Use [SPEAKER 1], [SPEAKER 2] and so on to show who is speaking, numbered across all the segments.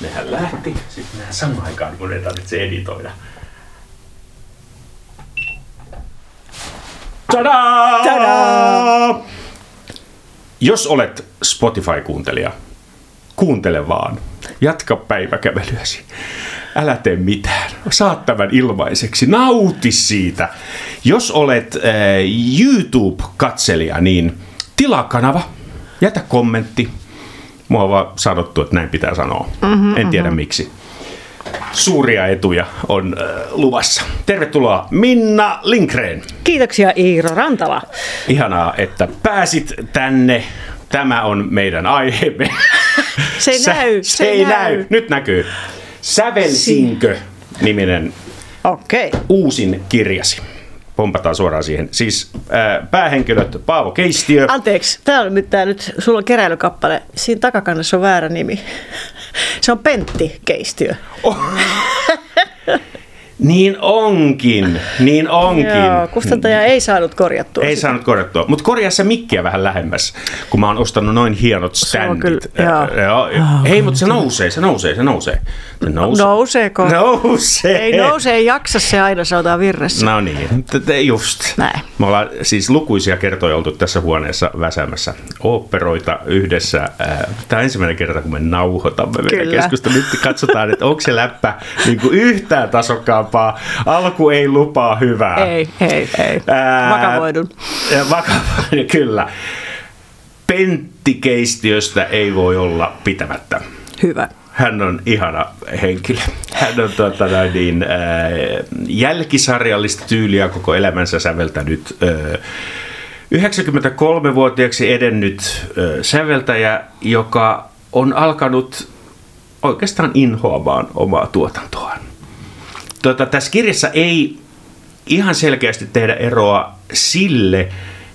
[SPEAKER 1] Nehän lähti, sitten nehän samaan aikaan, kun ei tarvitse editoida. Tadaa!
[SPEAKER 2] Tadaa!
[SPEAKER 1] Jos olet Spotify-kuuntelija, kuuntele vaan. Jatka päiväkävelyäsi. Älä tee mitään. Saat tämän ilmaiseksi. Nauti siitä. Jos olet äh, YouTube-katselija, niin tilaa kanava. Jätä kommentti. Mua on vaan sanottu, että näin pitää sanoa. Mm-hmm, en tiedä mm-hmm. miksi. Suuria etuja on äh, luvassa. Tervetuloa Minna Linkreen.
[SPEAKER 2] Kiitoksia Iiro Rantala.
[SPEAKER 1] Ihanaa, että pääsit tänne. Tämä on meidän aiheemme.
[SPEAKER 2] Se ei
[SPEAKER 1] Sä-
[SPEAKER 2] näy,
[SPEAKER 1] Se, ei näy. Nyt näkyy. Sävelsinkö niminen
[SPEAKER 2] Okei.
[SPEAKER 1] uusin kirjasi. Pompataan suoraan siihen. Siis äh, päähenkilöt Paavo Keistiö.
[SPEAKER 2] Anteeksi, tää on nyt, tää nyt, sulla on keräilykappale. Siinä takakannessa on väärä nimi. Se on Pentti Keistiö.
[SPEAKER 1] Niin onkin, niin onkin.
[SPEAKER 2] Joo, kustantaja ei saanut korjattua
[SPEAKER 1] Ei
[SPEAKER 2] sitä.
[SPEAKER 1] saanut korjattua. Mutta korjaa se mikkiä vähän lähemmäs, kun mä oon ostanut noin hienot standit.
[SPEAKER 2] kyllä- joo.
[SPEAKER 1] Joo.
[SPEAKER 2] Ah,
[SPEAKER 1] Ei, mutta se nousee, se nousee, se nousee. Se nousee.
[SPEAKER 2] Nouseeko?
[SPEAKER 1] Nousee.
[SPEAKER 2] Ei nouse, ei jaksa se aina, se otetaan virressä.
[SPEAKER 1] No niin, just.
[SPEAKER 2] Näin.
[SPEAKER 1] Me ollaan siis lukuisia kertoja oltu tässä huoneessa väsäämässä oopperoita yhdessä. Tämä on ensimmäinen kerta, kun me nauhoitamme meidän keskustelua. Nyt katsotaan, että onko se läppä niin yhtään tasokkaampaa. Alku ei lupaa hyvää.
[SPEAKER 2] Ei, ei, ei.
[SPEAKER 1] Ää,
[SPEAKER 2] Vakavoidun.
[SPEAKER 1] kyllä. Pentti Keistiöstä ei voi olla pitämättä.
[SPEAKER 2] Hyvä.
[SPEAKER 1] Hän on ihana henkilö. Hän on tuota, noin niin, äh, jälkisarjallista tyyliä koko elämänsä säveltänyt. Äh, 93-vuotiaaksi edennyt äh, säveltäjä, joka on alkanut oikeastaan inhoamaan omaa tuotantoaan. Tota, tässä kirjassa ei ihan selkeästi tehdä eroa sille,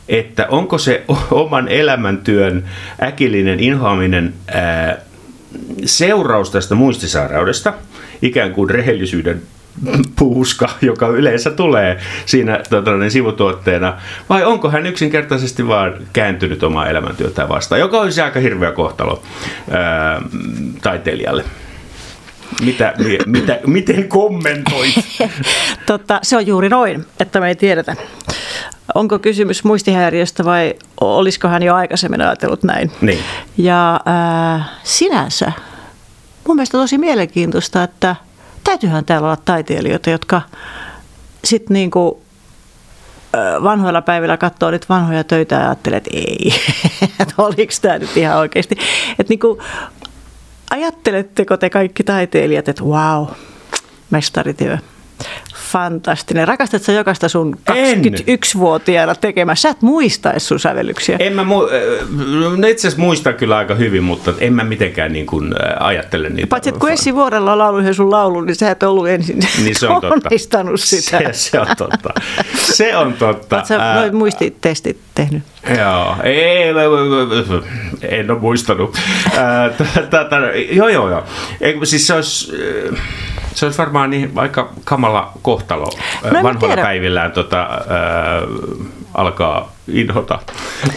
[SPEAKER 1] että onko se oman elämäntyön äkillinen inhoaminen ää, seuraus tästä muistisairaudesta, ikään kuin rehellisyyden puuska, joka yleensä tulee siinä tota, niin sivutuotteena, vai onko hän yksinkertaisesti vaan kääntynyt omaa elämäntyötään vastaan, joka olisi aika hirveä kohtalo ää, taiteilijalle. Mitä, mi- mitä, miten kommentoit?
[SPEAKER 2] Totta, se on juuri noin, että me ei tiedetä. Onko kysymys muistihäiriöstä vai olisiko hän jo aikaisemmin ajatellut näin?
[SPEAKER 1] Niin.
[SPEAKER 2] Ja äh, sinänsä mun mielestä tosi mielenkiintoista, että täytyyhän täällä olla taiteilijoita, jotka sitten niinku äh, vanhoilla päivillä katsoo nyt vanhoja töitä ja ajattelee, että ei, että oliko tämä nyt ihan oikeasti. Että niinku, ajatteletteko te kaikki taiteilijat, että wow, mestarityö, fantastinen. Rakastatko jokaista sun
[SPEAKER 1] En.
[SPEAKER 2] 21-vuotiaana tekemään? Sä et muistaisi sun sävellyksiä.
[SPEAKER 1] En mä mu- äh, no itse asiassa muistan kyllä aika hyvin, mutta en mä mitenkään niin kuin äh, ajattele niitä.
[SPEAKER 2] Paitsi, että kun Essi Vuorella laulu yhden sun laulun, niin sä et ollut ensin
[SPEAKER 1] Niin se on totta.
[SPEAKER 2] sitä.
[SPEAKER 1] Se, se on totta. Se on totta.
[SPEAKER 2] Oletko sä noin muistitestit tehnyt?
[SPEAKER 1] Joo, ei, en ole muistanut. Tätä- Joo, joo, joo. Ei, siis se olisi, se olisi varmaan niin aika kamala kohtalo
[SPEAKER 2] No
[SPEAKER 1] vanhoilla
[SPEAKER 2] tiedä.
[SPEAKER 1] päivillään tota, ää, alkaa inhota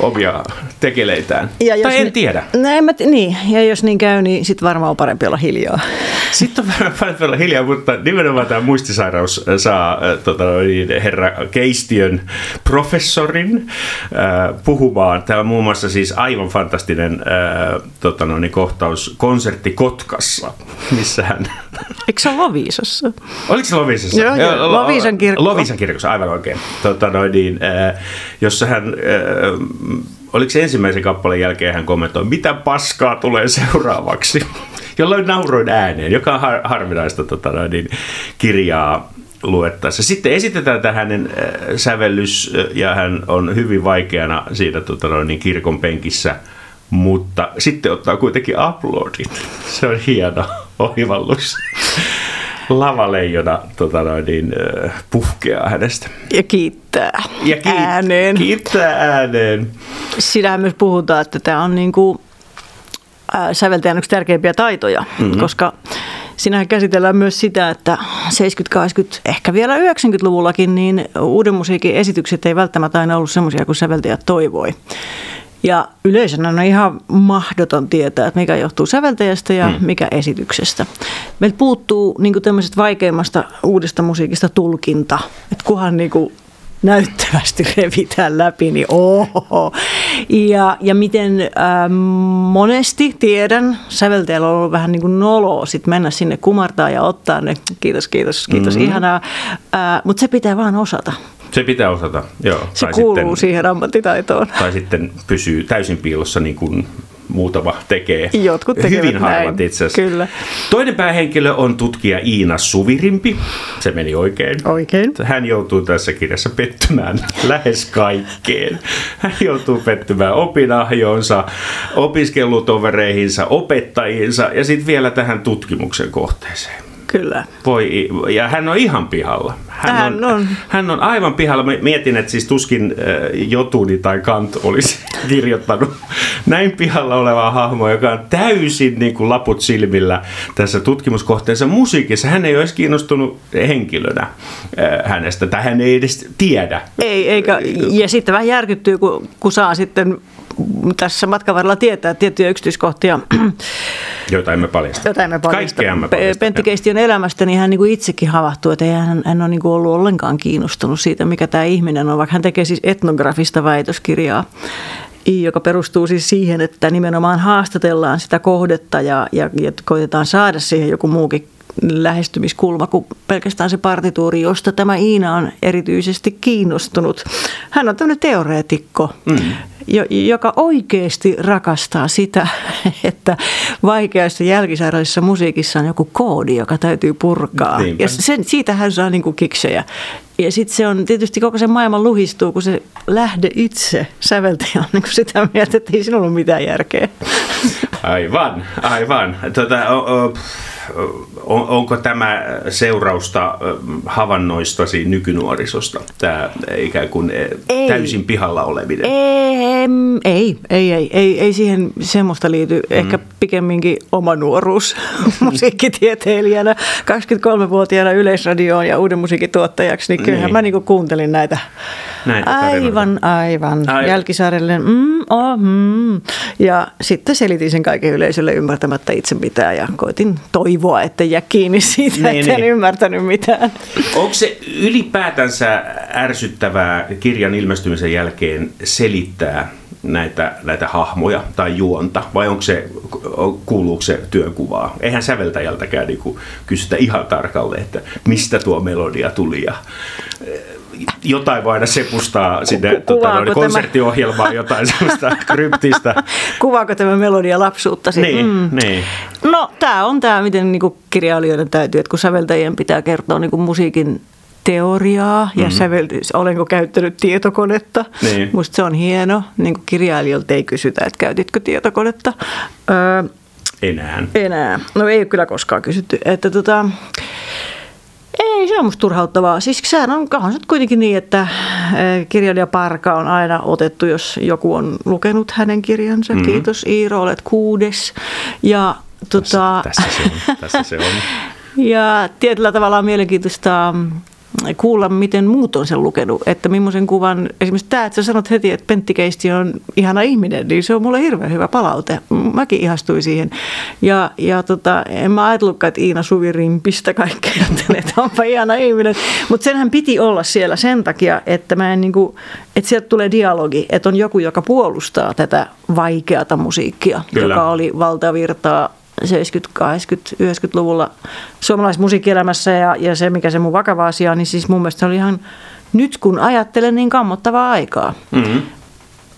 [SPEAKER 1] omia tekeleitään. tai en
[SPEAKER 2] ni-
[SPEAKER 1] tiedä.
[SPEAKER 2] No en mä t- niin, ja jos niin käy, niin sitten varmaan on parempi olla hiljaa.
[SPEAKER 1] Sitten on parempi olla hiljaa, mutta nimenomaan tämä muistisairaus saa äh, tota, niin, herra Keistiön professorin äh, puhumaan. Tämä on muun muassa siis aivan fantastinen äh, tota, no, niin, kohtaus konsertti Kotkassa, missä hän...
[SPEAKER 2] Eikö se ole Loviisassa?
[SPEAKER 1] Oliko se Lovisassa?
[SPEAKER 2] Joo, joo,
[SPEAKER 1] Lo-
[SPEAKER 2] Loviisan kirkko.
[SPEAKER 1] Loviisan kirkossa, aivan oikein. Tota, noin, niin, äh, jossa hän, äh, oliko se ensimmäisen kappaleen jälkeen hän kommentoi, mitä paskaa tulee seuraavaksi, jolloin nauroin ääneen, joka on har, harvinaista tota, niin, kirjaa luettaessa. Sitten esitetään tämä hänen äh, sävellys äh, ja hän on hyvin vaikeana siinä tota, niin, kirkon penkissä, mutta sitten ottaa kuitenkin uploadit. Se on hieno oivallus. Lavaleijona tota noin, niin, äh, puhkeaa hänestä.
[SPEAKER 2] Ja kiittää
[SPEAKER 1] Ja kiit-
[SPEAKER 2] ääneen.
[SPEAKER 1] kiittää ääneen.
[SPEAKER 2] Siinähän myös puhutaan, että tämä on niin kuin, ää, säveltäjän yksi tärkeimpiä taitoja, mm-hmm. koska Siinähän käsitellään myös sitä, että 70, 80, ehkä vielä 90-luvullakin, niin uuden musiikin esitykset ei välttämättä aina ollut semmoisia kuin säveltäjät toivoi. Ja yleisönä on ihan mahdoton tietää, että mikä johtuu säveltäjästä ja hmm. mikä esityksestä. Meiltä puuttuu niin tämmöisestä vaikeimmasta uudesta musiikista tulkinta. Että kunhan niin kuin näyttävästi revitään läpi, niin oho. Ja, ja miten äh, monesti tiedän, säveltäjällä on ollut vähän niin kuin noloa sit mennä sinne kumartaa ja ottaa ne, kiitos, kiitos, kiitos, mm-hmm. ihanaa. Äh, Mutta se pitää vaan osata.
[SPEAKER 1] Se pitää osata, joo.
[SPEAKER 2] Se tai kuuluu sitten, siihen ammattitaitoon.
[SPEAKER 1] Tai sitten pysyy täysin piilossa niin kuin muutama tekee.
[SPEAKER 2] Jotkut tekevät
[SPEAKER 1] Hyvin harvat itse asiassa.
[SPEAKER 2] Kyllä.
[SPEAKER 1] Toinen päähenkilö on tutkija Iina Suvirimpi. Se meni oikein.
[SPEAKER 2] Oikein.
[SPEAKER 1] Hän joutuu tässä kirjassa pettymään lähes kaikkeen. Hän joutuu pettymään opinahjoonsa, opiskelutovereihinsa, opettajiinsa ja sitten vielä tähän tutkimuksen kohteeseen.
[SPEAKER 2] Kyllä.
[SPEAKER 1] Voi, ja hän on ihan pihalla. Hän,
[SPEAKER 2] hän, on, on.
[SPEAKER 1] hän on aivan pihalla. Mietin, että siis tuskin äh, Jotuni tai Kant olisi kirjoittanut näin pihalla olevaa hahmoa, joka on täysin niin kuin laput silmillä tässä tutkimuskohteensa musiikissa. Hän ei ole edes kiinnostunut henkilönä äh, hänestä, tai hän ei edes tiedä.
[SPEAKER 2] Ei, eikä, ja sitten vähän järkyttyy, kun, kun saa sitten tässä matkan varrella tietää tiettyjä yksityiskohtia.
[SPEAKER 1] Joita emme paljasta.
[SPEAKER 2] Joita emme paljasta.
[SPEAKER 1] Kaikkea emme paljasta.
[SPEAKER 2] Pentti Keistion elämästä, niin hän niin kuin itsekin havahtuu, että hän, hän on niin kuin ollut ollenkaan kiinnostunut siitä, mikä tämä ihminen on, vaikka hän tekee siis etnografista väitöskirjaa joka perustuu siis siihen, että nimenomaan haastatellaan sitä kohdetta ja, ja, ja koitetaan saada siihen joku muukin lähestymiskulma kuin pelkästään se partituuri, josta tämä Iina on erityisesti kiinnostunut. Hän on tämmöinen teoreetikko, mm. Joka oikeasti rakastaa sitä, että vaikeassa jälkisairaallisessa musiikissa on joku koodi, joka täytyy purkaa. Niinpä. Ja sen, siitä hän saa niin kuin kiksejä. Ja sitten se on tietysti koko se maailma luhistuu, kun se lähde itse säveltäjä on niin sitä mieltä, että ei sinulla ole mitään järkeä.
[SPEAKER 1] Aivan, aivan. Tota, o, o, on, onko tämä seurausta havainnoistasi nykynuorisosta, tämä ikään kuin e, ei. täysin pihalla oleminen?
[SPEAKER 2] Ei, ei, ei, ei, ei, ei siihen semmoista liity. Ehkä mm. pikemminkin oma nuoruus musiikkitieteilijänä, 23-vuotiaana yleisradioon ja uuden musiikituottajaksi, niin kyllähän niin. mä niinku kuuntelin näitä, näitä aivan, aivan, aivan. Jälkisaarelle. Mm, oh, mm. Ja sitten selitin sen kaiken yleisölle ymmärtämättä itse mitään ja koitin toivoa, että jää kiinni siitä, niin, että niin. en ymmärtänyt mitään.
[SPEAKER 1] Onko se ylipäätänsä ärsyttävää kirjan ilmestymisen jälkeen selittää näitä, näitä hahmoja tai juonta, vai onko se, kuuluuko se työnkuvaa? Eihän säveltäjältäkään niin kysytä ihan tarkalleen, että mistä tuo melodia tuli ja jotain voi aina sepustaa sinne tota, noin, konserttiohjelmaan, jotain sellaista kryptistä.
[SPEAKER 2] Kuvaako tämä melodia lapsuutta?
[SPEAKER 1] Niin, mm. niin.
[SPEAKER 2] No tämä on tämä, miten niin kirjailijoiden täytyy, että kun säveltäjien pitää kertoa niin musiikin teoriaa ja mm-hmm. sävel, olenko käyttänyt tietokonetta. Niin. Musta se on hieno. Niin kuin kirjailijoilta ei kysytä, että käytitkö tietokonetta. Öö,
[SPEAKER 1] enää.
[SPEAKER 2] Enää. No ei ole kyllä koskaan kysytty. Että tota, ei, se on musta turhauttavaa. Siis sehän on, on se kuitenkin niin, että kirjailija Parka on aina otettu, jos joku on lukenut hänen kirjansa. Mm-hmm. Kiitos Iiro, olet kuudes. Ja,
[SPEAKER 1] tota, tässä, tässä se on. Tässä se on.
[SPEAKER 2] ja tietyllä tavalla on mielenkiintoista kuulla, miten muut on sen lukenut. Että millaisen kuvan, esimerkiksi tämä, että sä sanot heti, että Pentti Keisti on ihana ihminen, niin se on mulle hirveän hyvä palaute. Mäkin ihastuin siihen. Ja, ja tota, en mä ajatellutkaan, että Iina Suvirimpistä kaikkea että onpa ihana ihminen. Mutta senhän piti olla siellä sen takia, että mä en niin kuin, että sieltä tulee dialogi, että on joku, joka puolustaa tätä vaikeata musiikkia, Kyllä. joka oli valtavirtaa 70-, 80-, 90-luvulla suomalaisessa musiikkielämässä ja, ja se, mikä se mun vakava asia on, niin siis mun mielestä se oli ihan nyt kun ajattelen niin kammottavaa aikaa. Mm-hmm.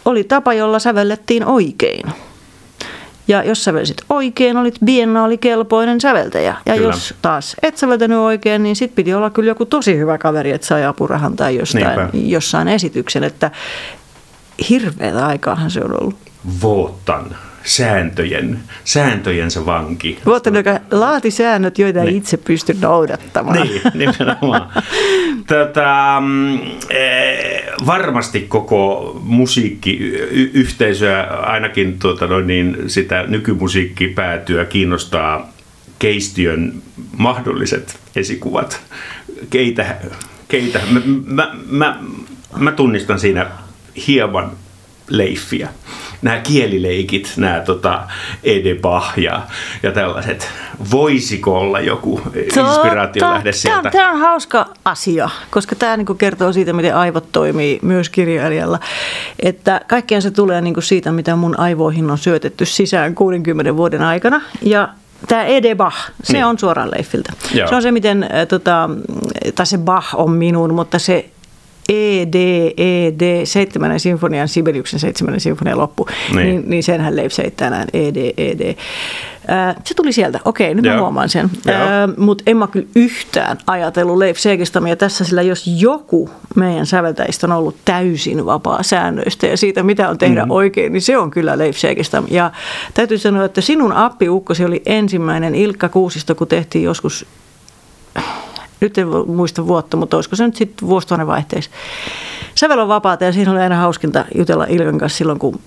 [SPEAKER 2] Oli tapa, jolla sävellettiin oikein. Ja jos sävelsit oikein, olit biennaalikelpoinen säveltäjä. Ja kyllä. jos taas et säveltänyt oikein, niin sit piti olla kyllä joku tosi hyvä kaveri, että sai apurahan tai jostain, jossain esityksen. Että hirveätä aikaahan se on ollut.
[SPEAKER 1] Votan sääntöjen, sääntöjensä vanki.
[SPEAKER 2] Vuotta, joka laati säännöt, joita niin. ei itse pysty noudattamaan.
[SPEAKER 1] Niin, nimenomaan. Tätä, mm, eh, varmasti koko musiikkiyhteisöä, ainakin tuota, no niin, sitä nykymusiikkipäätyä kiinnostaa keistiön mahdolliset esikuvat. Keitä, keitä. Mä, mä, mä, mä tunnistan siinä hieman leiffiä. Nämä kielileikit, nämä tota, Edebah ja, ja tällaiset. Voisiko olla joku inspiraatiolähde sieltä?
[SPEAKER 2] Tämä on hauska asia, koska tämä niinku kertoo siitä, miten aivot toimii myös kirjailijalla. Että kaikkien se tulee niinku siitä, mitä mun aivoihin on syötetty sisään 60 vuoden aikana. Ja Tämä Ede Bach, se niin. on suoraan Leifiltä. Joo. Se on se, miten, tota, tai se Bach on minun, mutta se ED, ED, seitsemännen sinfonian, Sibeliuksen seitsemännen sinfonian loppu, niin, niin, niin senhän Leif seittää näin, ED, ED. se tuli sieltä, okei, nyt Joo. mä huomaan sen. Mutta en mä kyllä yhtään ajatellut Leif Seegestamia tässä, sillä jos joku meidän säveltäjistä on ollut täysin vapaa säännöistä ja siitä, mitä on tehdä mm. oikein, niin se on kyllä Leif Seegestam. Ja täytyy sanoa, että sinun appiukkosi oli ensimmäinen Ilkka Kuusisto, kun tehtiin joskus nyt en muista vuotta, mutta olisiko se nyt sitten vuosituhannen vaihteessa. Sävel on vapaata ja siinä oli aina hauskinta jutella Ilkan kanssa silloin, kun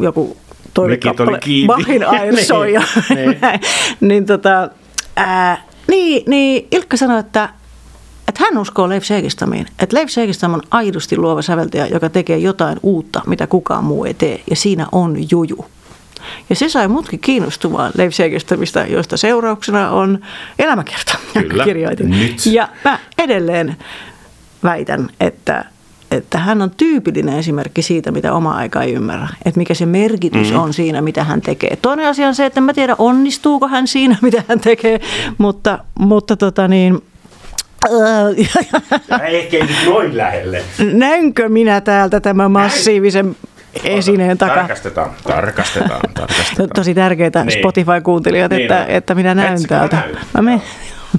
[SPEAKER 2] joku toivekappale Bachin Air soi. ja niin, tota, ää, niin, niin Ilkka sanoi, että että hän uskoo Leif Seegistamiin. Että Leif Seegistam on aidosti luova säveltäjä, joka tekee jotain uutta, mitä kukaan muu ei tee. Ja siinä on juju. Ja se sai mutkin kiinnostumaan Leif Seegestamista, joista seurauksena on elämäkerta, Kyllä, kirjoitin. Nyt. Ja mä edelleen väitän, että että hän on tyypillinen esimerkki siitä, mitä oma aika ei ymmärrä. Että mikä se merkitys mm-hmm. on siinä, mitä hän tekee. Toinen asia on se, että mä tiedä, onnistuuko hän siinä, mitä hän tekee, mutta, mutta tota niin,
[SPEAKER 1] Ehkä ei noin lähelle.
[SPEAKER 2] Näynkö minä täältä tämän massiivisen esineen takaa.
[SPEAKER 1] Tarkastetaan, tarkastetaan, tarkastetaan.
[SPEAKER 2] Tosi tärkeää niin. Spotify-kuuntelijat, niin että, että minä näen Etsikö täältä. Mä
[SPEAKER 1] menen.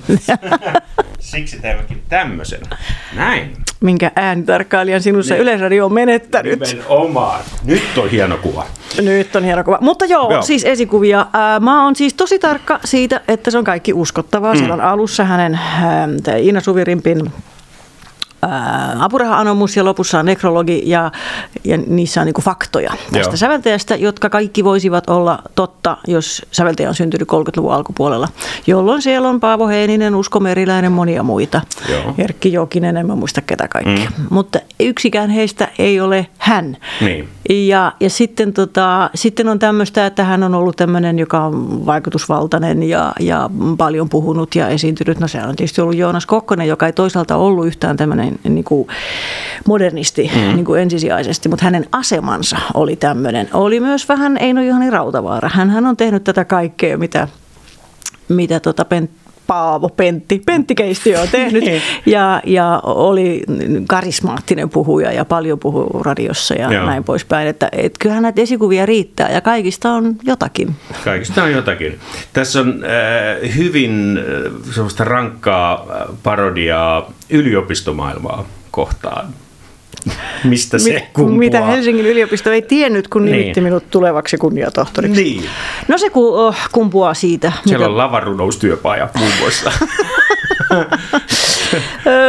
[SPEAKER 1] Siksi teemmekin tämmöisen. Näin.
[SPEAKER 2] Minkä äänitarkkailijan sinussa niin. Yleisradio on menettänyt.
[SPEAKER 1] Nimenomaan. Nyt on hieno kuva.
[SPEAKER 2] Nyt on hieno kuva. Mutta joo, joo. siis esikuvia. Mä oon siis tosi tarkka siitä, että se on kaikki uskottavaa. Mm. Siellä on alussa hänen Iina Suvirimpin apuraha-anomus ja lopussa on nekrologi ja, ja niissä on niin faktoja tästä Joo. säveltäjästä, jotka kaikki voisivat olla totta, jos säveltäjä on syntynyt 30-luvun alkupuolella, jolloin siellä on Paavo Heininen, Usko Meriläinen, monia muita. Joo. Erkki Jokinen, en mä muista ketä kaikki. Mm. Mutta yksikään heistä ei ole hän. Niin. Ja, ja sitten, tota, sitten on tämmöistä, että hän on ollut tämmöinen, joka on vaikutusvaltainen ja, ja paljon puhunut ja esiintynyt. No se on tietysti ollut Joonas Kokkonen, joka ei toisaalta ollut yhtään tämmöinen niin kuin modernisti mm. niin kuin ensisijaisesti, mutta hänen asemansa oli tämmöinen. Oli myös vähän Eino Juhani Rautavaara. Hän on tehnyt tätä kaikkea, mitä, mitä tota Paavo Pentti, Pentti Keisti on tehnyt niin. ja, ja oli karismaattinen puhuja ja paljon puhuu radiossa ja Joo. näin poispäin. Että, et kyllähän näitä esikuvia riittää ja kaikista on jotakin.
[SPEAKER 1] Kaikista on jotakin. Tässä on äh, hyvin äh, sellaista rankkaa äh, parodiaa yliopistomaailmaa kohtaan. Mistä se Mit, kumpuaa?
[SPEAKER 2] Mitä Helsingin yliopisto ei tiennyt, kun nimitti niin. minut tulevaksi kunniatohtoriksi.
[SPEAKER 1] Niin.
[SPEAKER 2] No se oh, kumpuaa siitä.
[SPEAKER 1] Siellä mitä... on lavarunoustyöpaja muun muassa.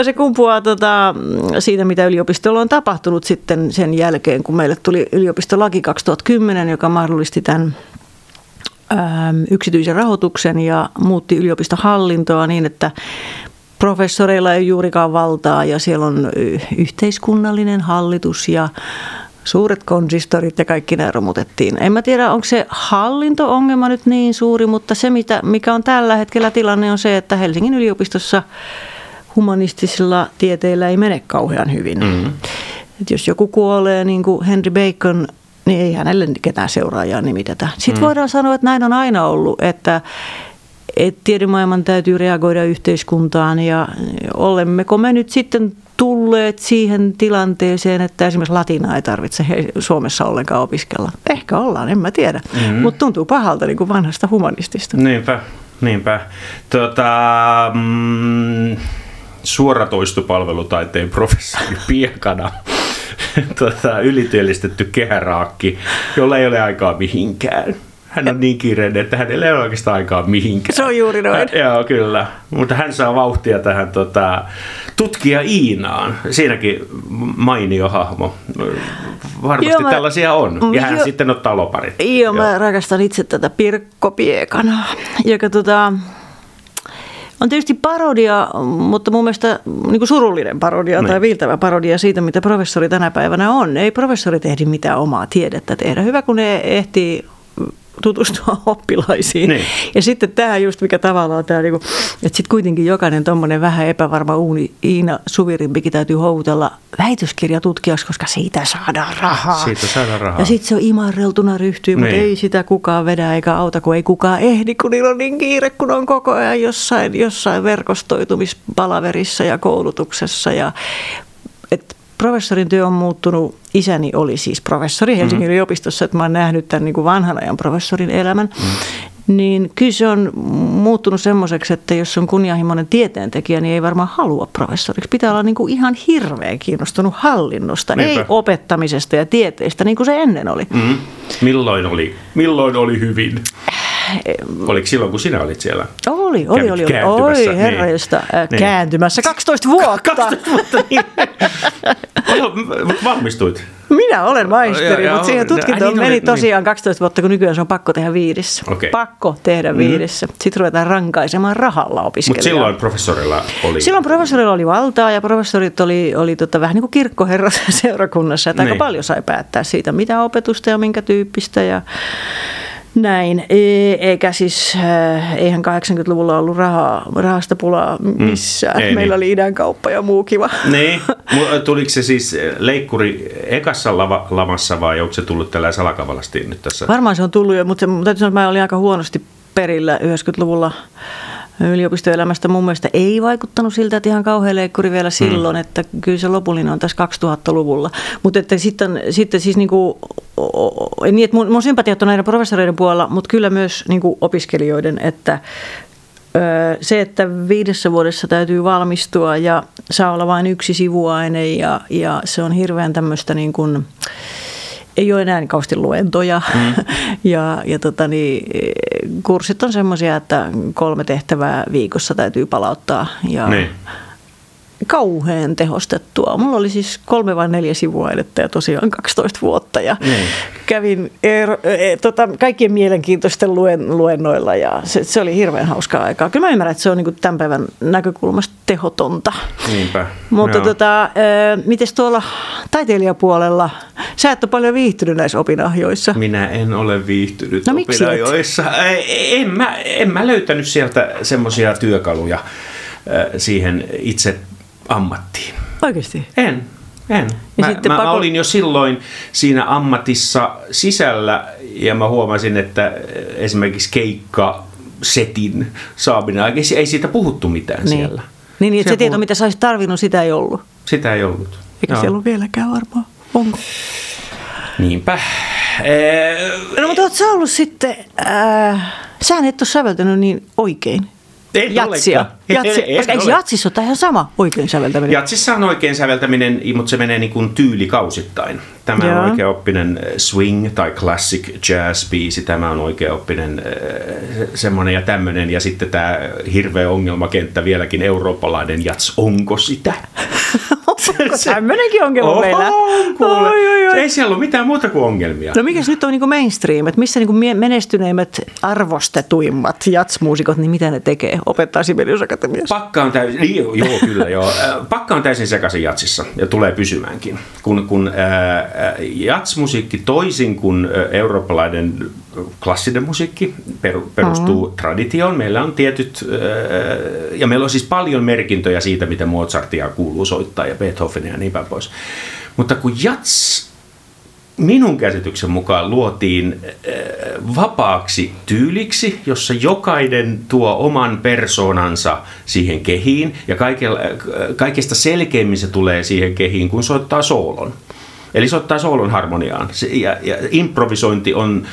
[SPEAKER 2] se kumpuaa tota, siitä, mitä yliopistolla on tapahtunut sitten sen jälkeen, kun meille tuli yliopistolaki 2010, joka mahdollisti tämän yksityisen rahoituksen ja muutti yliopistohallintoa niin, että professoreilla ei juurikaan valtaa ja siellä on yhteiskunnallinen hallitus ja suuret konsistorit ja kaikki nämä romutettiin. En mä tiedä, onko se hallinto-ongelma nyt niin suuri, mutta se mitä, mikä on tällä hetkellä tilanne on se, että Helsingin yliopistossa humanistisilla tieteillä ei mene kauhean hyvin. Mm-hmm. Et jos joku kuolee niin kuin Henry Bacon, niin ei hänelle ketään seuraajaa nimitetä. Sitten mm. voidaan sanoa, että näin on aina ollut, että että tiedemaailman täytyy reagoida yhteiskuntaan ja olemmeko me nyt sitten tulleet siihen tilanteeseen, että esimerkiksi latinaa ei tarvitse Suomessa ollenkaan opiskella. Ehkä ollaan, en mä tiedä, mm-hmm. mutta tuntuu pahalta niin kuin vanhasta humanistista.
[SPEAKER 1] Niinpä, niinpä. Tota, mm, suoratoistopalvelutaiteen professori Piekana tota, ylityöllistetty kehäraakki, jolla ei ole aikaa mihinkään hän on niin kiireinen, että hänellä ei ole oikeastaan aikaa mihinkään.
[SPEAKER 2] Se on juuri noin. Hän,
[SPEAKER 1] joo, kyllä. Mutta hän saa vauhtia tähän tota, tutkija Iinaan. Siinäkin mainio hahmo. Varmasti joo, mä, tällaisia on. Ja hän jo, sitten ottaa loparit.
[SPEAKER 2] Joo, joo, mä rakastan itse tätä Pirkko Piekanaa, joka tota, on tietysti parodia, mutta mun mielestä niin kuin surullinen parodia
[SPEAKER 1] Niin.
[SPEAKER 2] tai viiltävä parodia siitä, mitä professori tänä päivänä on. Ei professori ehdi mitään omaa tiedettä tehdä. Hyvä, kun ne ehtii tutustua oppilaisiin.
[SPEAKER 1] Niin.
[SPEAKER 2] Ja sitten tämä just, mikä tavallaan tämä, niinku, että sitten kuitenkin jokainen tuommoinen vähän epävarma uuni Iina Suvirimpikin täytyy houtella väitöskirjatutkijaksi, koska siitä saadaan rahaa.
[SPEAKER 1] Siitä saadaan rahaa.
[SPEAKER 2] Ja sitten se on imarreltuna ryhtyy, mutta
[SPEAKER 1] Niin.
[SPEAKER 2] ei sitä kukaan vedä eikä auta, kun ei kukaan ehdi, kun niillä on niin kiire, kun on koko ajan jossain, jossain verkostoitumispalaverissa ja koulutuksessa. Ja, et professorin työ on muuttunut. Isäni oli siis professori Helsingin mm-hmm. yliopistossa, että mä oon nähnyt tämän niin kuin vanhan ajan professorin elämän. Mm-hmm. Niin kyllä se on muuttunut semmoiseksi, että jos on kunnianhimoinen tieteentekijä, niin ei varmaan halua professoriksi. Pitää olla niin kuin ihan hirveän kiinnostunut hallinnosta,
[SPEAKER 1] Niinpä.
[SPEAKER 2] ei opettamisesta ja tieteestä, niin kuin se ennen oli.
[SPEAKER 1] Mm. Milloin, oli, milloin oli hyvin? Oliko silloin, kun sinä olit siellä?
[SPEAKER 2] Oli, oli, oli. Oi herra,
[SPEAKER 1] niin.
[SPEAKER 2] josta, äh,
[SPEAKER 1] Niin.
[SPEAKER 2] kääntymässä 12 vuotta.
[SPEAKER 1] 12 vuotta, niin. Mutta valmistuit.
[SPEAKER 2] Minä olen maisteri,
[SPEAKER 1] Ja- ja-
[SPEAKER 2] mutta siihen tutkintoon
[SPEAKER 1] niin
[SPEAKER 2] meni
[SPEAKER 1] oli,
[SPEAKER 2] tosiaan 12 vuotta, kun nykyään se on pakko tehdä viidessä.
[SPEAKER 1] Okei.
[SPEAKER 2] Pakko tehdä viidessä. Sitten ruvetaan rankaisemaan rahalla
[SPEAKER 1] Mutta
[SPEAKER 2] opiskelijaa.
[SPEAKER 1] silloin professorilla oli...
[SPEAKER 2] Silloin professorilla oli valtaa ja professorit oli, oli tota, vähän niin kuin kirkkoherrat seurakunnassa, että aika
[SPEAKER 1] Niin.
[SPEAKER 2] paljon sai päättää siitä, mitä opetusta ja minkä tyyppistä ja näin. E- Eikä siis, eihän 80-luvulla ollut rahaa, rahasta pulaa missään.
[SPEAKER 1] Mm. Ei
[SPEAKER 2] Meillä
[SPEAKER 1] niin.
[SPEAKER 2] oli idänkauppa ja muu kiva.
[SPEAKER 1] Niin, tuliko se siis leikkuri ekassa lava, lamassa vai onko se tullut tällä salakavalasti nyt tässä?
[SPEAKER 2] Varmaan se on tullut jo, mutta se, täytyy sanoa, että mä olin aika huonosti perillä 90-luvulla yliopistoelämästä. Mun mielestä ei vaikuttanut siltä, että ihan kauhean leikkuri vielä silloin, mm. että kyllä se lopullinen on tässä 2000-luvulla. Mutta että sitten, sitten siis o- o- niin, että mun, mun sympatiat on näiden professoreiden puolella, mutta kyllä myös niinku opiskelijoiden, että se, että viidessä vuodessa täytyy valmistua ja saa olla vain yksi sivuaine ja, ja se on hirveän tämmöistä niin kuin, ei ole enää niin kauheasti luentoja mm. ja, ja tota niin, kurssit on semmoisia, että kolme tehtävää viikossa täytyy palauttaa ja
[SPEAKER 1] Niin.
[SPEAKER 2] Kauhean tehostettua. Mulla oli siis kolme vai neljä sivuainetta ja tosiaan 12 vuotta ja
[SPEAKER 1] Niin.
[SPEAKER 2] kävin er, e, tota, kaikkien mielenkiintoisten luen, luennoilla ja se, se oli hirveän hauskaa aikaa. Kyllä mä ymmärrän, että se on niin tämän päivän näkökulmasta tehotonta.
[SPEAKER 1] Niinpä.
[SPEAKER 2] Mutta
[SPEAKER 1] Joo.
[SPEAKER 2] tota, miten tuolla taiteilijapuolella, sä et ole paljon viihtynyt näissä opinahjoissa.
[SPEAKER 1] Minä en ole viihtynyt
[SPEAKER 2] No et?
[SPEAKER 1] opinahjoissa. En mä, en mä löytänyt sieltä semmoisia työkaluja äh, siihen itse ammattiin.
[SPEAKER 2] Oikeasti?
[SPEAKER 1] En. En.
[SPEAKER 2] Ja
[SPEAKER 1] Mä,
[SPEAKER 2] sitten
[SPEAKER 1] mä,
[SPEAKER 2] pako-
[SPEAKER 1] mä olin jo silloin siinä ammatissa sisällä ja mä huomasin, että esimerkiksi keikka setin saaminen, ei, ei siitä puhuttu mitään
[SPEAKER 2] Niin.
[SPEAKER 1] siellä.
[SPEAKER 2] Niin, niin että se
[SPEAKER 1] Siellä
[SPEAKER 2] tieto,
[SPEAKER 1] puhut-
[SPEAKER 2] mitä sä olisit tarvinnut, sitä ei ollut.
[SPEAKER 1] Sitä ei ollut.
[SPEAKER 2] Eikä
[SPEAKER 1] Joo.
[SPEAKER 2] siellä ole vieläkään varmaan. Onko?
[SPEAKER 1] Niinpä. Ee,
[SPEAKER 2] No mutta oot sä ollut sitten, äh, sä et ole säveltänyt niin oikein.
[SPEAKER 1] En
[SPEAKER 2] Jatsia. Jatsia.
[SPEAKER 1] En
[SPEAKER 2] Koska eikö jatsissa ole ihan sama oikein säveltäminen?
[SPEAKER 1] Jatsissa on oikein säveltäminen, mutta se menee niin kuin tyylikausittain. Tämä
[SPEAKER 2] Joo.
[SPEAKER 1] on oikeaoppinen äh, swing tai classic jazz biisi, tämä on oikeaoppinen äh, semmoinen ja tämmöinen. Ja sitten tämä hirveä ongelmakenttä vieläkin eurooppalainen jats, onko sitä?
[SPEAKER 2] Onko tämmöinenkin ongelma
[SPEAKER 1] Oho,
[SPEAKER 2] meillä?
[SPEAKER 1] kuule.
[SPEAKER 2] Oi, oi, oi.
[SPEAKER 1] Ei siellä ole mitään muuta kuin ongelmia.
[SPEAKER 2] No mikäs nyt on niin mainstream, että missä niin menestyneimmät, arvostetuimmat jatsmuusikot, niin mitä ne tekee? Opettaa Sibelius Akatemiassa.
[SPEAKER 1] Pakka on täysin, niin, joo, joo, kyllä joo. Äh, Pakka on täysin sekaisin jatsissa ja tulee pysymäänkin. Kun, kun ää, jatsmusiikki toisin kuin ää, eurooppalainen klassinen musiikki peru, perustuu mm-hmm. traditioon. Meillä on tietyt, ja meillä on siis paljon merkintöjä siitä, miten Mozartia kuuluu soittaa ja Beethovenia ja niin päin pois. Mutta kun jats minun käsityksen mukaan luotiin äh, vapaaksi tyyliksi, jossa jokainen tuo oman persoonansa siihen kehiin ja kaikella, äh, kaikesta selkeimmin se tulee siihen kehiin, kun soittaa soolon. Eli soittaa soolon harmoniaan. Se- Ja, ja improvisointi on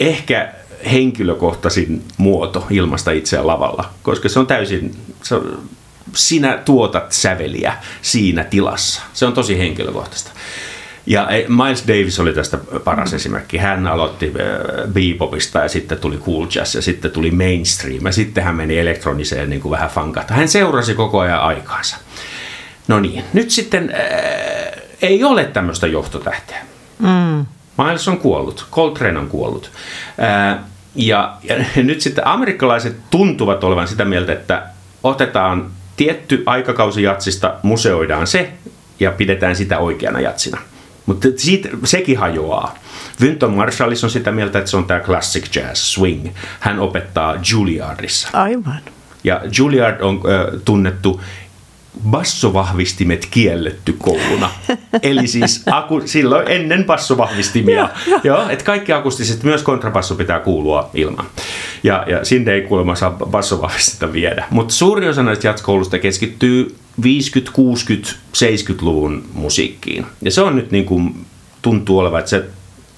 [SPEAKER 1] ehkä henkilökohtaisin muoto ilmasta itseään lavalla, koska se on täysin, se on, sinä tuotat säveliä siinä tilassa. Se on tosi henkilökohtaista. Ja eh, Miles Davis oli tästä paras esimerkki. Hän aloitti äh, bebopista ja sitten tuli cool jazz ja sitten tuli mainstream ja sitten hän meni elektroniseen niin kuin vähän fankata. Hän seurasi koko ajan aikaansa. No niin, nyt sitten äh, ei ole tämmöistä johtotähteä.
[SPEAKER 2] Mm.
[SPEAKER 1] Miles on kuollut, Coltrane on kuollut. Ää, ja, ja nyt sitten amerikkalaiset tuntuvat olevan sitä mieltä, että otetaan tietty aikakausi jatsista, museoidaan se ja pidetään sitä oikeana jatsina. Mutta siitä, sekin hajoaa. Wynton Marshallis on sitä mieltä, että se on tämä classic jazz swing. Hän opettaa Juilliardissa.
[SPEAKER 2] Aivan.
[SPEAKER 1] Ja Juilliard on äh, tunnettu bassovahvistimet kielletty kouluna. Eli siis aku, silloin ennen bassovahvistimia. Joo, että kaikki akustiset, myös kontrabasso pitää kuulua ilman. Ja, ja sinne ei kuulemma saa bassovahvistita viedä. Mutta suuri osa näistä jatskoulusta keskittyy 50, 60, 70-luvun musiikkiin. Ja se on nyt niin kuin, tuntuu olevan, että se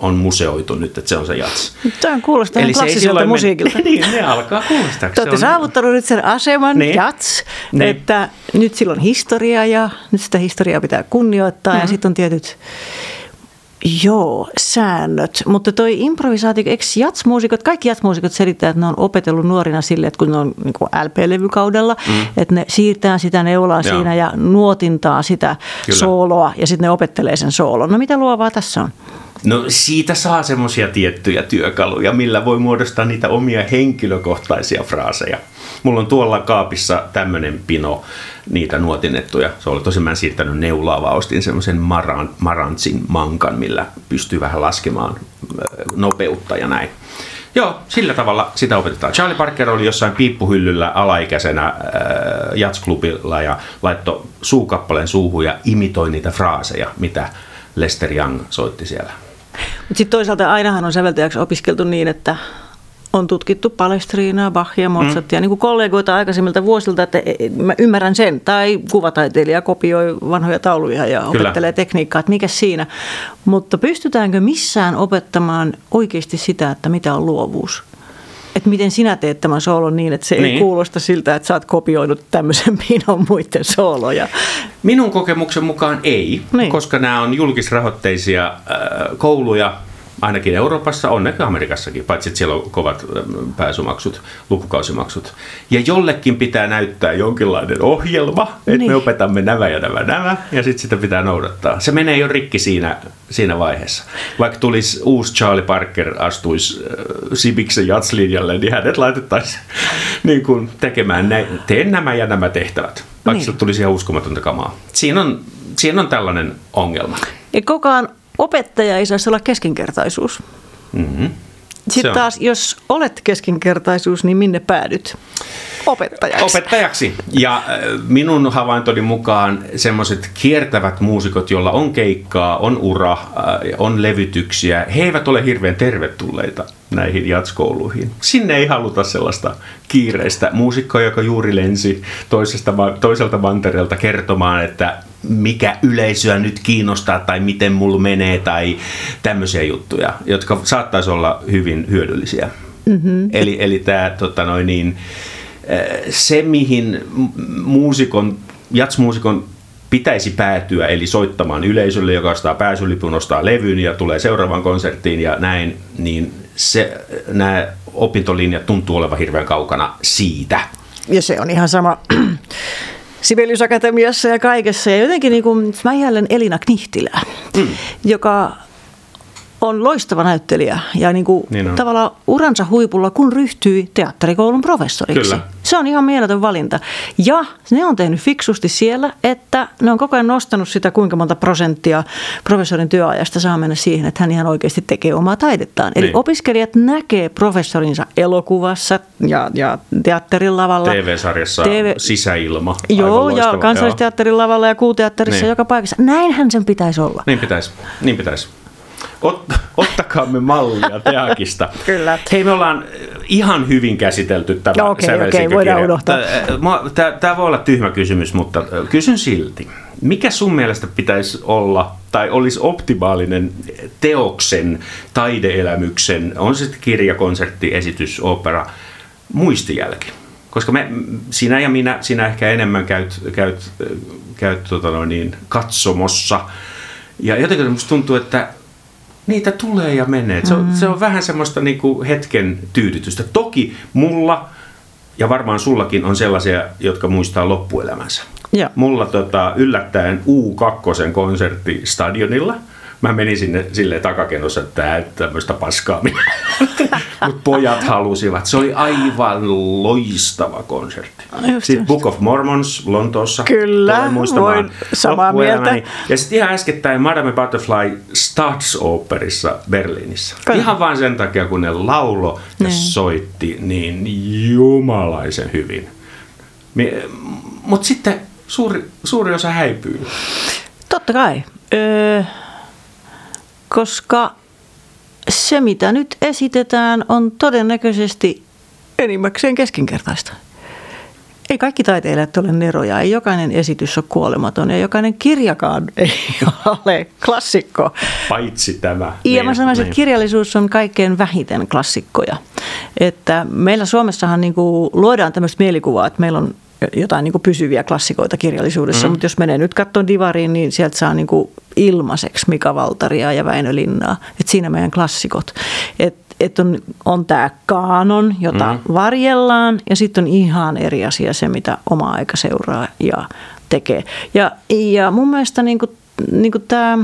[SPEAKER 1] on museoitu nyt, että se on se jats.
[SPEAKER 2] Tämä kuulostaa Eli klassiselta musiikilta.
[SPEAKER 1] niin, ne alkaa kuulostaa.
[SPEAKER 2] Te olette on... saavuttanut nyt sen aseman, niin. jats, niin. että nyt sillä on historia ja nyt sitä historiaa pitää kunnioittaa mm-hmm. ja sitten on tietyt Joo, säännöt. Mutta toi improvisaatio, eikö jatsmuusikot, kaikki jatsmuusikot selittää, että ne on opetellut nuorina sille, että kun ne on niin LP-levykaudella, mm. että ne siirtää sitä neulaa Joo. siinä ja nuotintaa sitä Kyllä. sooloa ja sitten ne opettelee sen soolon. No mitä luovaa tässä on?
[SPEAKER 1] No siitä saa semmoisia tiettyjä työkaluja, millä voi muodostaa niitä omia henkilökohtaisia fraaseja. Mulla on tuolla kaapissa tämmöinen pino niitä nuotinettuja. Se oli tosi mä en siirtänyt neulaa, vaan ostin semmoisen Maran, Marantsin mankan, millä pystyy vähän laskemaan nopeutta ja näin. Joo, sillä tavalla sitä opetetaan. Charlie Parker oli jossain piippuhyllyllä alaikäisenä äh, jatsklubilla ja laittoi suukappaleen suuhun ja imitoi niitä fraaseja, mitä Lester Young soitti siellä.
[SPEAKER 2] Mutta sitten toisaalta ainahan on säveltäjäksi opiskeltu niin, että on tutkittu Palestriinaa, Bachia, Mozartia, mm. niin kuin kollegoita aikaisemmilta vuosilta, että e, e, mä ymmärrän sen. Tai kuvataiteilija kopioi vanhoja tauluja ja Kyllä. opettelee tekniikkaa, että mikä siinä. Mutta pystytäänkö missään opettamaan oikeasti sitä, että mitä on luovuus? Että miten sinä teet tämän soolon niin, että se niin. ei kuulosta siltä, että sä oot kopioinut tämmöisen pinon muiden sooloja.
[SPEAKER 1] Minun kokemuksen mukaan ei, niin. koska nämä on julkisrahoitteisia äh, kouluja, ainakin Euroopassa, onneksi Amerikassakin, paitsi että siellä on kovat pääsumaksut, lukukausimaksut. Ja jollekin pitää näyttää jonkinlainen ohjelma, että niin. me opetamme nämä ja nämä nämä, ja sitten sitä pitää noudattaa. Se menee jo rikki siinä, siinä vaiheessa. Vaikka tulisi uusi Charlie Parker, astuisi äh, Sibiksen jatslinjalle, niin hänet laitettaisiin niin kuin tekemään, nä- teen nämä ja nämä tehtävät. Vaikka niin. tulisi ihan uskomatonta kamaa. Siinä on, siinä on tällainen ongelma.
[SPEAKER 2] Ja kukaan opettaja ei saisi olla keskinkertaisuus. Mm-hmm. Sitten taas, jos olet keskinkertaisuus, niin minne päädyt? Opettajaksi.
[SPEAKER 1] Opettajaksi. Ja äh, minun havaintoni mukaan semmoiset kiertävät muusikot, joilla on keikkaa, on ura, äh, on levytyksiä, he eivät ole hirveän tervetulleita näihin jatskouluihin. Sinne ei haluta sellaista kiireistä muusikkoa, joka juuri lensi toisesta, toiselta mantereelta kertomaan, että mikä yleisöä nyt kiinnostaa tai miten mulla menee tai tämmöisiä juttuja, jotka saattaisi olla hyvin hyödyllisiä. Mm-hmm. Eli, eli tämä tota noin niin, se, mihin muusikon, jatsmuusikon pitäisi päätyä, eli soittamaan yleisölle, joka ostaa pääsylipun, ostaa levyn ja tulee seuraavaan konserttiin ja näin, niin se, nämä opintolinjat tuntuu olevan hirveän kaukana siitä.
[SPEAKER 2] Ja se on ihan sama Sibelius Akatemiassa ja kaikessa. Ja jotenkin niin kuin, mä Elina Knihtilää, mm. joka on loistava näyttelijä ja niin kuin niin tavallaan uransa huipulla, kun ryhtyi teatterikoulun professoriksi. Kyllä. Se on ihan mieletön valinta. Ja ne on tehnyt fiksusti siellä, että ne on koko ajan nostanut sitä, kuinka monta prosenttia professorin työajasta saa mennä siihen, että hän ihan oikeasti tekee omaa taidettaan. Eli niin. opiskelijat näkee professorinsa elokuvassa ja, ja teatterin lavalla.
[SPEAKER 1] TV-sarjassa TV... Sisäilma.
[SPEAKER 2] Joo, ja kansallisteatterin lavalla ja kuuteatterissa niin. joka paikassa. Näinhän sen pitäisi olla.
[SPEAKER 1] Niin pitäisi, niin pitäisi. Ot, ottakaamme mallia Teakista.
[SPEAKER 2] Kyllä.
[SPEAKER 1] Hei, me ollaan ihan hyvin käsitelty tämä
[SPEAKER 2] no, okay, okay, voidaan unohtaa.
[SPEAKER 1] Tämä voi olla tyhmä kysymys, mutta kysyn silti. Mikä sun mielestä pitäisi olla tai olisi optimaalinen teoksen, taideelämyksen, on se sitten kirja, konsertti, esitys, opera, muistijälki? Koska me, sinä ja minä, sinä ehkä enemmän käyt, käyt, käyt tota noin niin, katsomossa. Ja jotenkin musta tuntuu, että niitä tulee ja menee. Se on, mm. se on vähän semmoista niin kuin hetken tyydytystä. Toki mulla ja varmaan sullakin on sellaisia, jotka muistaa loppuelämänsä. Ja. Mulla tota, yllättäen U2 konsertti stadionilla Mä menin sinne silleen takakenossa, että tää tämmöistä paskaa. Mutta pojat halusivat. Se oli aivan loistava konsertti.
[SPEAKER 2] Just,
[SPEAKER 1] Sitten
[SPEAKER 2] just.
[SPEAKER 1] Book of Mormons Lontoossa.
[SPEAKER 2] Kyllä, voin samaa mieltä.
[SPEAKER 1] Ja sitten ihan äskettäin Madame Butterfly Staatsoperissa Berliinissä.
[SPEAKER 2] Kyllä.
[SPEAKER 1] Ihan vain sen takia, kun ne laulo ja
[SPEAKER 2] Niin.
[SPEAKER 1] soitti niin jumalaisen hyvin. Mutta sitten suuri, suuri osa häipyy.
[SPEAKER 2] Totta kai, öö, koska se mitä nyt esitetään on todennäköisesti enimmäkseen keskinkertaista. Ei kaikki taiteilijat ole neroja, ei jokainen esitys ole kuolematon ja jokainen kirjakaan ei ole klassikko.
[SPEAKER 1] Paitsi tämä.
[SPEAKER 2] Ja mä sanoisin, että kirjallisuus on kaikkein vähiten klassikkoja. Että meillä Suomessahan niin kuin luodaan tämmöistä mielikuvaa, että meillä on jotain niin pysyviä klassikoita kirjallisuudessa, mm. mutta jos menee nyt katsomaan Divariin, niin sieltä saa niin ilmaiseksi Mika Valtaria ja Väinö Linnaa. Että siinä meidän klassikot. Että et on, on tämä kaanon, jota mm. varjellaan, ja sitten on ihan eri asia se, mitä oma aika seuraa ja tekee. Ja, ja mun mielestä niin kuin, niin kuin tämä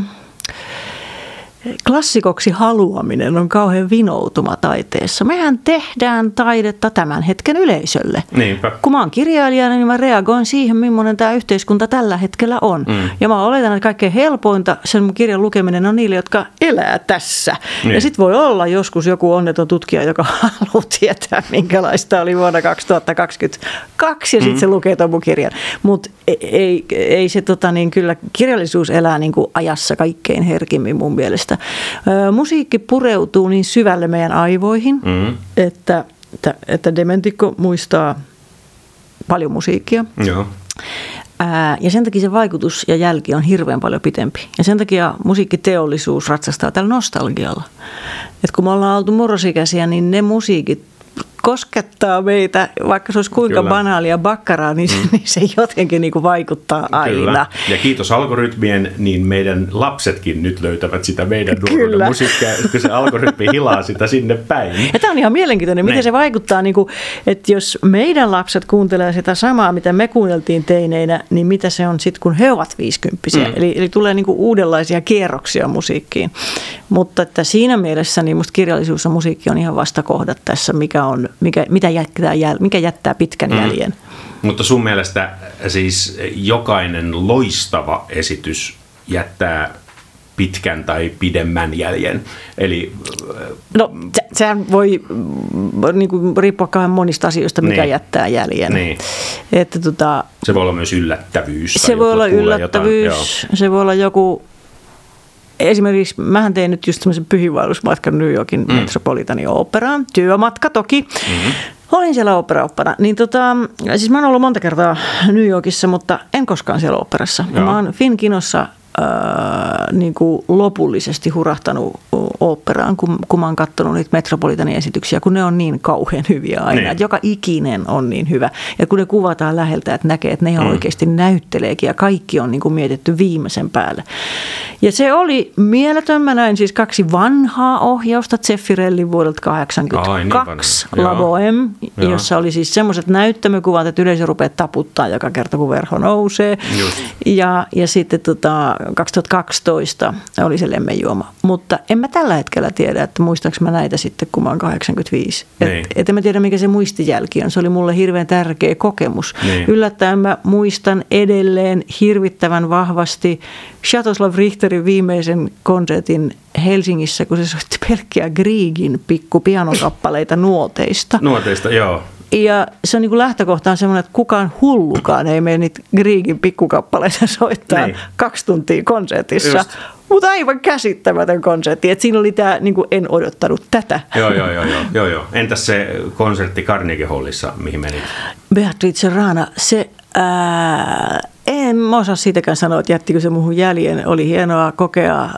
[SPEAKER 2] klassikoksi haluaminen on kauhean vinoutuma taiteessa. Mehän tehdään taidetta tämän hetken yleisölle.
[SPEAKER 1] Niinpä.
[SPEAKER 2] Kun mä oon kirjailijana, niin mä reagoin siihen, millainen tämä yhteiskunta tällä hetkellä on. Mm. Ja mä oletan, että kaikkein helpointa sen mun kirjan lukeminen on niille, jotka elää tässä.
[SPEAKER 1] Niin.
[SPEAKER 2] Ja sitten voi olla joskus joku onneton tutkija, joka haluaa tietää, minkälaista oli vuonna 2022, ja sitten mm. se lukee tuon mun kirjan. Mutta ei, ei se tota, niin kyllä, kirjallisuus elää niin kuin ajassa kaikkein herkimmin mun mielestä. Ö, musiikki pureutuu niin syvälle meidän aivoihin,
[SPEAKER 1] Mm.
[SPEAKER 2] että, että, että dementikko muistaa paljon musiikkia.
[SPEAKER 1] Joo.
[SPEAKER 2] Ää, ja sen takia se vaikutus ja jälki on hirveän paljon pitempi. Ja sen takia musiikkiteollisuus ratsastaa tällä nostalgialla. Et kun me ollaan oltu murrosikäisiä, niin ne musiikit koskettaa meitä, vaikka se olisi kuinka
[SPEAKER 1] Kyllä.
[SPEAKER 2] banaalia bakkaraa, niin, mm. niin se jotenkin niin kuin vaikuttaa aina.
[SPEAKER 1] Kyllä. Ja kiitos algoritmien, niin meidän lapsetkin nyt löytävät sitä meidän nuoruuden musiikkia, kun se algoritmi hilaa sitä sinne päin.
[SPEAKER 2] Ja tämä on ihan mielenkiintoinen, miten
[SPEAKER 1] Niin.
[SPEAKER 2] se vaikuttaa, niin kuin, että jos meidän lapset kuuntelee sitä samaa, mitä me kuunneltiin teineinä, niin mitä se on sitten, kun he ovat viisikymppisiä. Mm. Eli, eli tulee niin kuin uudenlaisia kierroksia musiikkiin. Mutta että siinä mielessä niin musta kirjallisuus ja musiikki on ihan vastakohdat tässä, mikä, on, mikä, mitä jättää, jäl- mikä jättää pitkän mm. jäljen.
[SPEAKER 1] Mutta sun mielestä siis jokainen loistava esitys jättää pitkän tai pidemmän jäljen. Eli
[SPEAKER 2] No se, sehän voi mm, niin kuin, riippua kauhean monista asioista, mikä
[SPEAKER 1] Niin.
[SPEAKER 2] jättää jäljen.
[SPEAKER 1] Niin.
[SPEAKER 2] Että tota,
[SPEAKER 1] se voi olla myös yllättävyys.
[SPEAKER 2] Se voi olla yllättävyys,
[SPEAKER 1] Jotain,
[SPEAKER 2] se voi olla joku, esimerkiksi mähän tein nyt just tämmöisen pyhiinvaellusmatkan New Yorkin mm. Metropolitanin operaan, työmatka toki. Mm-hmm. Olin siellä operaoppana, niin tota, siis mä oon ollut monta kertaa New Yorkissa, mutta en koskaan siellä operassa.
[SPEAKER 1] Joo.
[SPEAKER 2] Mä oon Finkinossa äh, niin kuin lopullisesti hurahtanut oopperaan, kun, kun mä oon katsonut niitä Metropolitanin esityksiä, kun ne on niin kauhean hyviä aina.
[SPEAKER 1] Niin.
[SPEAKER 2] Että joka ikinen on niin hyvä. Ja kun ne kuvataan läheltä, että näkee, että ne ihan mm. oikeasti näytteleekin ja kaikki on niin kuin mietitty viimeisen päälle. Ja se oli mieletön. Mä näin siis kaksi vanhaa ohjausta Zeffirellin vuodelta 82,
[SPEAKER 1] Ai, niin vanha.
[SPEAKER 2] La. Bohème, jossa oli siis semmoiset näyttämökuvat, että yleisö rupeaa taputtaa joka kerta, kun verho nousee.
[SPEAKER 1] Just.
[SPEAKER 2] Ja, ja sitten tota, 2012 oli se lemmenjuoma. Mutta en mä tällä hetkellä tiedä, että muistaaks mä näitä sitten, kun mä oon 85.
[SPEAKER 1] Niin.
[SPEAKER 2] Et, et en mä tiedä, mikä se muistijälki on. Se oli mulle hirveän tärkeä kokemus.
[SPEAKER 1] Niin.
[SPEAKER 2] Yllättäen mä muistan edelleen hirvittävän vahvasti Shatoslav Richterin viimeisen konsertin Helsingissä, kun se soitti pelkkiä Griegin pikkupianokappaleita nuoteista.
[SPEAKER 1] Nuoteista, joo.
[SPEAKER 2] Ja se on niin kuin lähtökohtaan semmoinen, että kukaan hullukaan ei mene niitä Griegin pikkukappaleita soittaa
[SPEAKER 1] Niin.
[SPEAKER 2] kaksi tuntia konsertissa.
[SPEAKER 1] Just.
[SPEAKER 2] Mutta aivan käsittämätön konsertti. Et siinä oli tämä, niin kuin en odottanut tätä.
[SPEAKER 1] Joo, joo, joo, joo, joo, joo. Entäs se konsertti Carnegie Hallissa, mihin menit?
[SPEAKER 2] Beatrice Rana, se, ää, en mä osaa siitäkään sanoa, että jättikö se muuhun jäljen. Oli hienoa kokea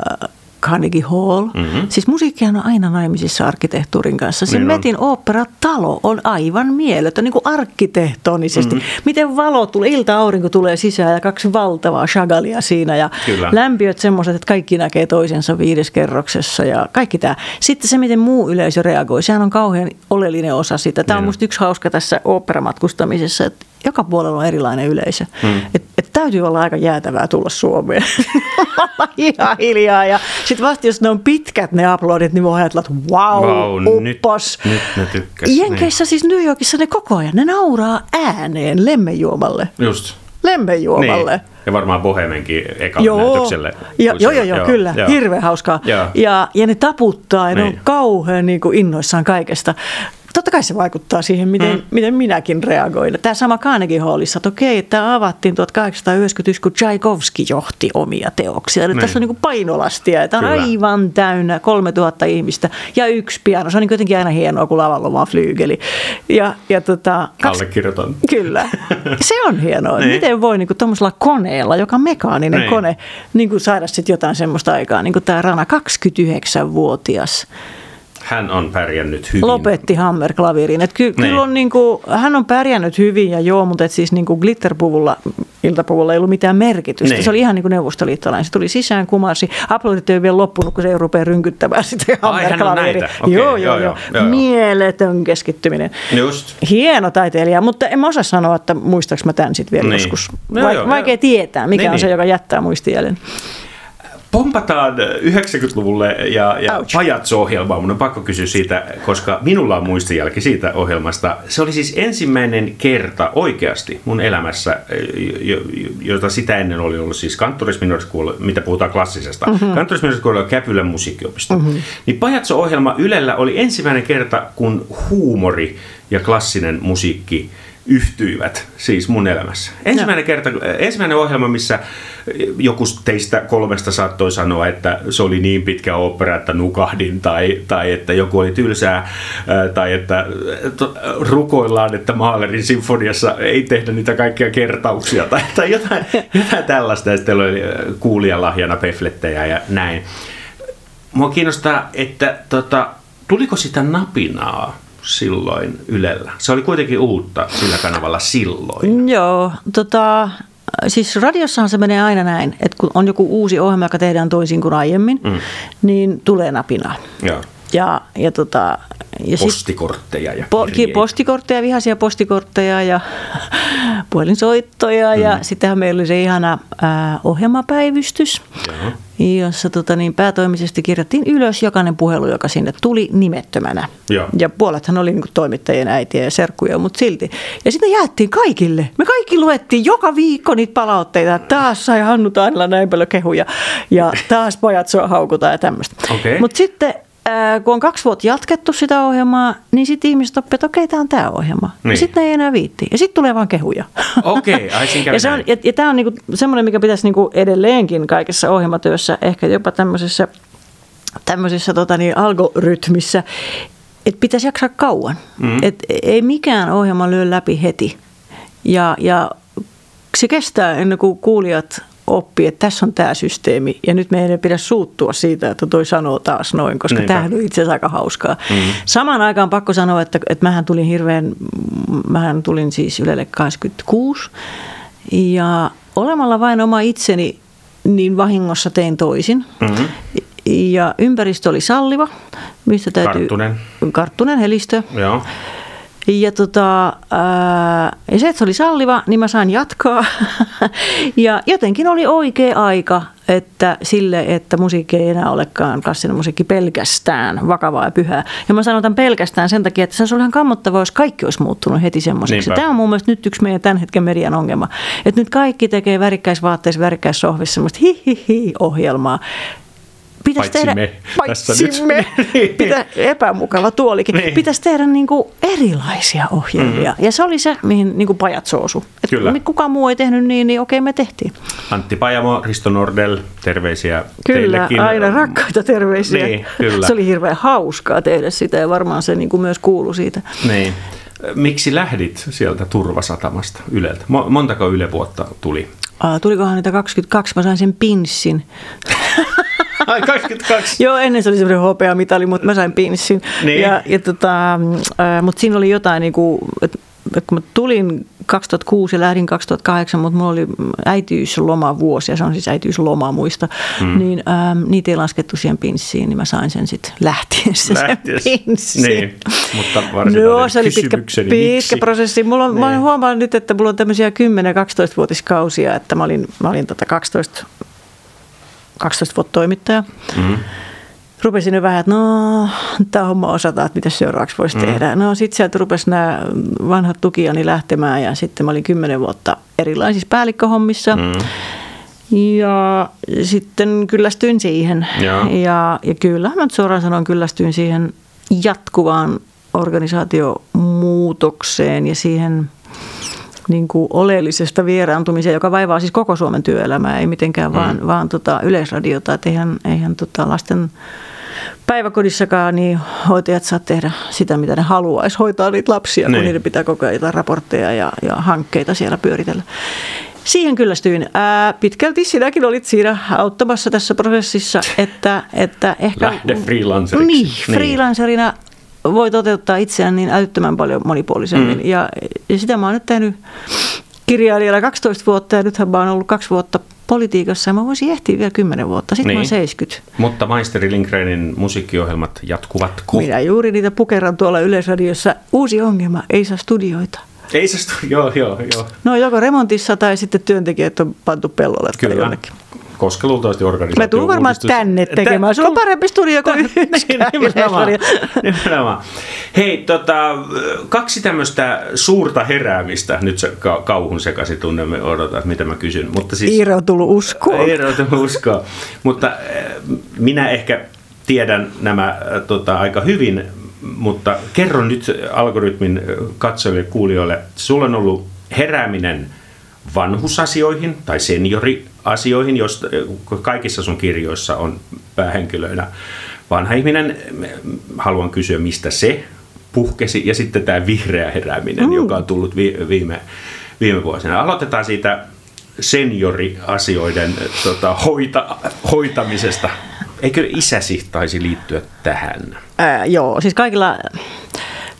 [SPEAKER 2] Carnegie Hall. Mm-hmm. Siis musiikkihan on aina naimisissa arkkitehtuurin kanssa. Se
[SPEAKER 1] Niin.
[SPEAKER 2] Metin oopperatalo on aivan mieletön, niin kuin arkkitehtonisesti. Mm-hmm. Miten valo tulee, ilta-aurinko tulee sisään ja kaksi valtavaa Chagalia siinä ja
[SPEAKER 1] Kyllä.
[SPEAKER 2] lämpiöt semmoiset, että kaikki näkee toisensa viides kerroksessa ja kaikki tämä. Sitten se, miten muu yleisö reagoi, sehän on kauhean oleellinen osa sitä. Tämä on
[SPEAKER 1] Niin on.
[SPEAKER 2] musta yksi hauska tässä oopperamatustamisessa, että joka puolella on erilainen yleisö. Mm. Et, et täytyy olla aika jäätävää tulla Suomeen. Ihan hiljaa. Ja sitten vasta jos ne on pitkät ne uploadit, niin voi ajatella, että wow, wow uppos.
[SPEAKER 1] Nyt, nyt ne tykkäs.
[SPEAKER 2] Jenkeissä niin. siis New Yorkissa ne koko ajan, ne nauraa ääneen lemmenjuomalle.
[SPEAKER 1] Just.
[SPEAKER 2] Lemmenjuomalle. Niin.
[SPEAKER 1] Ja varmaan Bohemenkin ekalle joo. näytökselle.
[SPEAKER 2] Ja, joo, joo, joo, kyllä. Joo. Hirveän hauskaa. Joo. Ja, ja ne taputtaa ja niin. ne on niin. kauhean niin kuin innoissaan kaikesta totta kai se vaikuttaa siihen, miten, mm. miten minäkin reagoin. Tämä sama Carnegie Hallissa, että okei, tämä avattiin 1891, kun Tchaikovsky johti omia teoksia. Niin. Tässä on niin painolastia, että on Kyllä. aivan täynnä 3000 ihmistä ja yksi piano. Se on niin jotenkin aina hienoa, kun lavalla on vaan flyygeli. Ja, ja tota,
[SPEAKER 1] kaksi, Allekirjoitan.
[SPEAKER 2] Kyllä, se on hienoa. niin. Miten voi niin tuommoisella koneella, joka on mekaaninen niin. kone, niin kuin saada sitten jotain semmoista aikaa, niin kuin tämä Rana, 29-vuotias
[SPEAKER 1] hän on pärjännyt hyvin.
[SPEAKER 2] Lopetti Hammer-klavirin. Et ky- niin. kyllä on niin kuin, hän on pärjännyt hyvin ja joo, mutta et siis niin kuin glitterpuvulla, iltapuvulla ei ollut mitään merkitystä. Niin. Se oli ihan niin kuin neuvostoliittolainen. Se tuli sisään, kumarsi. Aplodit ei vielä loppunut, kun se ei rupea rynkyttämään sitä Hammer-klaviria.
[SPEAKER 1] Okay,
[SPEAKER 2] joo, joo, joo, joo. Mieletön keskittyminen.
[SPEAKER 1] Just.
[SPEAKER 2] Hieno taiteilija, mutta en mä osaa sanoa, että muistaaks mä tämän sitten vielä niin. joskus. Va- joo, vaikea joo. tietää, mikä niin, on se, niin. joka jättää muistijäljen
[SPEAKER 1] pompataan 90-luvulle ja, ja Pajatso-ohjelmaa. Mun on pakko kysyä siitä, koska minulla on muistijälki siitä ohjelmasta. Se oli siis ensimmäinen kerta oikeasti mun elämässä, jota sitä ennen oli ollut siis School, mitä puhutaan klassisesta. Mm-hmm. School on Käpylän musiikkiopisto. Mm-hmm. Niin Pajatso-ohjelma Ylellä oli ensimmäinen kerta, kun huumori ja klassinen musiikki yhtyivät siis mun elämässä. Ensimmäinen, no. kerta, ensimmäinen ohjelma, missä joku teistä kolmesta saattoi sanoa, että se oli niin pitkä opera, että nukahdin, tai, tai että joku oli tylsää, tai että rukoillaan, että Mahlerin sinfoniassa ei tehdä niitä kaikkia kertauksia, tai, tai jotain, jotain tällaista, ja sitten oli kuulijalahjana peflettejä ja näin. Mua kiinnostaa, että tota, tuliko sitä napinaa silloin Ylellä? Se oli kuitenkin uutta sillä kanavalla silloin.
[SPEAKER 2] Joo, tota, siis radiossahan se menee aina näin, että kun on joku uusi ohjelma, joka tehdään toisin kuin aiemmin, mm. niin tulee napinaa.
[SPEAKER 1] Joo.
[SPEAKER 2] Ja, ja, tota,
[SPEAKER 1] ja postikortteja ja
[SPEAKER 2] po, Postikortteja, vihaisia postikortteja ja puhelinsoittoja. Mm. Ja sittenhän meillä oli se ihana äh, ohjelmapäivystys, Joo. jossa tota, niin, päätoimisesti kirjattiin ylös jokainen puhelu, joka sinne tuli nimettömänä.
[SPEAKER 1] Joo.
[SPEAKER 2] Ja puolethan oli niin kuin, toimittajien äitiä ja serkkuja, mutta silti. Ja sitten jaettiin kaikille. Me kaikki luettiin joka viikko niitä palautteita. Taas sai Hannu Tainilla näin paljon kehuja ja taas pojat sua haukutaan ja tämmöistä.
[SPEAKER 1] Okay.
[SPEAKER 2] Mutta sitten kun on kaksi vuotta jatkettu sitä ohjelmaa, niin sitten ihmiset oppivat, että okei, okay, tämä on tämä ohjelma. Niin. Ja sitten ne ei enää viitti. Ja sitten tulee vaan kehuja.
[SPEAKER 1] Okei, okay,
[SPEAKER 2] ja, se on, ja, ja tämä on niinku semmoinen, mikä pitäisi niinku edelleenkin kaikessa ohjelmatyössä, ehkä jopa tämmöisessä, tämmöisessä tota niin, algorytmissä, että pitäisi jaksaa kauan. Mm. Et ei mikään ohjelma lyö läpi heti. Ja, ja se kestää ennen kuin kuulijat oppi, että tässä on tämä systeemi ja nyt meidän ei pidä suuttua siitä, että toi sanoo taas noin, koska Niinpä. tämähän on itse asiassa aika hauskaa. Mm-hmm. Samaan aikaan pakko sanoa, että, että mähän tulin hirveän, mähän tulin siis Ylelle 26 ja olemalla vain oma itseni, niin vahingossa tein toisin. Mm-hmm. Ja ympäristö oli salliva. Mistä täytyy,
[SPEAKER 1] Karttunen.
[SPEAKER 2] Karttunen, helistö.
[SPEAKER 1] Joo.
[SPEAKER 2] Ja, tota, ää, ja se, että se oli salliva, niin mä sain jatkaa. ja jotenkin oli oikea aika että sille, että musiikki ei enää olekaan klassinen musiikki pelkästään vakavaa ja pyhää. Ja mä sanon tämän pelkästään sen takia, että se olisi ihan kammottavaa, jos kaikki olisi muuttunut heti semmoiseksi. Tämä on mun mielestä nyt yksi meidän tämän hetken median ongelma. Että nyt kaikki tekee värikkäisvaatteissa, värikkäissohvissa semmoista hi-hi-hi-ohjelmaa
[SPEAKER 1] pitäisi paitsi tehdä, me.
[SPEAKER 2] Paitsi me. Pitä, epämukava tuolikin. Niin. Pitäisi tehdä niin kuin erilaisia ohjelmia. Mm. Ja se oli se, mihin niin kuin pajat soosu. Et Kyllä. Kukaan muu ei tehnyt niin, niin okei me tehtiin.
[SPEAKER 1] Antti Pajamo, Risto Nordel, terveisiä
[SPEAKER 2] Kyllä,
[SPEAKER 1] teillekin.
[SPEAKER 2] aina rakkaita terveisiä. Niin, kyllä. Se oli hirveän hauskaa tehdä sitä ja varmaan se niin kuin myös kuulu siitä.
[SPEAKER 1] Niin. Miksi lähdit sieltä Turvasatamasta Yleltä? Montako Yle vuotta tuli?
[SPEAKER 2] Aa, tulikohan niitä 22? Mä sain sen pinssin.
[SPEAKER 1] Ai 22.
[SPEAKER 2] Joo, ennen se oli semmoinen hopeamitali, mutta mä sain pinssin. Niin. Ja, ja tota, äh, mutta siinä oli jotain, niin kuin, että kun mä tulin 2006 ja lähdin 2008, mutta mulla oli äitiysloma vuosi, ja se on siis äitiysloma muista, mm. niin ähm, niitä ei laskettu siihen pinssiin, niin mä sain sen sitten lähtiessä, sen pinssin.
[SPEAKER 1] Niin, mutta no, se oli pitkä,
[SPEAKER 2] pitkä prosessi. Mulla on, niin. Mä huomaan nyt, että mulla on tämmöisiä 10-12-vuotiskausia, että mä olin, mä olin tota 12, 12 vuotta toimittaja. Mm rupesin jo vähän, että no, tämä homma osataan, että mitä seuraavaksi voisi mm. tehdä. No sitten sieltä rupesi nämä vanhat tukijani lähtemään ja sitten mä olin kymmenen vuotta erilaisissa päällikköhommissa. Mm. Ja sitten kyllästyin siihen. Ja, ja, ja kyllä mä suoraan sanon, kyllästyin siihen jatkuvaan organisaatiomuutokseen ja siihen niin kuin oleellisesta vieraantumiseen, joka vaivaa siis koko Suomen työelämää, ei mitenkään mm. vaan, vaan tota yleisradiota. Että eihän, eihän tota lasten päiväkodissakaan niin hoitajat saa tehdä sitä, mitä ne haluaisi hoitaa niitä lapsia, niin. kun niiden pitää koko ajan raportteja ja, ja hankkeita siellä pyöritellä. Siihen kyllästyin. Ää, pitkälti sinäkin olit siinä auttamassa tässä prosessissa, että, että ehkä...
[SPEAKER 1] Lähde freelanceriksi.
[SPEAKER 2] Niin, niin, freelancerina voi toteuttaa itseään niin älyttömän paljon monipuolisemmin. Mm. Ja, ja sitä mä oon nyt tehnyt kirjailijalla 12 vuotta ja nythän mä oon ollut kaksi vuotta politiikassa ja mä voisin ehtiä vielä 10 vuotta, sitten niin. mä oon 70.
[SPEAKER 1] Mutta Maisteri Lindgrenin musiikkiohjelmat jatkuvat.
[SPEAKER 2] Minä juuri niitä pukeran tuolla Yleisradiossa. Uusi ongelma, ei saa studioita.
[SPEAKER 1] Ei saa studioita, joo, joo, joo.
[SPEAKER 2] No joko remontissa tai sitten työntekijät on pantu pellolle Kyllä. tai jonnekin
[SPEAKER 1] koska luultavasti organisaatio
[SPEAKER 2] Mä tulen varmaan tänne tekemään. Sulla on parempi studio kuin niin, yksikään nimenomaan,
[SPEAKER 1] nimenomaan. Hei, tota, kaksi tämmöistä suurta heräämistä. Nyt se kauhun sekaisin tunnemme odotat, mitä mä kysyn.
[SPEAKER 2] Mutta siis, Iiro on tullut uskoon.
[SPEAKER 1] Iiro on tullut uskoon. Mutta eh, minä ehkä tiedän nämä eh, tota, aika hyvin, mutta kerron nyt algoritmin katsojille ja kuulijoille. Sulla on ollut herääminen vanhusasioihin tai senioriasioihin, josta kaikissa sun kirjoissa on päähenkilöinä vanha ihminen. Haluan kysyä, mistä se puhkesi, ja sitten tämä vihreä herääminen, mm. joka on tullut viime, viime vuosina. Aloitetaan siitä senioriasioiden tota, hoita, hoitamisesta. Eikö isäsi taisi liittyä tähän?
[SPEAKER 2] Ää, joo, siis kaikilla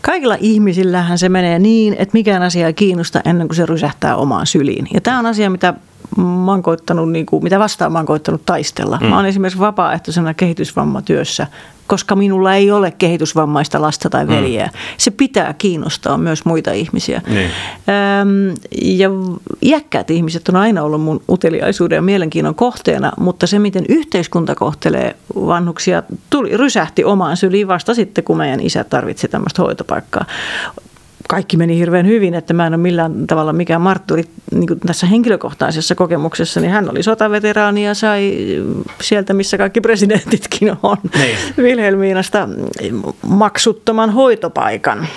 [SPEAKER 2] Kaikilla ihmisillähän se menee niin, että mikään asia ei kiinnosta ennen kuin se rysähtää omaan syliin. Ja tämä on asia, mitä mä oon koittanut, niin kuin, mitä vastaan mä oon koittanut taistella. Mm. Mä oon esimerkiksi vapaaehtoisena kehitysvammatyössä koska minulla ei ole kehitysvammaista lasta tai veljeä. Mm. Se pitää kiinnostaa myös muita ihmisiä. Niin. Ja iäkkäät ihmiset on aina ollut mun uteliaisuuden ja mielenkiinnon kohteena, mutta se, miten yhteiskunta kohtelee vanhuksia, tuli, rysähti omaan syliin vasta sitten, kun meidän isä tarvitsi tämmöistä hoitopaikkaa kaikki meni hirveän hyvin, että mä en ole millään tavalla mikään martturi niin kuin tässä henkilökohtaisessa kokemuksessa, niin hän oli sotaveteraani ja sai sieltä, missä kaikki presidentitkin on, niin. Wilhelmiinasta maksuttoman hoitopaikan.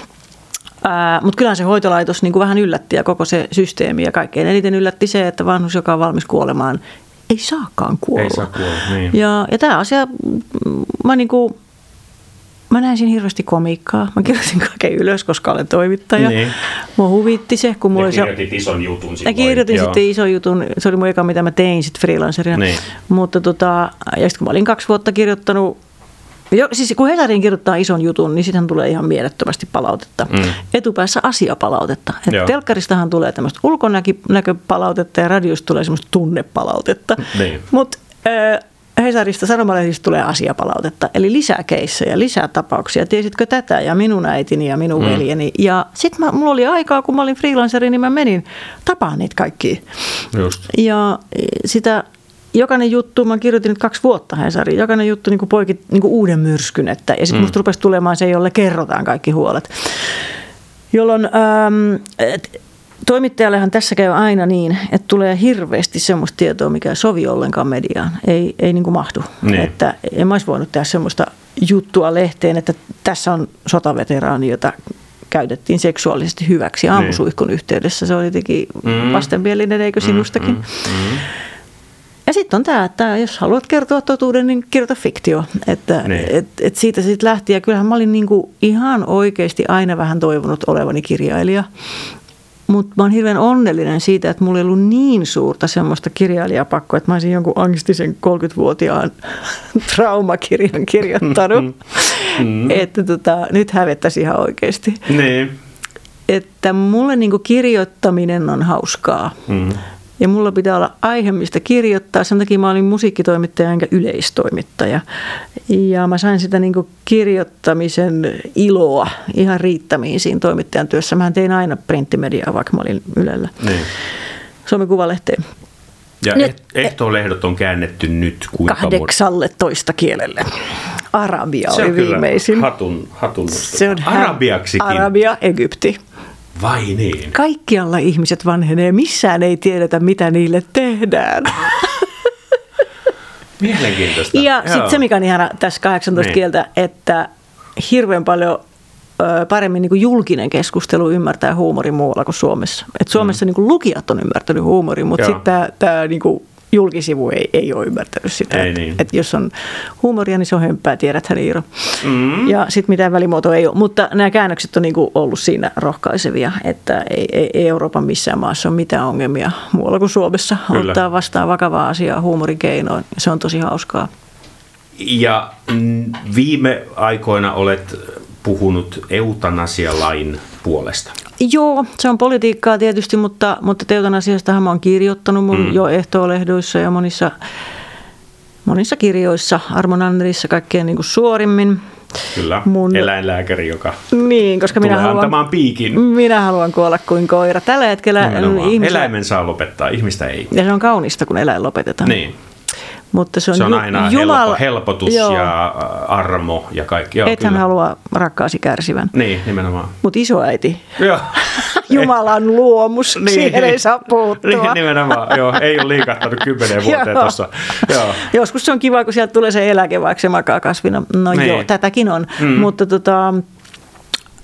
[SPEAKER 2] Mutta kyllä se hoitolaitos niin kuin vähän yllätti ja koko se systeemi ja kaikkein eniten yllätti se, että vanhus, joka on valmis kuolemaan, ei saakaan kuolla.
[SPEAKER 1] Ei saa kuolla, niin.
[SPEAKER 2] Ja, ja tämä asia, mä niin kuin, Mä näin siinä hirveästi komiikkaa. Mä kirjoitin kaiken ylös, koska olen toimittaja. Niin. Mua huvitti se, kun mulla
[SPEAKER 1] oli se... ison jutun
[SPEAKER 2] silloin. Ja kirjoitin Joo. sitten ison jutun. Se oli mun eka, mitä mä tein sitten freelancerina. Niin. Mutta tota, ja sitten kun mä olin kaksi vuotta kirjoittanut jo, siis kun Hesarin kirjoittaa ison jutun, niin sitten tulee ihan mielettömästi palautetta. Mm. Etupäässä asiapalautetta. Et telkkaristahan tulee tämmöistä ulkonäköpalautetta ja radiosta tulee semmoista tunnepalautetta. Niin. Mutta Hesarista sanomalehdistä tulee asiapalautetta, eli lisää keissejä, lisää tapauksia. Tiesitkö tätä ja minun äitini ja minun mm. veljeni. Ja sitten mulla oli aikaa, kun mä olin freelanceri, niin mä menin tapaan niitä kaikki. Just. Ja sitä jokainen juttu, mä kirjoitin nyt kaksi vuotta Hesariin, jokainen juttu niin poikit niin uuden myrskyn, että, ja sitten mm. musta rupesi tulemaan se, jolle kerrotaan kaikki huolet. Jolloin ähm, Toimittajallehan tässä käy aina niin, että tulee hirveästi semmoista tietoa, mikä ei sovi ollenkaan mediaan. Ei, ei niin kuin mahdu. Niin. Että en mä olisi voinut tehdä semmoista juttua lehteen, että tässä on sotaveteraani, jota käytettiin seksuaalisesti hyväksi niin. aamusuihkun niin. yhteydessä. Se oli jotenkin mm. vastenmielinen, eikö mm, sinustakin? Mm, mm, mm. Ja sitten on tämä, että jos haluat kertoa totuuden, niin kirjoita fiktio. Että niin. et, et siitä sitten lähti. Ja kyllähän mä olin niinku ihan oikeasti aina vähän toivonut olevani kirjailija. Mutta mä oon hirveän onnellinen siitä, että mulla ei ollut niin suurta semmoista kirjailijapakkoa, että mä olisin jonkun angstisen 30-vuotiaan traumakirjan kirjoittanut. Mm. että tota, nyt hävettäisi ihan oikeasti.
[SPEAKER 1] Niin.
[SPEAKER 2] että mulle niin kuin kirjoittaminen on hauskaa. Mm. Ja mulla pitää olla aihe, mistä kirjoittaa. Sen takia mä olin musiikkitoimittaja enkä yleistoimittaja. Ja mä sain sitä niin kirjoittamisen iloa ihan riittämiin siinä toimittajan työssä. Mä tein aina printtimediaa, vaikka mä olin Ylellä. Niin. Suomen Kuvalehteen.
[SPEAKER 1] Ja Nyt, ehtoolehdot on käännetty nyt
[SPEAKER 2] kuinka 18 kielelle. Arabia
[SPEAKER 1] se
[SPEAKER 2] oli viimeisin.
[SPEAKER 1] Hatun, hatun se on Arabiaksikin.
[SPEAKER 2] Arabia, Egypti.
[SPEAKER 1] Vai niin?
[SPEAKER 2] Kaikkialla ihmiset vanhenee, missään ei tiedetä, mitä niille tehdään.
[SPEAKER 1] Mielenkiintoista.
[SPEAKER 2] Ja sitten se, mikä on ihana tässä 18 niin. kieltä, että hirveän paljon paremmin niin julkinen keskustelu ymmärtää huumorin muualla kuin Suomessa. Et Suomessa mm. niin lukijat on ymmärtänyt huumorin, mutta sitten tämä, niin julkisivu ei, ei ole ymmärtänyt sitä. Ei niin. että jos on huumoria, niin se on hömpää, tiedäthän Iiro. Mm. Ja sitten mitään välimuotoa ei ole. Mutta nämä käännökset on niinku ollut siinä rohkaisevia, että ei, ei, ei Euroopan missään maassa ole mitään ongelmia muualla kuin Suomessa Kyllä. ottaa vastaan vakavaa asiaa huumorin keinoin. Se on tosi hauskaa.
[SPEAKER 1] Ja viime aikoina olet puhunut eutanasialain puolesta.
[SPEAKER 2] Joo, se on politiikkaa tietysti, mutta, mutta eutanasiastahan mä oon kirjoittanut mun mm. jo ehtoolehdoissa ja monissa, monissa kirjoissa, Armon Annerissa kaikkein niin kuin suorimmin.
[SPEAKER 1] Kyllä, mun... eläinlääkäri, joka
[SPEAKER 2] niin, koska minä
[SPEAKER 1] haluan, antamaan piikin.
[SPEAKER 2] Minä haluan kuolla kuin koira. Tällä hetkellä
[SPEAKER 1] ihmisen... Eläimen saa lopettaa, ihmistä ei.
[SPEAKER 2] Ja se on kaunista, kun eläin lopetetaan.
[SPEAKER 1] Niin.
[SPEAKER 2] Mutta se on,
[SPEAKER 1] se on aina Jumal... helpotus joo. ja armo ja kaikki. Joo,
[SPEAKER 2] Ethän kyllä. halua rakkaasi kärsivän.
[SPEAKER 1] Niin, nimenomaan.
[SPEAKER 2] Mutta isoäiti. Joo. Jumalan luomus, niin, siihen ei saa puuttua.
[SPEAKER 1] Niin, nimenomaan, joo, ei ole liikahtanut kymmenen vuoteen tuossa.
[SPEAKER 2] Joskus se on kiva, kun sieltä tulee se eläke, vaikka se makaa kasvina. No niin. joo, tätäkin on. Mm. Mutta tota,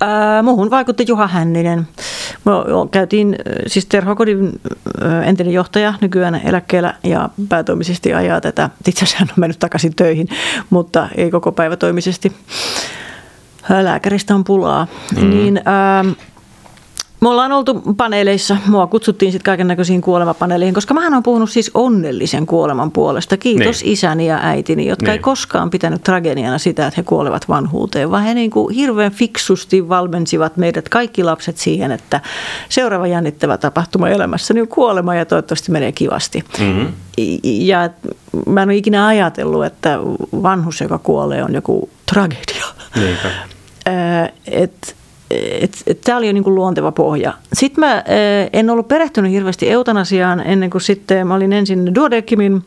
[SPEAKER 2] Ää, muuhun vaikutti Juha Hänninen. Me käytiin, siis Terho Kodin entinen johtaja nykyään eläkkeellä ja päätoimisesti ajaa tätä. Itse asiassa hän on mennyt takaisin töihin, mutta ei koko päivä toimisesti. Lääkäristä on pulaa. Mm. Niin, ää, me ollaan oltu paneeleissa, mua kutsuttiin sitten kaiken näköisiin kuolemapaneeleihin, koska mähän on puhunut siis onnellisen kuoleman puolesta. Kiitos niin. isäni ja äitini, jotka niin. ei koskaan pitänyt tragediana sitä, että he kuolevat vanhuuteen, vaan he niin kuin hirveän fiksusti valmensivat meidät kaikki lapset siihen, että seuraava jännittävä tapahtuma elämässä niin on kuolema ja toivottavasti menee kivasti. Mm-hmm. Ja mä en ole ikinä ajatellut, että vanhus, joka kuolee, on joku tragedia. Niinpä. että tämä oli jo niin kuin luonteva pohja. Sitten mä en ollut perehtynyt hirveästi eutanasiaan ennen kuin sitten mä olin ensin Duodekimin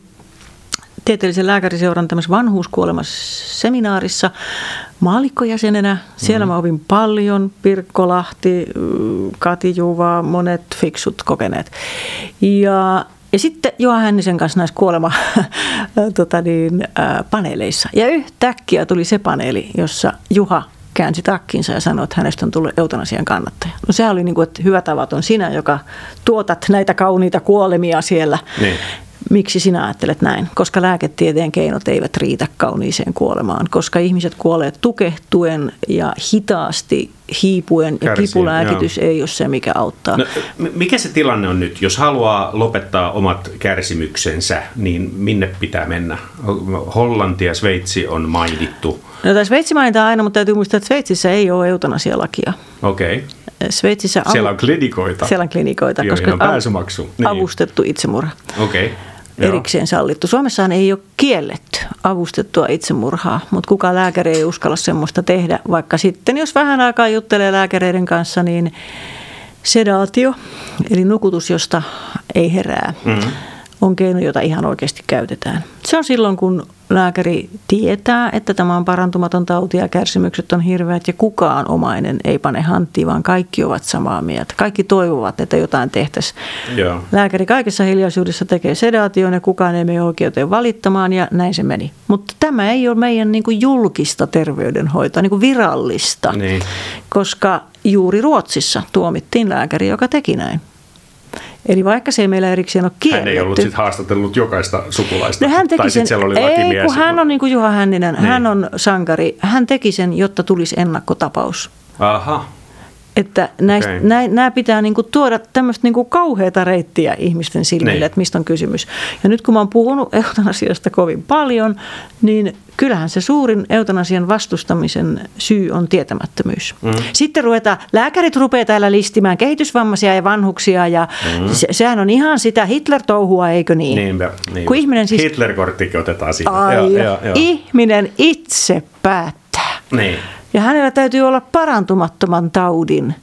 [SPEAKER 2] tieteellisen lääkäriseuran vanhuuskuolemasseminaarissa maalikkojäsenenä. Siellä mm. mä opin paljon, Pirkko Lahti, Kati Juva, monet fiksut kokeneet. Ja ja sitten Juha Hännisen kanssa näissä kuolema tota niin, äh, paneeleissa. Ja yhtäkkiä tuli se paneeli, jossa Juha käänsi takkinsa ja sanoi, että hänestä on tullut eutanasian kannattaja. No sehän oli niin kuin, että hyvä tavaton sinä, joka tuotat näitä kauniita kuolemia siellä. Niin. Miksi sinä ajattelet näin? Koska lääketieteen keinot eivät riitä kauniiseen kuolemaan, koska ihmiset kuolee tukehtuen ja hitaasti hiipuen ja Kärsii, kipulääkitys joo. ei ole se, mikä auttaa. No,
[SPEAKER 1] mikä se tilanne on nyt? Jos haluaa lopettaa omat kärsimyksensä, niin minne pitää mennä? Hollanti ja Sveitsi on mainittu.
[SPEAKER 2] No tässä Sveitsi mainitaan aina, mutta täytyy muistaa, että Sveitsissä ei ole eutanasialakia.
[SPEAKER 1] Okei. Okay.
[SPEAKER 2] Sveitsissä
[SPEAKER 1] siellä on klinikoita.
[SPEAKER 2] Siellä on klinikoita,
[SPEAKER 1] koska on pääsymaksu.
[SPEAKER 2] Niin. avustettu itsemurha.
[SPEAKER 1] Okei. Okay
[SPEAKER 2] erikseen sallittu. Suomessahan ei ole kielletty avustettua itsemurhaa, mutta kuka lääkäri ei uskalla semmoista tehdä, vaikka sitten jos vähän aikaa juttelee lääkäreiden kanssa, niin sedaatio, eli nukutus, josta ei herää, mm-hmm. on keino, jota ihan oikeasti käytetään. Se on silloin, kun lääkäri tietää, että tämä on parantumaton tauti ja kärsimykset on hirveät ja kukaan omainen ei pane hanttiin, vaan kaikki ovat samaa mieltä. Kaikki toivovat, että jotain tehtäisiin. Lääkäri kaikessa hiljaisuudessa tekee sedaation ja kukaan ei mene oikeuteen valittamaan ja näin se meni. Mutta tämä ei ole meidän niin kuin julkista terveydenhoitoa, niin kuin virallista, niin. koska juuri Ruotsissa tuomittiin lääkäri, joka teki näin. Eli vaikka se ei meillä erikseen ole kielletty.
[SPEAKER 1] Hän ei ollut sit haastatellut jokaista sukulaista.
[SPEAKER 2] No hän teki tai sen, siellä oli ei, kun hän on niin kuin Juha Hänninen, niin. hän on sankari. Hän teki sen, jotta tulisi ennakkotapaus.
[SPEAKER 1] Aha.
[SPEAKER 2] Että näistä, okay. nämä pitää niinku tuoda tämmöistä niinku kauheata reittiä ihmisten silmille,
[SPEAKER 1] Niin.
[SPEAKER 2] että mistä on kysymys. Ja nyt kun mä oon puhunut eutanasiasta kovin paljon, niin kyllähän se suurin eutanasian vastustamisen syy on tietämättömyys. Mm. Sitten ruvetaan, lääkärit rupeaa täällä listimään kehitysvammaisia ja vanhuksia ja mm. se, sehän on ihan sitä Hitler-touhua, eikö niin?
[SPEAKER 1] Niinpä, niin
[SPEAKER 2] Kun ihminen siis,
[SPEAKER 1] Hitler-korttikin otetaan siihen.
[SPEAKER 2] ai,
[SPEAKER 1] Joo, joo, joo.
[SPEAKER 2] ihminen itse päättää.
[SPEAKER 1] Niin,
[SPEAKER 2] Ja hänellä täytyy olla parantumattoman taudin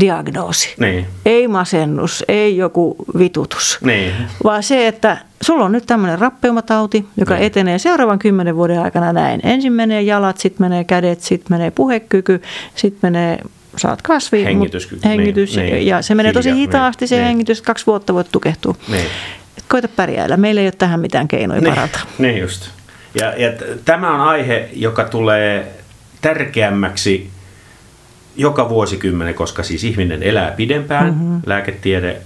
[SPEAKER 2] diagnoosi.
[SPEAKER 1] niin,
[SPEAKER 2] Ei masennus, ei joku vitutus,
[SPEAKER 1] niin.
[SPEAKER 2] vaan se, että sulla on nyt tämmöinen rappeumatauti, joka
[SPEAKER 1] Niin.
[SPEAKER 2] etenee seuraavan kymmenen vuoden aikana näin. Ensin menee jalat, sitten menee kädet, sitten menee puhekyky, sitten menee saat kasvi, mut-
[SPEAKER 1] Hengityskyky,
[SPEAKER 2] hengitys
[SPEAKER 1] niin, niin.
[SPEAKER 2] ja se menee tosi hitaasti
[SPEAKER 1] niin,
[SPEAKER 2] se
[SPEAKER 1] niin.
[SPEAKER 2] hengitys, kaksi vuotta voit tukehtua.
[SPEAKER 1] Niin.
[SPEAKER 2] Et koita pärjäillä, meillä ei ole tähän mitään keinoja
[SPEAKER 1] Niin,
[SPEAKER 2] parata.
[SPEAKER 1] niin just. Ja, ja t- tämä on aihe, joka tulee tärkeämmäksi joka vuosikymmenen, koska siis ihminen elää pidempään. Mm-hmm. Lääketiede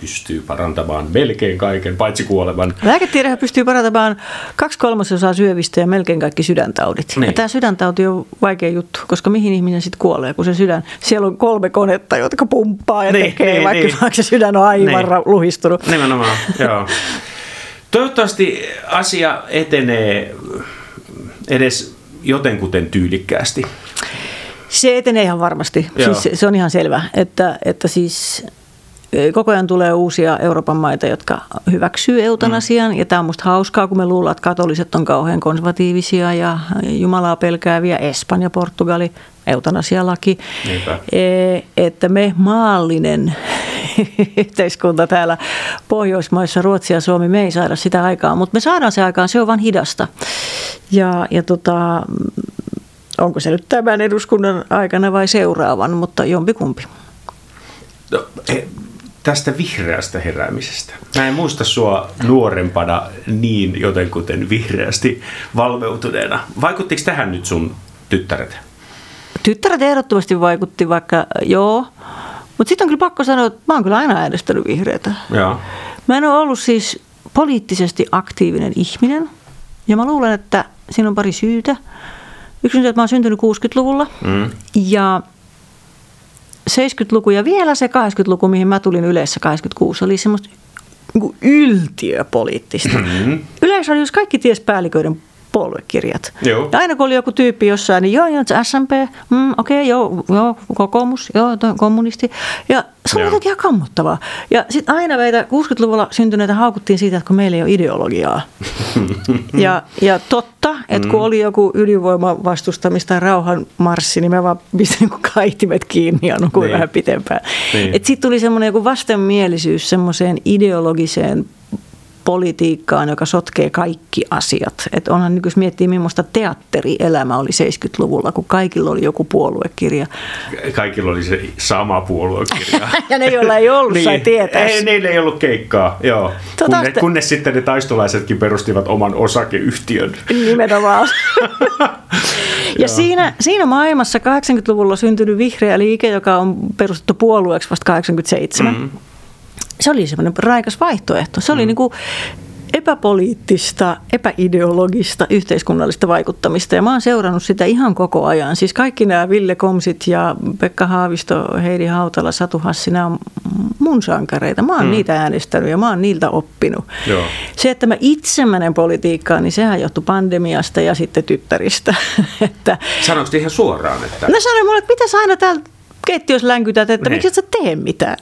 [SPEAKER 1] pystyy parantamaan melkein kaiken, paitsi kuolevan.
[SPEAKER 2] Lääketiedehän pystyy parantamaan kaksi kolmasosaa syövistä ja melkein kaikki sydäntaudit.
[SPEAKER 1] Niin.
[SPEAKER 2] Ja tämä sydäntauti on vaikea juttu, koska mihin ihminen sitten kuolee, kun se sydän, siellä on kolme konetta, jotka pumppaa ja
[SPEAKER 1] Niin,
[SPEAKER 2] tekee,
[SPEAKER 1] niin,
[SPEAKER 2] vaikka,
[SPEAKER 1] niin.
[SPEAKER 2] vaikka se sydän on aivan
[SPEAKER 1] Niin.
[SPEAKER 2] luhistunut.
[SPEAKER 1] Nimenomaan, joo. Toivottavasti asia etenee edes jotenkuten tyylikkäästi.
[SPEAKER 2] Se etenee ihan varmasti.
[SPEAKER 1] Joo.
[SPEAKER 2] Siis se, on ihan selvä, että, että siis koko ajan tulee uusia Euroopan maita, jotka hyväksyy eutanasian. Mm. Ja tämä on musta hauskaa, kun me luullaan, että katoliset on kauhean konservatiivisia ja Jumalaa pelkääviä. Espanja, Portugali, eutanasialaki.
[SPEAKER 1] Niinpä.
[SPEAKER 2] E, että me maallinen yhteiskunta täällä Pohjoismaissa, Ruotsi ja Suomi, me ei saada sitä aikaa, mutta me saadaan se aikaan, se on vaan hidasta. Ja, ja tota, onko se nyt tämän eduskunnan aikana vai seuraavan, mutta jompikumpi.
[SPEAKER 1] No, he, tästä vihreästä heräämisestä. Mä en muista sua nuorempana niin jotenkuten vihreästi valveutuneena. Vaikuttiko tähän nyt sun tyttäret?
[SPEAKER 2] Tyttäret ehdottomasti vaikutti vaikka, joo, mutta sitten on kyllä pakko sanoa, että mä oon kyllä aina äänestänyt vihreätä.
[SPEAKER 1] Joo.
[SPEAKER 2] Mä en ole ollut siis poliittisesti aktiivinen ihminen. Ja mä luulen, että siinä on pari syytä. Yksi on se, että mä oon syntynyt 60-luvulla.
[SPEAKER 1] Mm.
[SPEAKER 2] Ja 70-luku ja vielä se 80-luku, mihin mä tulin yleensä 86, oli semmoista niin yltiöpoliittista.
[SPEAKER 1] Mm.
[SPEAKER 2] Yleisradiossa kaikki ties päälliköiden puoluekirjat.
[SPEAKER 1] Joo.
[SPEAKER 2] Ja aina kun oli joku tyyppi jossain, niin joo, joo, SMP, mm, okei, okay, joo, joo, kokoomus, joo, kommunisti. Ja se oli
[SPEAKER 1] Joo.
[SPEAKER 2] jotenkin ihan kammottavaa. Ja sitten aina meitä 60-luvulla syntyneitä haukuttiin siitä, että kun meillä ei ole ideologiaa. ja, ja totta, että kun oli joku ydinvoiman vastustamista tai rauhanmarssi, niin me vaan pistin kaihtimet kiinni ja nukuin
[SPEAKER 1] Niin.
[SPEAKER 2] vähän pitempään.
[SPEAKER 1] Niin.
[SPEAKER 2] Sitten tuli semmoinen joku vastenmielisyys semmoiseen ideologiseen politiikkaan, joka sotkee kaikki asiat. Et onhan nyt, jos miettii, millaista teatterielämä oli 70-luvulla, kun kaikilla oli joku puoluekirja.
[SPEAKER 1] Kaikilla oli se sama puoluekirja.
[SPEAKER 2] Ja ne, joilla ei ollut, sai tietää.
[SPEAKER 1] Ei, niillä ei ollut keikkaa, joo.
[SPEAKER 2] Tota
[SPEAKER 1] Kunne,
[SPEAKER 2] sitten-
[SPEAKER 1] kunnes sitten ne taistolaisetkin perustivat oman osakeyhtiön.
[SPEAKER 2] Nimenomaan. ja siinä, siinä maailmassa 80-luvulla syntynyt vihreä liike, joka on perustettu puolueeksi vasta 87, mm. Se oli semmoinen raikas vaihtoehto. Se oli niin kuin epäpoliittista, epäideologista yhteiskunnallista vaikuttamista. Ja mä oon seurannut sitä ihan koko ajan. Siis kaikki nämä Ville Komsit ja Pekka Haavisto, Heidi Hautala, Satu Hassi, nämä on mun sankareita. Mä oon mm. niitä äänestänyt ja mä oon niiltä oppinut.
[SPEAKER 1] Joo.
[SPEAKER 2] Se, että mä itse menen politiikkaan, niin sehän johtui pandemiasta ja sitten tyttäristä. että
[SPEAKER 1] Sanoiko ihan suoraan, että...
[SPEAKER 2] ne sanoi mulle, että mitä sä aina täällä keittiössä länkytät, että
[SPEAKER 1] Niin.
[SPEAKER 2] miksi et sä tee mitään.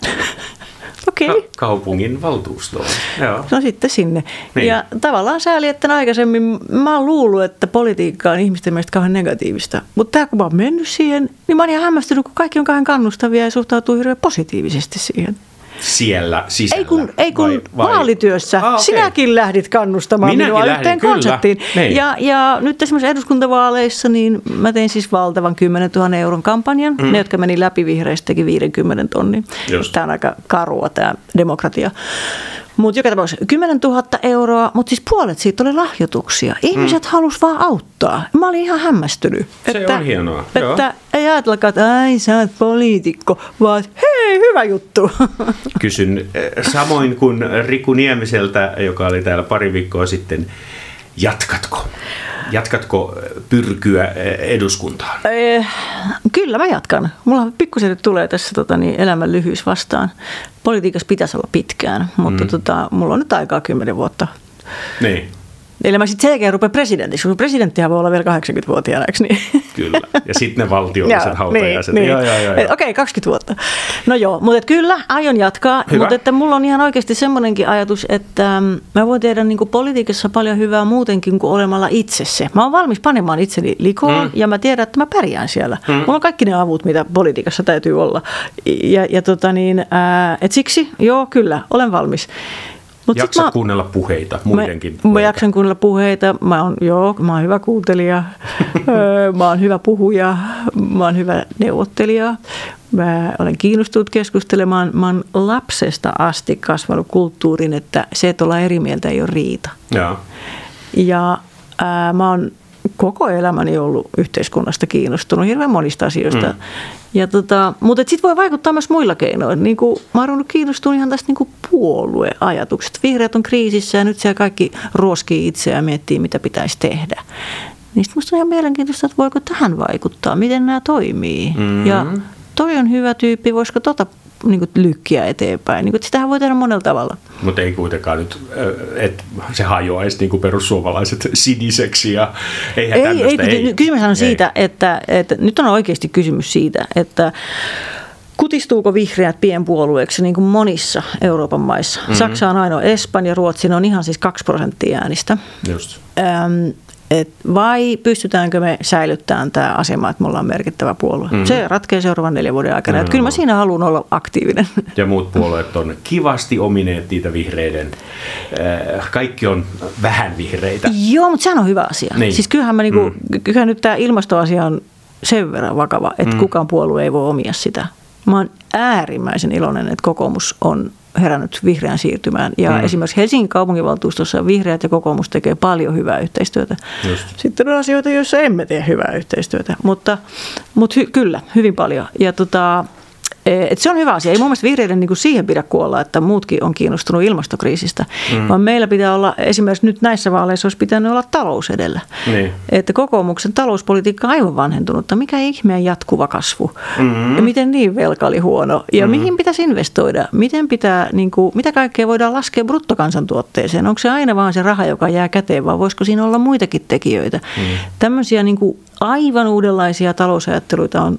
[SPEAKER 2] Okay.
[SPEAKER 1] Ka- kaupungin valtuustoon. Joo.
[SPEAKER 2] No sitten sinne.
[SPEAKER 1] Niin.
[SPEAKER 2] Ja tavallaan sääli, että aikaisemmin mä oon luullut, että politiikka on ihmisten mielestä kauhean negatiivista. Mutta tää kun mä oon mennyt siihen, niin mä oon ihan hämmästynyt, kun kaikki on kauhean kannustavia ja suhtautuu hirveän positiivisesti siihen.
[SPEAKER 1] Siellä sisällä.
[SPEAKER 2] Ei kun, ei kun
[SPEAKER 1] vai- vai-
[SPEAKER 2] vaalityössä.
[SPEAKER 1] Ah, okei.
[SPEAKER 2] Sinäkin lähdit kannustamaan
[SPEAKER 1] Minäkin
[SPEAKER 2] minua
[SPEAKER 1] lähdin,
[SPEAKER 2] yhteen
[SPEAKER 1] kyllä.
[SPEAKER 2] konserttiin.
[SPEAKER 1] Niin.
[SPEAKER 2] Ja, ja nyt esimerkiksi eduskuntavaaleissa, niin mä tein siis valtavan 10 000 euron kampanjan. Mm. Ne, jotka meni läpi vihreistä, teki 50 tonnin.
[SPEAKER 1] Just.
[SPEAKER 2] Tämä on aika karua tämä demokratia. Mutta joka tapauksessa 10 000 euroa, mutta siis puolet siitä oli lahjoituksia. Ihmiset mm. halusivat vaan auttaa. Mä olin ihan hämmästynyt.
[SPEAKER 1] Se on hienoa, joo.
[SPEAKER 2] Että ei ajatellakaan, että ai sä oot poliitikko, vaan hei, hyvä juttu.
[SPEAKER 1] Kysyn eh, samoin kuin Riku Niemiseltä, joka oli täällä pari viikkoa sitten Jatkatko? Jatkatko pyrkyä eduskuntaan?
[SPEAKER 2] Eh, kyllä mä jatkan. Mulla pikkusen nyt tulee tässä tota, niin, elämän lyhyys vastaan. Politiikassa pitäisi olla pitkään, mutta mm. tota, mulla on nyt aikaa kymmenen vuotta.
[SPEAKER 1] Niin.
[SPEAKER 2] Eli mä sitten sen jälkeen rupean presidentiksi, kun presidenttihän voi olla vielä 80-vuotiaana, eikö niin?
[SPEAKER 1] Kyllä, ja sitten ne valtiolliset hautajaiset.
[SPEAKER 2] Niin, niin. Okei, okay, 20 vuotta. No joo, mutta kyllä, aion jatkaa, Hyvä. mutta että mulla on ihan oikeasti semmoinenkin ajatus, että mm, mä voin tehdä niin kuin politiikassa paljon hyvää muutenkin kuin olemalla itse se. Mä oon valmis panemaan itseni likoon mm. ja mä tiedän, että mä pärjään siellä. Mm. Mulla on kaikki ne avut, mitä politiikassa täytyy olla. Ja, ja tota niin, ää, et siksi, joo, kyllä, olen valmis.
[SPEAKER 1] Mut Jaksat mä, kuunnella puheita, muidenkin
[SPEAKER 2] mä, mä jaksan kuunnella puheita. Mä oon, joo, mä oon hyvä kuuntelija, mä oon hyvä puhuja, mä oon hyvä neuvottelija. Mä olen kiinnostunut keskustelemaan. Mä oon lapsesta asti kasvanut kulttuurin, että se, että ollaan eri mieltä, ei ole riita.
[SPEAKER 1] Ja,
[SPEAKER 2] ja ää, mä oon koko elämäni ollut yhteiskunnasta kiinnostunut hirveän monista asioista. Mm. Ja tota, mutta sitten voi vaikuttaa myös muilla keinoilla. Niin kuin, mä oon kiinnostunut ihan tästä niin puolueajatukset. Vihreät on kriisissä ja nyt siellä kaikki ruoskii itseään ja miettii, mitä pitäisi tehdä. Niin musta on ihan mielenkiintoista, että voiko tähän vaikuttaa, miten nämä toimii. Mm-hmm. Ja toi on hyvä tyyppi, voisiko tota niin kuin lykkiä eteenpäin. Niin kuin, sitähän voi tehdä monella tavalla.
[SPEAKER 1] Mutta ei kuitenkaan nyt, että se hajoaisi niin kuin perussuomalaiset siniseksi ja eihän ei,
[SPEAKER 2] ei, ei. Kysymys on ei. siitä, että, että nyt on oikeasti kysymys siitä, että Kutistuuko vihreät pienpuolueeksi niin kuin monissa Euroopan maissa? Mm-hmm. Saksa on ainoa, Espanja, Ruotsi, on ihan siis 2 prosenttia äänistä.
[SPEAKER 1] Just.
[SPEAKER 2] Öm, et vai pystytäänkö me säilyttämään tämä asema, että me ollaan merkittävä puolue. Mm-hmm. Se ratkeaa seuraavan neljän vuoden aikana. Mm-hmm. kyllä mä siinä haluan olla aktiivinen.
[SPEAKER 1] Ja muut puolueet on kivasti omineet niitä vihreiden. Äh, kaikki on vähän vihreitä.
[SPEAKER 2] Joo, mutta sehän on hyvä asia. Niin. Siis kyllähän, mä niinku, mm. kyllähän nyt tämä ilmastoasia on sen verran vakava, että mm. kukaan puolue ei voi omia sitä. Mä oon äärimmäisen iloinen, että kokoomus on herännyt vihreän siirtymään. Ja mm. esimerkiksi Helsingin kaupunginvaltuustossa vihreät ja kokoomus tekee paljon hyvää yhteistyötä. Just. Sitten on asioita, joissa emme tee hyvää yhteistyötä, mutta, mutta hy, kyllä, hyvin paljon. Ja tota, et se on hyvä asia. Ei mun mielestä vihreiden niin kuin siihen pidä kuolla, että muutkin on kiinnostunut ilmastokriisistä, mm. vaan meillä pitää olla, esimerkiksi nyt näissä vaaleissa olisi pitänyt olla talous edellä. Niin. Että kokoomuksen talouspolitiikka on aivan vanhentunutta. Mikä ihmeen jatkuva kasvu? Mm. Ja miten niin velka oli huono? Ja mm. mihin pitäisi investoida? Miten pitää, niin kuin, mitä kaikkea voidaan laskea bruttokansantuotteeseen? Onko se aina vaan se raha, joka jää käteen, vai voisiko siinä olla muitakin tekijöitä? Mm. Tämmöisiä niin kuin aivan uudenlaisia talousajatteluita on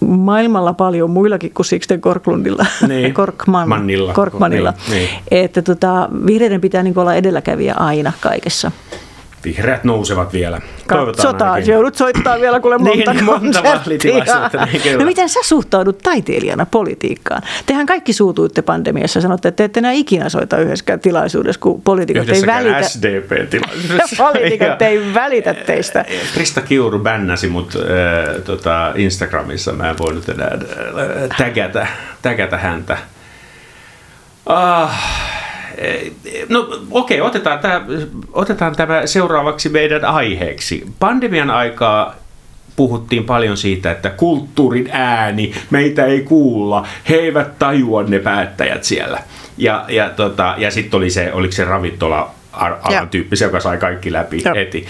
[SPEAKER 2] maailmalla paljon muillakin kuin Sixten Korklundilla, niin. Korkman, Mannilla. Korkmanilla. Niin, niin. Että tota, vihreiden pitää niin olla edelläkävijä aina kaikessa.
[SPEAKER 1] Vihreät nousevat vielä.
[SPEAKER 2] Katsotaan, joudut soittaa vielä kuule monta niin, monta niin, No miten sä suhtaudut taiteilijana politiikkaan? Tehän kaikki suutuitte pandemiassa, sanotte, että te ette enää ikinä soita yhdessäkään tilaisuudessa, kun poliitikot ei välitä.
[SPEAKER 1] SDP-tilaisuudessa.
[SPEAKER 2] poliitikot ei välitä teistä.
[SPEAKER 1] Krista Kiuru bännäsi mut äh, tota Instagramissa, mä en voinut enää äh, tägätä, tägätä häntä. Ah, No okei, okay, otetaan, tämä, otetaan tämä seuraavaksi meidän aiheeksi. Pandemian aikaa puhuttiin paljon siitä, että kulttuurin ääni, meitä ei kuulla, he eivät tajua ne päättäjät siellä. Ja, ja, tota, ja sitten oli se, oliko se ravintola tyyppi, se, joka sai kaikki läpi ja. heti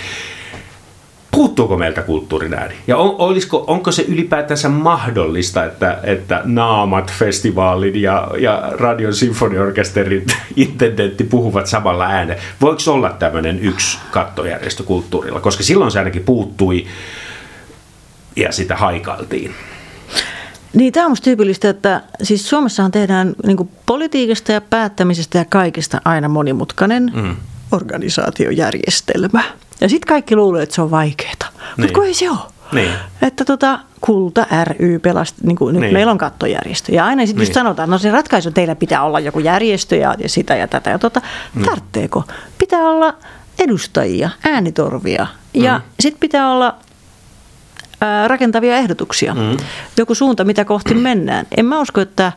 [SPEAKER 1] puuttuuko meiltä kulttuurin ääni? Ja on, olisiko, onko se ylipäätänsä mahdollista, että, että Naamat festivaalin ja, ja Radion sinfoniorkesterin intendentti puhuvat samalla äänellä? Voiko olla tämmöinen yksi kattojärjestö kulttuurilla? Koska silloin se ainakin puuttui ja sitä haikailtiin.
[SPEAKER 2] Niin, tämä on musta tyypillistä, että siis Suomessahan tehdään niin politiikasta ja päättämisestä ja kaikesta aina monimutkainen mm. Organisaatiojärjestelmä. Ja sitten kaikki luulee, että se on vaikeaa. Niin. Mutta kun ei se ole.
[SPEAKER 1] Niin.
[SPEAKER 2] Että tota, Kulta ry pelasti, niin kuin, nyt niin. meillä on kattojärjestö. Ja aina sitten niin. sanotaan, no se ratkaisu teillä pitää olla joku järjestö ja, ja sitä ja tätä. Ja tota, niin. tarvitseeko? Pitää olla edustajia, äänitorvia. Ja mm. sitten pitää olla ää, rakentavia ehdotuksia. Mm. Joku suunta, mitä kohti mennään. En mä usko, että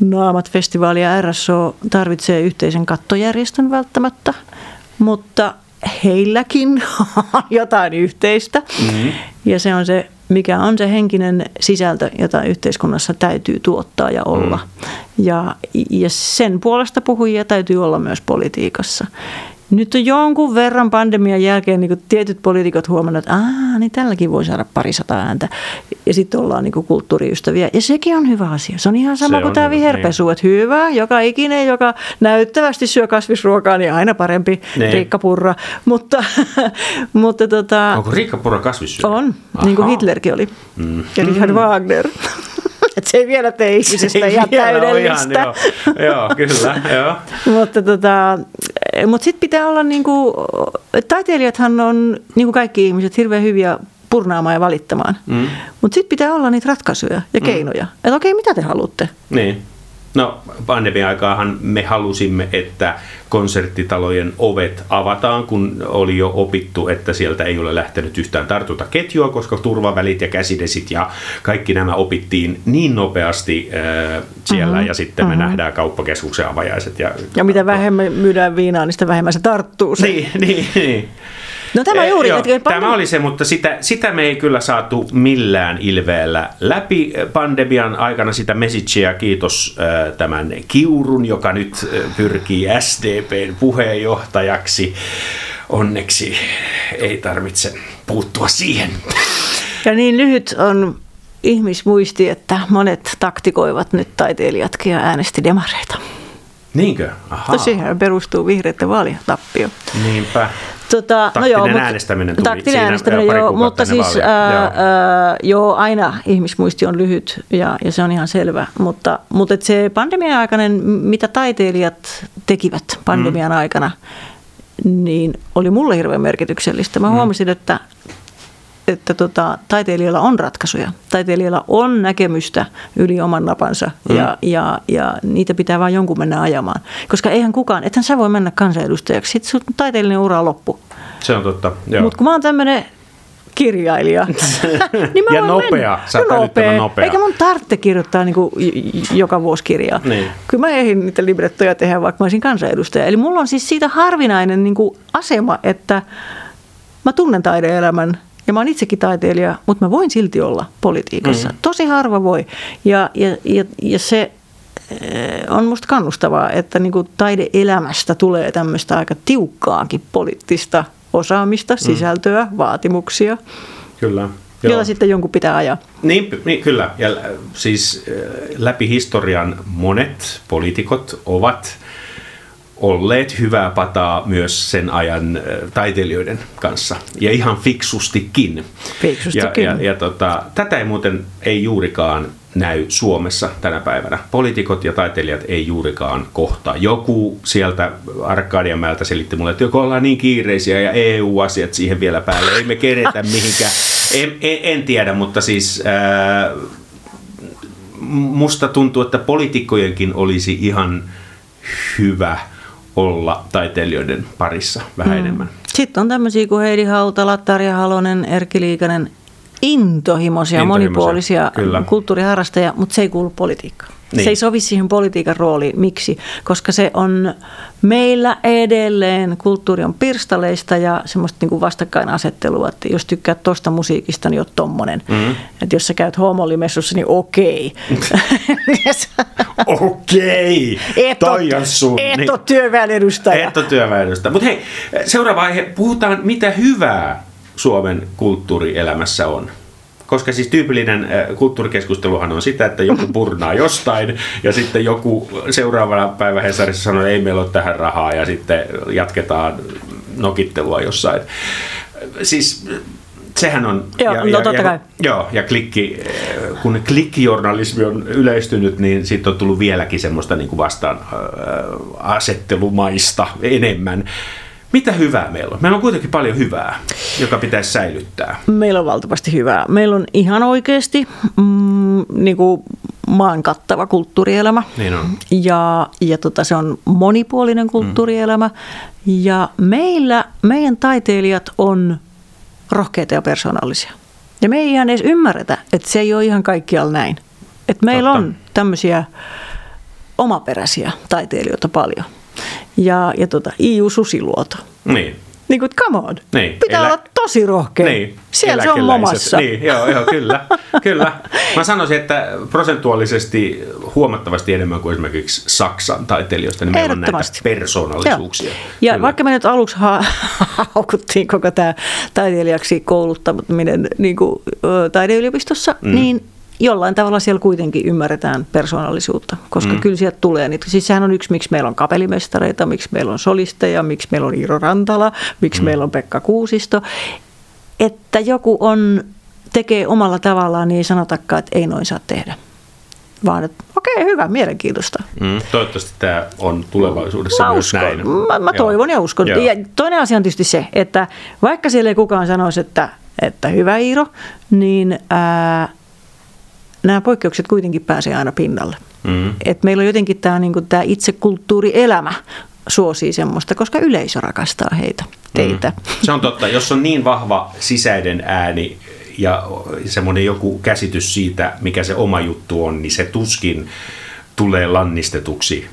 [SPEAKER 2] Naamat-festivaali ja RSO tarvitsee yhteisen kattojärjestön välttämättä, mutta heilläkin on jotain yhteistä. Mm-hmm. Ja se on se, mikä on se henkinen sisältö, jota yhteiskunnassa täytyy tuottaa ja olla. Mm. Ja, ja sen puolesta puhujia täytyy olla myös politiikassa. Nyt on jonkun verran pandemian jälkeen niin tietyt poliitikot huomannut, että Aa, niin tälläkin voi saada parisataa ääntä. Ja sitten ollaan niin kulttuuriystäviä. Ja sekin on hyvä asia. Se on ihan sama
[SPEAKER 1] Se
[SPEAKER 2] kuin tämä viherpesu.
[SPEAKER 1] niin.
[SPEAKER 2] Että hyvä, joka ikinen, joka näyttävästi syö kasvisruokaa, niin aina parempi
[SPEAKER 1] Niin.
[SPEAKER 2] Riikka Purra. Mutta, mutta tota,
[SPEAKER 1] Onko Riikka Purra kasvissyöjä?
[SPEAKER 2] on, niin kuin. Hitlerkin oli. Ja Richard Wagner. Et se ei vielä tee ihmisestä ihan täydellistä.
[SPEAKER 1] Ihan, joo, joo, kyllä, joo.
[SPEAKER 2] mutta tota, mut sitten pitää olla, niinku, taiteilijathan on, niin kuin kaikki ihmiset, hirveän hyviä purnaamaan ja valittamaan. Mm. Mutta sitten pitää olla niitä ratkaisuja ja keinoja. Että okei, mitä te haluatte?
[SPEAKER 1] Niin. No pandemian aikaahan me halusimme, että konserttitalojen ovet avataan, kun oli jo opittu, että sieltä ei ole lähtenyt yhtään tartuntaketjua, koska turvavälit ja käsidesit ja kaikki nämä opittiin niin nopeasti äh, siellä mm-hmm. ja sitten me nähdään kauppakeskuksen avajaiset. Ja,
[SPEAKER 2] Ja mitä vähemmän myydään viinaa, niin sitä vähemmän se tarttuu. Se.
[SPEAKER 1] Niin, niin, niin.
[SPEAKER 2] No tämä
[SPEAKER 1] Eh,
[SPEAKER 2] juuri.
[SPEAKER 1] joo, tämä oli se, mutta sitä, sitä me ei kyllä saatu millään ilveellä läpi pandemian aikana sitä messagea. Kiitos tämän Kiurun, joka nyt pyrkii SDPn puheenjohtajaksi. Onneksi ei tarvitse puuttua siihen.
[SPEAKER 2] Ja niin lyhyt on ihmismuisti, että monet taktikoivat nyt taiteilijatkin ja äänesti demareita.
[SPEAKER 1] Niinkö? Ahaa.
[SPEAKER 2] Siihen perustuu vihreiden vaalitappio.
[SPEAKER 1] Niinpä.
[SPEAKER 2] Tota,
[SPEAKER 1] Taktinen äänestäminen tuli
[SPEAKER 2] taktinen
[SPEAKER 1] siinä,
[SPEAKER 2] äänestäminen,
[SPEAKER 1] joo,
[SPEAKER 2] joo, mutta siis ää,
[SPEAKER 1] joo.
[SPEAKER 2] ää, joo, aina ihmismuisti on lyhyt ja, ja se on ihan selvä, mutta, mutta et se pandemian aikainen, mitä taiteilijat tekivät pandemian mm. aikana, niin oli mulle hirveän merkityksellistä. Mä huomasin, että että tota, taiteilijalla on ratkaisuja. Taiteilijalla on näkemystä yli oman napansa mm. ja, ja, ja niitä pitää vain jonkun mennä ajamaan. Koska eihän kukaan, ethän sä voi mennä kansanedustajaksi, sitten sun taiteellinen ura on loppu.
[SPEAKER 1] Se on totta. Joo.
[SPEAKER 2] Mutta kun mä oon tämmöinen kirjailija, niin mä
[SPEAKER 1] Ja nopea.
[SPEAKER 2] Mennä.
[SPEAKER 1] Sä älyttömän nopea.
[SPEAKER 2] Eikä mun tarvitse kirjoittaa niin kuin joka vuosi kirjaa.
[SPEAKER 1] Niin.
[SPEAKER 2] Kyllä mä ehdin niitä librettoja tehdä, vaikka mä olisin kansanedustaja. Eli mulla on siis siitä harvinainen niin kuin asema, että mä tunnen taideelämän ja mä oon itsekin taiteilija, mutta mä voin silti olla politiikassa. Mm. Tosi harva voi. Ja, ja, ja, ja se eh, on musta kannustavaa, että niin kuin taideelämästä tulee tämmöistä aika tiukkaakin poliittista osaamista, sisältöä, vaatimuksia,
[SPEAKER 1] Kyllä.
[SPEAKER 2] joita sitten jonkun pitää ajaa.
[SPEAKER 1] Niin, niin kyllä. Ja äh, siis äh, läpi historian monet poliitikot ovat olleet hyvää pataa myös sen ajan äh, taiteilijoiden kanssa. Ja ihan fiksustikin.
[SPEAKER 2] Fiksustikin.
[SPEAKER 1] Ja, ja, ja tota, tätä ei muuten ei juurikaan näy Suomessa tänä päivänä. Poliitikot ja taiteilijat ei juurikaan kohtaa. Joku sieltä Arkadianmäeltä selitti mulle, että joko ollaan niin kiireisiä ja EU-asiat siihen vielä päälle. Ei me keretä mihinkään. En, en, en tiedä, mutta siis ää, musta tuntuu, että poliitikkojenkin olisi ihan hyvä olla taiteilijoiden parissa vähän mm. enemmän.
[SPEAKER 2] Sitten on tämmöisiä kuin Heidi Hautala, Tarja Halonen, Erkki Liikanen, intohimoisia,
[SPEAKER 1] Intohimoisia,
[SPEAKER 2] monipuolisia
[SPEAKER 1] kyllä.
[SPEAKER 2] kulttuuriharrastajia, mutta se ei kuulu politiikkaan.
[SPEAKER 1] Niin.
[SPEAKER 2] Se ei sovi siihen politiikan rooliin. Miksi? Koska se on meillä edelleen, kulttuuri on pirstaleista ja semmoista niin kuin vastakkainasettelua, että jos tykkäät tosta musiikista, niin oot tommonen. Mm. Että jos sä käyt homolimessussa, niin okei.
[SPEAKER 1] Okei,
[SPEAKER 2] et
[SPEAKER 1] toi on sun.
[SPEAKER 2] Et
[SPEAKER 1] niin.
[SPEAKER 2] ole työväen edustaja.
[SPEAKER 1] Et ole työväenystä. Mutta hei, seuraava aihe. Puhutaan, mitä hyvää Suomen kulttuurielämässä on. Koska siis tyypillinen äh, kulttuurikeskusteluhan on sitä, että joku purnaa jostain ja sitten joku seuraavana päivä Hesarissa sanoo, että ei meillä ole tähän rahaa ja sitten jatketaan nokittelua jossain. Siis äh, sehän on...
[SPEAKER 2] Joo,
[SPEAKER 1] ja,
[SPEAKER 2] no
[SPEAKER 1] ja,
[SPEAKER 2] totta
[SPEAKER 1] ja,
[SPEAKER 2] kai.
[SPEAKER 1] Joo, ja klikki, äh, kun klikkijournalismi on yleistynyt, niin siitä on tullut vieläkin semmoista niin kuin vastaan äh, asettelumaista enemmän. Mitä hyvää meillä on? Meillä on kuitenkin paljon hyvää, joka pitäisi säilyttää.
[SPEAKER 2] Meillä on valtavasti hyvää. Meillä on ihan oikeasti mm, niin kuin maan kattava kulttuurielämä.
[SPEAKER 1] Niin on.
[SPEAKER 2] Ja, ja tota, se on monipuolinen kulttuurielämä. Ja meillä, meidän taiteilijat on rohkeita ja persoonallisia. Ja me ei ihan edes ymmärretä, että se ei ole ihan kaikkialla näin. Että meillä
[SPEAKER 1] Totta.
[SPEAKER 2] on tämmöisiä omaperäisiä taiteilijoita paljon. Ja, ja tota, Iu Susiluoto.
[SPEAKER 1] Niin.
[SPEAKER 2] Niin kuin, come on.
[SPEAKER 1] Niin,
[SPEAKER 2] Pitää
[SPEAKER 1] elä-
[SPEAKER 2] olla tosi rohkea.
[SPEAKER 1] Niin,
[SPEAKER 2] Siellä se on momassa.
[SPEAKER 1] Niin, joo, joo, kyllä, kyllä. Mä sanoisin, että prosentuaalisesti huomattavasti enemmän kuin esimerkiksi Saksan taiteilijoista, niin meillä on näitä persoonallisuuksia.
[SPEAKER 2] Joo. Ja
[SPEAKER 1] Kyllä.
[SPEAKER 2] vaikka me nyt aluksi ha- haukuttiin koko tämä taiteilijaksi kouluttaminen niin kuin, taideyliopistossa, mm. niin jollain tavalla siellä kuitenkin ymmärretään persoonallisuutta, koska mm. kyllä sieltä tulee niitä. Siis sehän on yksi, miksi meillä on kapellimestareita, miksi meillä on solisteja, miksi meillä on Iiro Rantala, miksi mm. meillä on Pekka Kuusisto. Että joku on, tekee omalla tavallaan, niin ei sanotakaan, että ei noin saa tehdä. Vaan että okei, hyvä, mielenkiintoista.
[SPEAKER 1] Mm, toivottavasti tämä on tulevaisuudessa
[SPEAKER 2] Mä
[SPEAKER 1] myös
[SPEAKER 2] uskon.
[SPEAKER 1] näin.
[SPEAKER 2] Mä, mä
[SPEAKER 1] Joo.
[SPEAKER 2] toivon ja uskon.
[SPEAKER 1] Joo.
[SPEAKER 2] Ja toinen asia on tietysti se, että vaikka siellä ei kukaan sanoisi, että, että hyvä Iiro, niin ää, nämä poikkeukset kuitenkin pääsee aina pinnalle.
[SPEAKER 1] Mm.
[SPEAKER 2] Et meillä on jotenkin tämä niinku, tää itse kulttuurielämä suosii semmoista, koska yleisö rakastaa heitä, teitä. Mm.
[SPEAKER 1] Se on totta. Jos on niin vahva sisäinen ääni ja semmoinen joku käsitys siitä, mikä se oma juttu on, niin se tuskin tulee lannistetuksi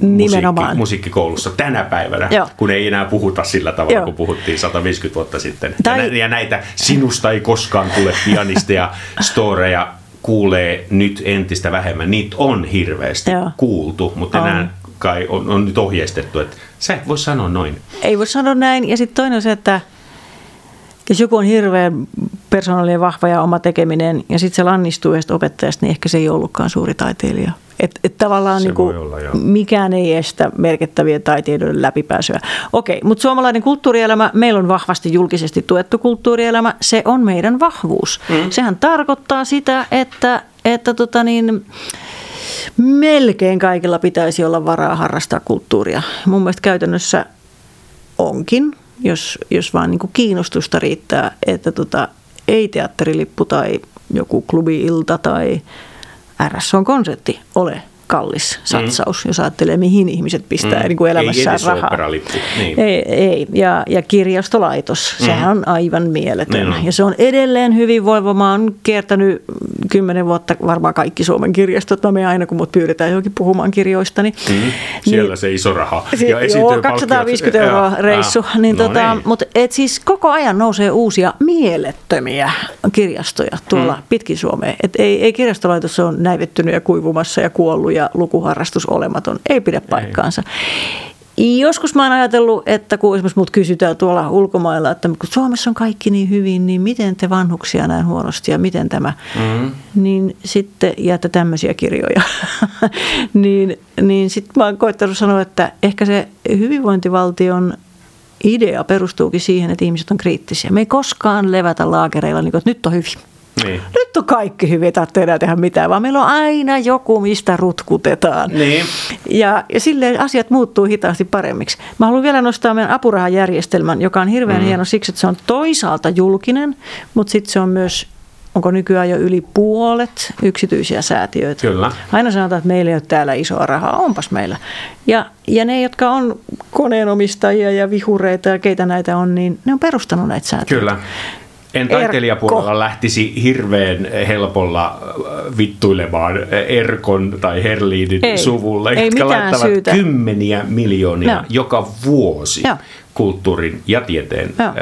[SPEAKER 2] Nimenomaan.
[SPEAKER 1] Musiikki, musiikkikoulussa tänä päivänä,
[SPEAKER 2] Joo.
[SPEAKER 1] kun ei enää puhuta sillä tavalla,
[SPEAKER 2] Joo.
[SPEAKER 1] kun puhuttiin 150 vuotta sitten.
[SPEAKER 2] Tai-
[SPEAKER 1] ja näitä sinusta ei koskaan tule pianisteja, storeja kuulee nyt entistä vähemmän. Niitä on hirveästi
[SPEAKER 2] Joo.
[SPEAKER 1] kuultu, mutta
[SPEAKER 2] On.
[SPEAKER 1] nämä kai on, on nyt ohjeistettu, että sä et voi sanoa noin.
[SPEAKER 2] Ei voi sanoa näin. Ja sitten toinen on se, että jos joku on hirveän persoonallinen vahva ja oma tekeminen, ja sitten se lannistuu opettajasta, niin ehkä se ei ollutkaan suuri taiteilija. Et, et tavallaan
[SPEAKER 1] Se
[SPEAKER 2] niinku,
[SPEAKER 1] voi olla, joo.
[SPEAKER 2] mikään ei estä merkittävien taiteilijoiden läpipääsyä. Okei, mutta suomalainen kulttuurielämä, meillä on vahvasti julkisesti tuettu kulttuurielämä, se on meidän vahvuus. Mm. Sehän tarkoittaa sitä, että, että tota niin, melkein kaikilla pitäisi olla varaa harrastaa kulttuuria. Mun mielestä käytännössä onkin, jos, jos vaan niin kuin kiinnostusta riittää, että tota, ei teatterilippu tai joku klubi-ilta tai RSO-konsertti ole kallis satsaus, mm. jos ajattelee, mihin ihmiset pistää mm. niin kuin elämässään
[SPEAKER 1] ei
[SPEAKER 2] rahaa.
[SPEAKER 1] niin.
[SPEAKER 2] Ei, ei. Ja, ja kirjastolaitos, mm. sehän on aivan mieletön.
[SPEAKER 1] Niin on.
[SPEAKER 2] Ja se on edelleen hyvinvoiva. Mä oon kiertänyt kymmenen vuotta varmaan kaikki Suomen kirjastot. Mä menen aina, kun mut pyydetään johonkin puhumaan kirjoistani.
[SPEAKER 1] Mm, siellä se iso raha. Ja
[SPEAKER 2] joo,
[SPEAKER 1] esiintyjäpalkkiot.
[SPEAKER 2] 250
[SPEAKER 1] Joo,
[SPEAKER 2] euroa reissu.
[SPEAKER 1] joo.
[SPEAKER 2] Niin
[SPEAKER 1] No
[SPEAKER 2] tota,
[SPEAKER 1] niin.
[SPEAKER 2] mutta et siis koko ajan nousee uusia mielettömiä kirjastoja tuolla mm. pitkin Suomea. Et ei, ei kirjastolaitos ole näivettynyt ja kuivumassa ja kuollut ja lukuharrastus olematon. Ei pidä paikkaansa. Joskus mä oon ajatellut, että kun esimerkiksi mut kysytään tuolla ulkomailla, että kun Suomessa on kaikki niin hyvin, niin miten te vanhuksia näin huonosti ja miten tämä, mm. niin sitten, ja että tämmöisiä kirjoja, niin, niin sitten mä oon koittanut sanoa, että ehkä se hyvinvointivaltion idea perustuukin siihen, että ihmiset on kriittisiä. Me ei koskaan levätä laakereilla, niin kuin, että nyt on hyvin.
[SPEAKER 1] Niin.
[SPEAKER 2] Nyt on kaikki hyvin, ei tarvitse enää tehdä mitään, vaan meillä on aina joku, mistä rutkutetaan.
[SPEAKER 1] Niin.
[SPEAKER 2] Ja, ja silleen asiat muuttuu hitaasti paremmiksi. Mä haluan vielä nostaa meidän apurahajärjestelmän, joka on hirveän mm. hieno siksi, että se on toisaalta julkinen, mutta sitten se on myös, onko nykyään jo yli puolet yksityisiä säätiöitä.
[SPEAKER 1] Kyllä.
[SPEAKER 2] Aina sanotaan, että meillä ei ole täällä isoa rahaa, onpas meillä. Ja, ja ne, jotka on koneenomistajia ja vihureita ja keitä näitä on, niin ne on perustanut näitä säätiöitä.
[SPEAKER 1] Kyllä. En taiteilijapuolella lähtisi hirveän helpolla äh, vittuilemaan Erkon tai Herliinin
[SPEAKER 2] Ei.
[SPEAKER 1] suvulle,
[SPEAKER 2] Ei
[SPEAKER 1] jotka laittavat
[SPEAKER 2] syytä.
[SPEAKER 1] kymmeniä miljoonia
[SPEAKER 2] Joo.
[SPEAKER 1] joka vuosi
[SPEAKER 2] Joo.
[SPEAKER 1] kulttuurin ja tieteen
[SPEAKER 2] Joo.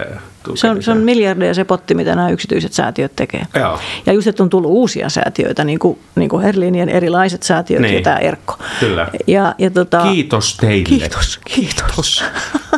[SPEAKER 1] Äh,
[SPEAKER 2] Se on, se on miljardeja se potti, mitä nämä yksityiset säätiöt tekee.
[SPEAKER 1] Joo.
[SPEAKER 2] Ja just, että on tullut uusia säätiöitä, niin kuin, niin kuin Herlinien erilaiset säätiöt
[SPEAKER 1] Niin.
[SPEAKER 2] ja tämä Erkko.
[SPEAKER 1] Kyllä.
[SPEAKER 2] Ja, ja tota,
[SPEAKER 1] Kiitos teille.
[SPEAKER 2] Kiitos, kiitos.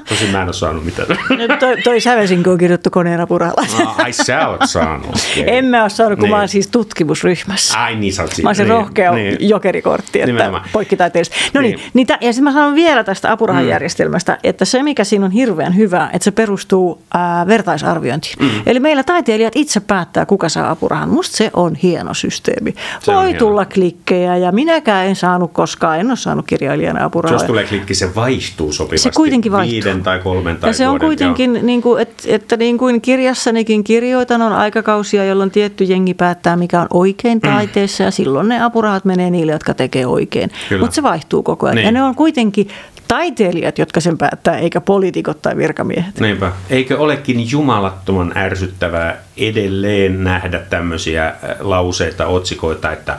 [SPEAKER 1] Tosin mä en ole saanut mitään.
[SPEAKER 2] Nyt toi, toi sävelsinkö on kirjoittu koneen apurahalaisen.
[SPEAKER 1] Ah, Ai sä oot saanut. Okay.
[SPEAKER 2] En mä ole saanut, kun
[SPEAKER 1] Niin.
[SPEAKER 2] mä oon siis tutkimusryhmässä.
[SPEAKER 1] Ai niin, sä oot
[SPEAKER 2] Mä oon se
[SPEAKER 1] siinä.
[SPEAKER 2] rohkea
[SPEAKER 1] Niin.
[SPEAKER 2] jokerikortti, että
[SPEAKER 1] Nimenomaan.
[SPEAKER 2] poikkitaiteellista. No niin,
[SPEAKER 1] Niin.
[SPEAKER 2] niin ja sitten mä sanon vielä tästä apurahajärjestelmästä, että se mikä siinä on hirveän hyvä, että se perustuu ää, vertaisarviointiin. Mm. Eli meillä taiteilijat itse päättää, kuka saa apurahan. Musta se on hieno systeemi.
[SPEAKER 1] Se
[SPEAKER 2] Voi
[SPEAKER 1] hieno.
[SPEAKER 2] tulla klikkejä ja minäkään en saanut koskaan, en ole saanut kirjailijana apurahaa.
[SPEAKER 1] Jos tulee klikki, se vaihtuu sopivasti.
[SPEAKER 2] Se kuitenkin vaihtuu.
[SPEAKER 1] Viiden tai kolmen tai
[SPEAKER 2] Ja se on kuitenkin, niin kuin, että, että niin kuin kirjassanikin kirjoitan, on aikakausia, jolloin tietty jengi päättää, mikä on oikein taiteessa, ja silloin ne apurahat menee niille, jotka tekee oikein. Mutta se vaihtuu koko ajan.
[SPEAKER 1] Niin.
[SPEAKER 2] Ja ne on kuitenkin taiteilijat, jotka sen päättää, eikä poliitikot tai virkamiehet.
[SPEAKER 1] Niinpä. Eikö olekin jumalattoman ärsyttävää edelleen nähdä tämmöisiä äh, lauseita, otsikoita, että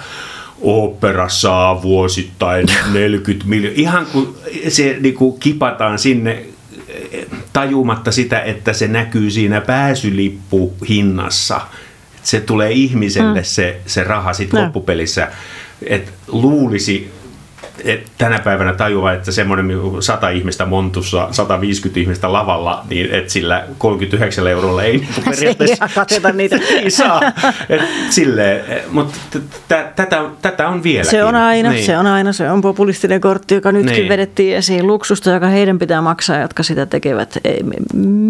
[SPEAKER 1] opera saa vuosittain 40 miljoonaa. Ihan kun se niin kuin kipataan sinne äh, tajumatta sitä, että se näkyy siinä pääsylippuhinnassa. Se tulee ihmiselle mm. se, se raha sitten
[SPEAKER 2] No.
[SPEAKER 1] loppupelissä. Et luulisi, et tänä päivänä tajua, että semmoinen 100 ihmistä montussa, 150 ihmistä lavalla, niin että sillä 39 eurolla ei niinku periaatteessa
[SPEAKER 2] kateta niitä.
[SPEAKER 1] ei saa. Et silleen, mutta tätä, tätä on vieläkin.
[SPEAKER 2] Se on aina,
[SPEAKER 1] Niin.
[SPEAKER 2] se on aina, se on populistinen kortti, joka nytkin
[SPEAKER 1] Niin.
[SPEAKER 2] vedettiin esiin luksusta, joka heidän pitää maksaa, jotka sitä tekevät. Ei,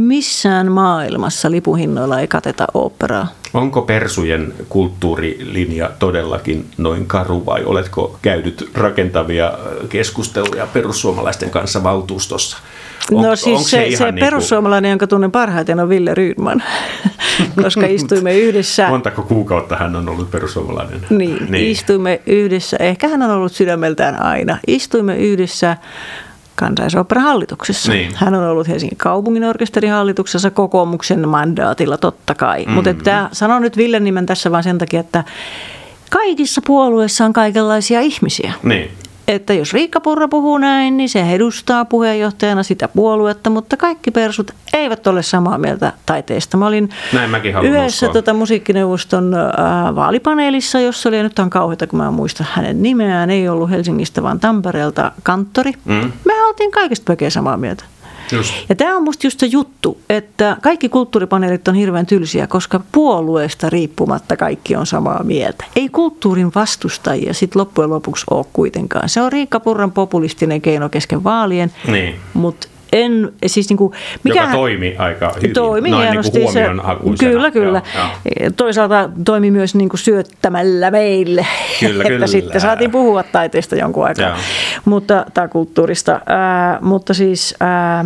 [SPEAKER 2] missään maailmassa lipuhinnoilla ei kateta oopperaa.
[SPEAKER 1] Onko Persujen kulttuurilinja todellakin noin karu vai oletko käynyt rakentavia keskusteluja perussuomalaisten kanssa valtuustossa? On-
[SPEAKER 2] no siis se, se, se
[SPEAKER 1] niinku-
[SPEAKER 2] perussuomalainen, jonka tunnen parhaiten, on Ville Rydman, koska istuimme yhdessä.
[SPEAKER 1] Montako kuukautta hän on ollut perussuomalainen?
[SPEAKER 2] Niin, niin, istuimme yhdessä, ehkä hän on ollut sydämeltään aina, istuimme yhdessä kansallisoperan hallituksessa.
[SPEAKER 1] Niin.
[SPEAKER 2] Hän on ollut Helsingin kaupungin orkesterin hallituksessa kokoomuksen mandaatilla totta kai. Mm-hmm. Mutta että sanon nyt Villen nimen tässä vain sen takia, että kaikissa puolueissa on kaikenlaisia ihmisiä.
[SPEAKER 1] Niin.
[SPEAKER 2] Että jos Riikka Purra puhuu näin, niin se edustaa puheenjohtajana sitä puoluetta, mutta kaikki persut eivät ole samaa mieltä taiteesta. Mä olin
[SPEAKER 1] Näin mäkin
[SPEAKER 2] yhdessä
[SPEAKER 1] uskoa.
[SPEAKER 2] tota, musiikkineuvoston äh, vaalipaneelissa, jossa oli, ja nyt on kauheita, kun mä en muista hänen nimeään, ei ollut Helsingistä, vaan Tampereelta kanttori.
[SPEAKER 1] Mm.
[SPEAKER 2] Oltiin kaikista pökeä samaa mieltä.
[SPEAKER 1] Just.
[SPEAKER 2] Ja tämä on musta just se juttu, että kaikki kulttuuripaneelit on hirveän tylsiä, koska puolueesta riippumatta kaikki on samaa mieltä. Ei kulttuurin vastustajia sit loppujen lopuksi ole kuitenkaan. Se on Riikka Purran populistinen keino kesken vaalien,
[SPEAKER 1] Niin.
[SPEAKER 2] mutta en, siis niinku,
[SPEAKER 1] Mikä Joka toimi aika hyvin.
[SPEAKER 2] Toimi
[SPEAKER 1] Noin
[SPEAKER 2] hienosti.
[SPEAKER 1] Niin kuin
[SPEAKER 2] se, kyllä, kyllä.
[SPEAKER 1] Joo, joo.
[SPEAKER 2] Toisaalta toimi myös niin kuin syöttämällä meille,
[SPEAKER 1] Kyllä,
[SPEAKER 2] että
[SPEAKER 1] kyllä.
[SPEAKER 2] sitten saatiin puhua taiteesta jonkun aikaa,
[SPEAKER 1] Joo.
[SPEAKER 2] mutta, tai kulttuurista. Ää, mutta siis ää,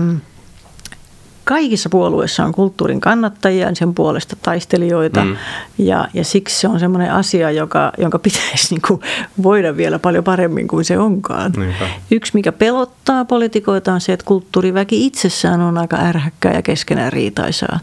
[SPEAKER 2] kaikissa puolueissa on kulttuurin kannattajia, sen puolesta taistelijoita,
[SPEAKER 1] Mm.
[SPEAKER 2] ja, ja siksi se on semmoinen asia, joka, jonka pitäisi niin kuin voida vielä paljon paremmin kuin se onkaan.
[SPEAKER 1] Niinpä.
[SPEAKER 2] Yksi, mikä pelottaa poliitikoita, on se, että kulttuuriväki itsessään on aika ärhäkkää ja keskenään riitaisaa.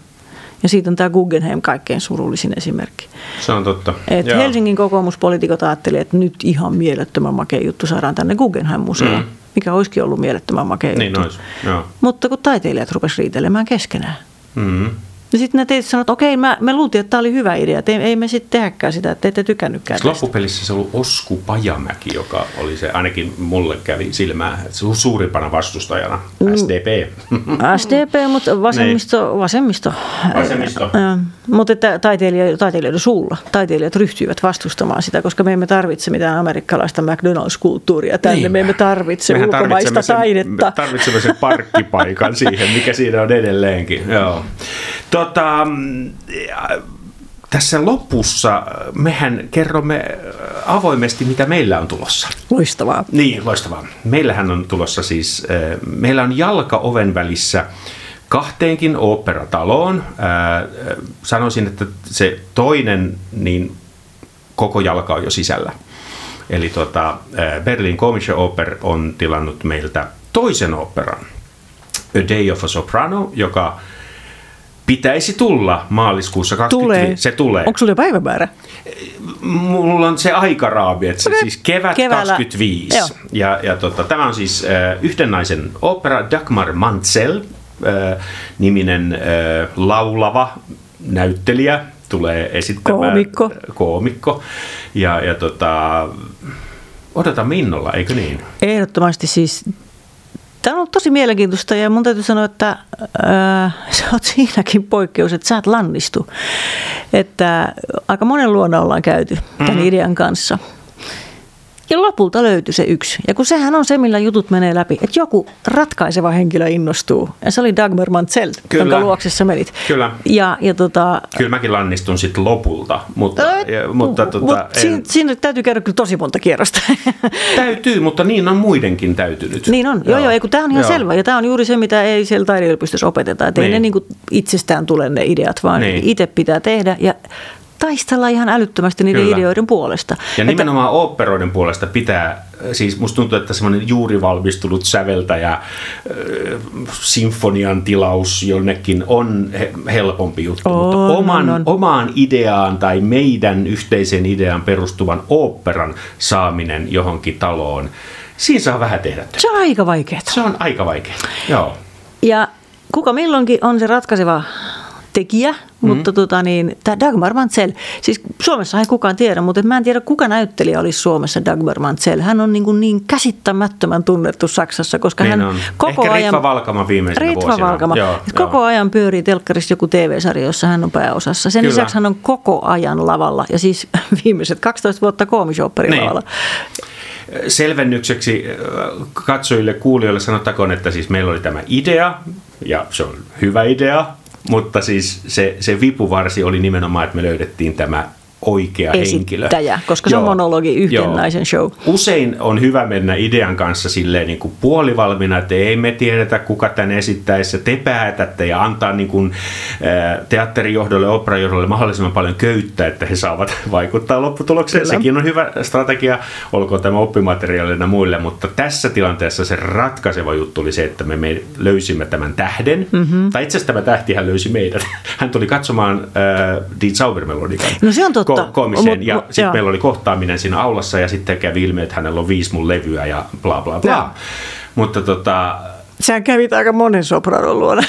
[SPEAKER 2] Ja siitä on tämä Guggenheim kaikkein surullisin esimerkki.
[SPEAKER 1] Se on totta.
[SPEAKER 2] Et. Helsingin kokoomuspoliitikot ajattelivat, että nyt ihan mielettömän makea juttu saadaan tänne Guggenheim-museoon,
[SPEAKER 1] Mm.
[SPEAKER 2] Mikä olisikin ollut mielettömän makea
[SPEAKER 1] Niin
[SPEAKER 2] juttu.
[SPEAKER 1] olisi. Joo.
[SPEAKER 2] Mutta kun taiteilijat rupesivat riitelemään keskenään.
[SPEAKER 1] Mm.
[SPEAKER 2] Ja sitten ne teitä sanoivat, että okei, mä, me luultiin, että tämä oli hyvä idea, että ei, ei me sitten tehdäkään sitä, että te ette tykännytkään tästä.
[SPEAKER 1] loppupelissä se ollut Osku Pajamäki, joka oli se, ainakin mulle kävi silmään, että se suurimpana vastustajana,
[SPEAKER 2] Mm.
[SPEAKER 1] SDP.
[SPEAKER 2] SDP, mutta vasemmisto, vasemmisto.
[SPEAKER 1] Vasemmisto.
[SPEAKER 2] Ö, Mutta että taiteilijoiden, taiteilijoiden suulla taiteilijat ryhtyivät vastustamaan sitä, koska me emme tarvitse mitään amerikkalaista McDonald's-kulttuuria tänne.
[SPEAKER 1] Niin.
[SPEAKER 2] Me emme tarvitse
[SPEAKER 1] Mehän
[SPEAKER 2] ulkomaista
[SPEAKER 1] tarvitsemme
[SPEAKER 2] taidetta.
[SPEAKER 1] me Tarvitsemme sen parkkipaikan siihen, mikä siinä on edelleenkin. Joo. Tota, mm, ja, tässä lopussa mehän kerromme avoimesti, mitä meillä on tulossa.
[SPEAKER 2] Loistavaa.
[SPEAKER 1] Niin, loistavaa. Meillähän on tulossa siis, äh, meillä on jalka oven välissä kahteenkin oopperataloon. Äh, äh, Sanoisin, että se toinen, niin koko jalka on jo sisällä. Eli tota, äh, Berlin Komische Oper on tilannut meiltä toisen operan, A Day of a Soprano, joka pitäisi tulla maaliskuussa 25.
[SPEAKER 2] Tulee.
[SPEAKER 1] Se tulee.
[SPEAKER 2] Onko sulla jo päivämäärä?
[SPEAKER 1] Mulla on se aikaraami, että se
[SPEAKER 2] Okei.
[SPEAKER 1] siis kevät
[SPEAKER 2] Keväällä.
[SPEAKER 1] 25.
[SPEAKER 2] Joo.
[SPEAKER 1] Ja, ja tota, tämä on siis äh, yhden naisen opera Dagmar Mansell äh, niminen äh, laulava näyttelijä tulee esittämään.
[SPEAKER 2] Koomikko.
[SPEAKER 1] Koomikko. Ja, ja tota, odotamme innolla, eikö niin?
[SPEAKER 2] Ehdottomasti siis. Tämä on ollut tosi mielenkiintoista ja mun täytyy sanoa, että äh, sä oot siinäkin poikkeus, että sä et lannistu. Että aika monen luona ollaan käyty tämän mm. idean kanssa. Ja lopulta löytyi se yksi. Ja kun sehän on se, millä jutut menee läpi, että joku ratkaiseva henkilö innostuu. Ja se oli Dagmar Mansell,
[SPEAKER 1] Kyllä.
[SPEAKER 2] jonka luoksessa menit.
[SPEAKER 1] Kyllä.
[SPEAKER 2] Ja, ja tota,
[SPEAKER 1] Kyllä mäkin lannistun sitten lopulta, mutta, ja, mutta tota,
[SPEAKER 2] mut
[SPEAKER 1] en,
[SPEAKER 2] siinä, siinä täytyy käydä kyllä tosi monta kierrosta.
[SPEAKER 1] täytyy, mutta niin on muidenkin täytynyt.
[SPEAKER 2] Niin on, joo joo, kun tämä on ihan
[SPEAKER 1] Joo.
[SPEAKER 2] selvä ja tämä on juuri se, mitä ei siellä taideyliopistossa opeteta, että niin. ei
[SPEAKER 1] Niin.
[SPEAKER 2] ne niinku itsestään tule ne ideat, vaan
[SPEAKER 1] Niin.
[SPEAKER 2] niin. itse pitää tehdä ja taistella ihan älyttömästi niiden
[SPEAKER 1] Kyllä.
[SPEAKER 2] ideoiden puolesta.
[SPEAKER 1] Ja nimenomaan oopperoiden puolesta pitää, siis musta tuntuu, että semmoinen juuri valmistunut säveltäjä, äh, sinfonian tilaus jonnekin on he- helpompi juttu,
[SPEAKER 2] On,
[SPEAKER 1] mutta oman,
[SPEAKER 2] on, on.
[SPEAKER 1] omaan ideaan tai meidän yhteiseen ideaan perustuvan oopperan saaminen johonkin taloon, siinä saa vähän tehdä. töitä.
[SPEAKER 2] Se on aika vaikeaa.
[SPEAKER 1] Se on aika vaikeaa. Joo.
[SPEAKER 2] Ja kuka milloinkin on se ratkaiseva tekijä, mm-hmm. mutta tota niin, tämä Dagmar Mansell, siis Suomessa ei kukaan tiedä, mutta mä en tiedä kuka näyttelijä olisi Suomessa Dagmar Mansell. Hän on niin, kuin niin käsittämättömän tunnettu Saksassa, koska
[SPEAKER 1] Niin
[SPEAKER 2] hän
[SPEAKER 1] on.
[SPEAKER 2] koko
[SPEAKER 1] Ehkä
[SPEAKER 2] ajan...
[SPEAKER 1] Ritva Valkama viimeisenä
[SPEAKER 2] Ritva
[SPEAKER 1] vuosina.
[SPEAKER 2] Valkama.
[SPEAKER 1] Joo,
[SPEAKER 2] koko
[SPEAKER 1] joo.
[SPEAKER 2] ajan pyörii telkkarissa joku TV-sarja, jossa hän on pääosassa. Sen
[SPEAKER 1] Kyllä.
[SPEAKER 2] lisäksi hän on koko ajan lavalla ja siis viimeiset 12 vuotta koomisopperin
[SPEAKER 1] Niin.
[SPEAKER 2] lavalla.
[SPEAKER 1] Selvennykseksi äh, katsojille, kuulijoille sanottakoon, että siis meillä oli tämä idea, ja se on hyvä idea, mutta siis se, se vipuvarsi oli nimenomaan, että me löydettiin tämä oikea henkilö.
[SPEAKER 2] Esittäjä, koska se on monologi, yhden
[SPEAKER 1] Joo.
[SPEAKER 2] naisen show.
[SPEAKER 1] Usein on hyvä mennä idean kanssa silleen niin kuin puolivalmiina, että ei me tiedetä, kuka tämän esittäisi, ja te päätätte ja antaa niin kuin, teatterijohdolle, operajohdolle mahdollisimman paljon köyttä, että he saavat vaikuttaa lopputulokseen.
[SPEAKER 2] Kyllä.
[SPEAKER 1] Sekin on hyvä strategia, olkoon tämä oppimateriaalina muille, mutta tässä tilanteessa se ratkaiseva juttu oli se, että me, me löysimme tämän tähden, mm-hmm. tai itse asiassa tämä tähtihän löysi meidät. Hän tuli katsomaan äh, Die Zaubermelodikan
[SPEAKER 2] No se on totta.
[SPEAKER 1] Ko- koomisen,
[SPEAKER 2] Mut-
[SPEAKER 1] ja sitten meillä oli kohtaaminen siinä aulassa, ja sitten kävi ilmi, että hänellä on viisi mun levyä, ja bla bla bla. Mutta tota,
[SPEAKER 2] Sehän kävit aika monen sopranon luona.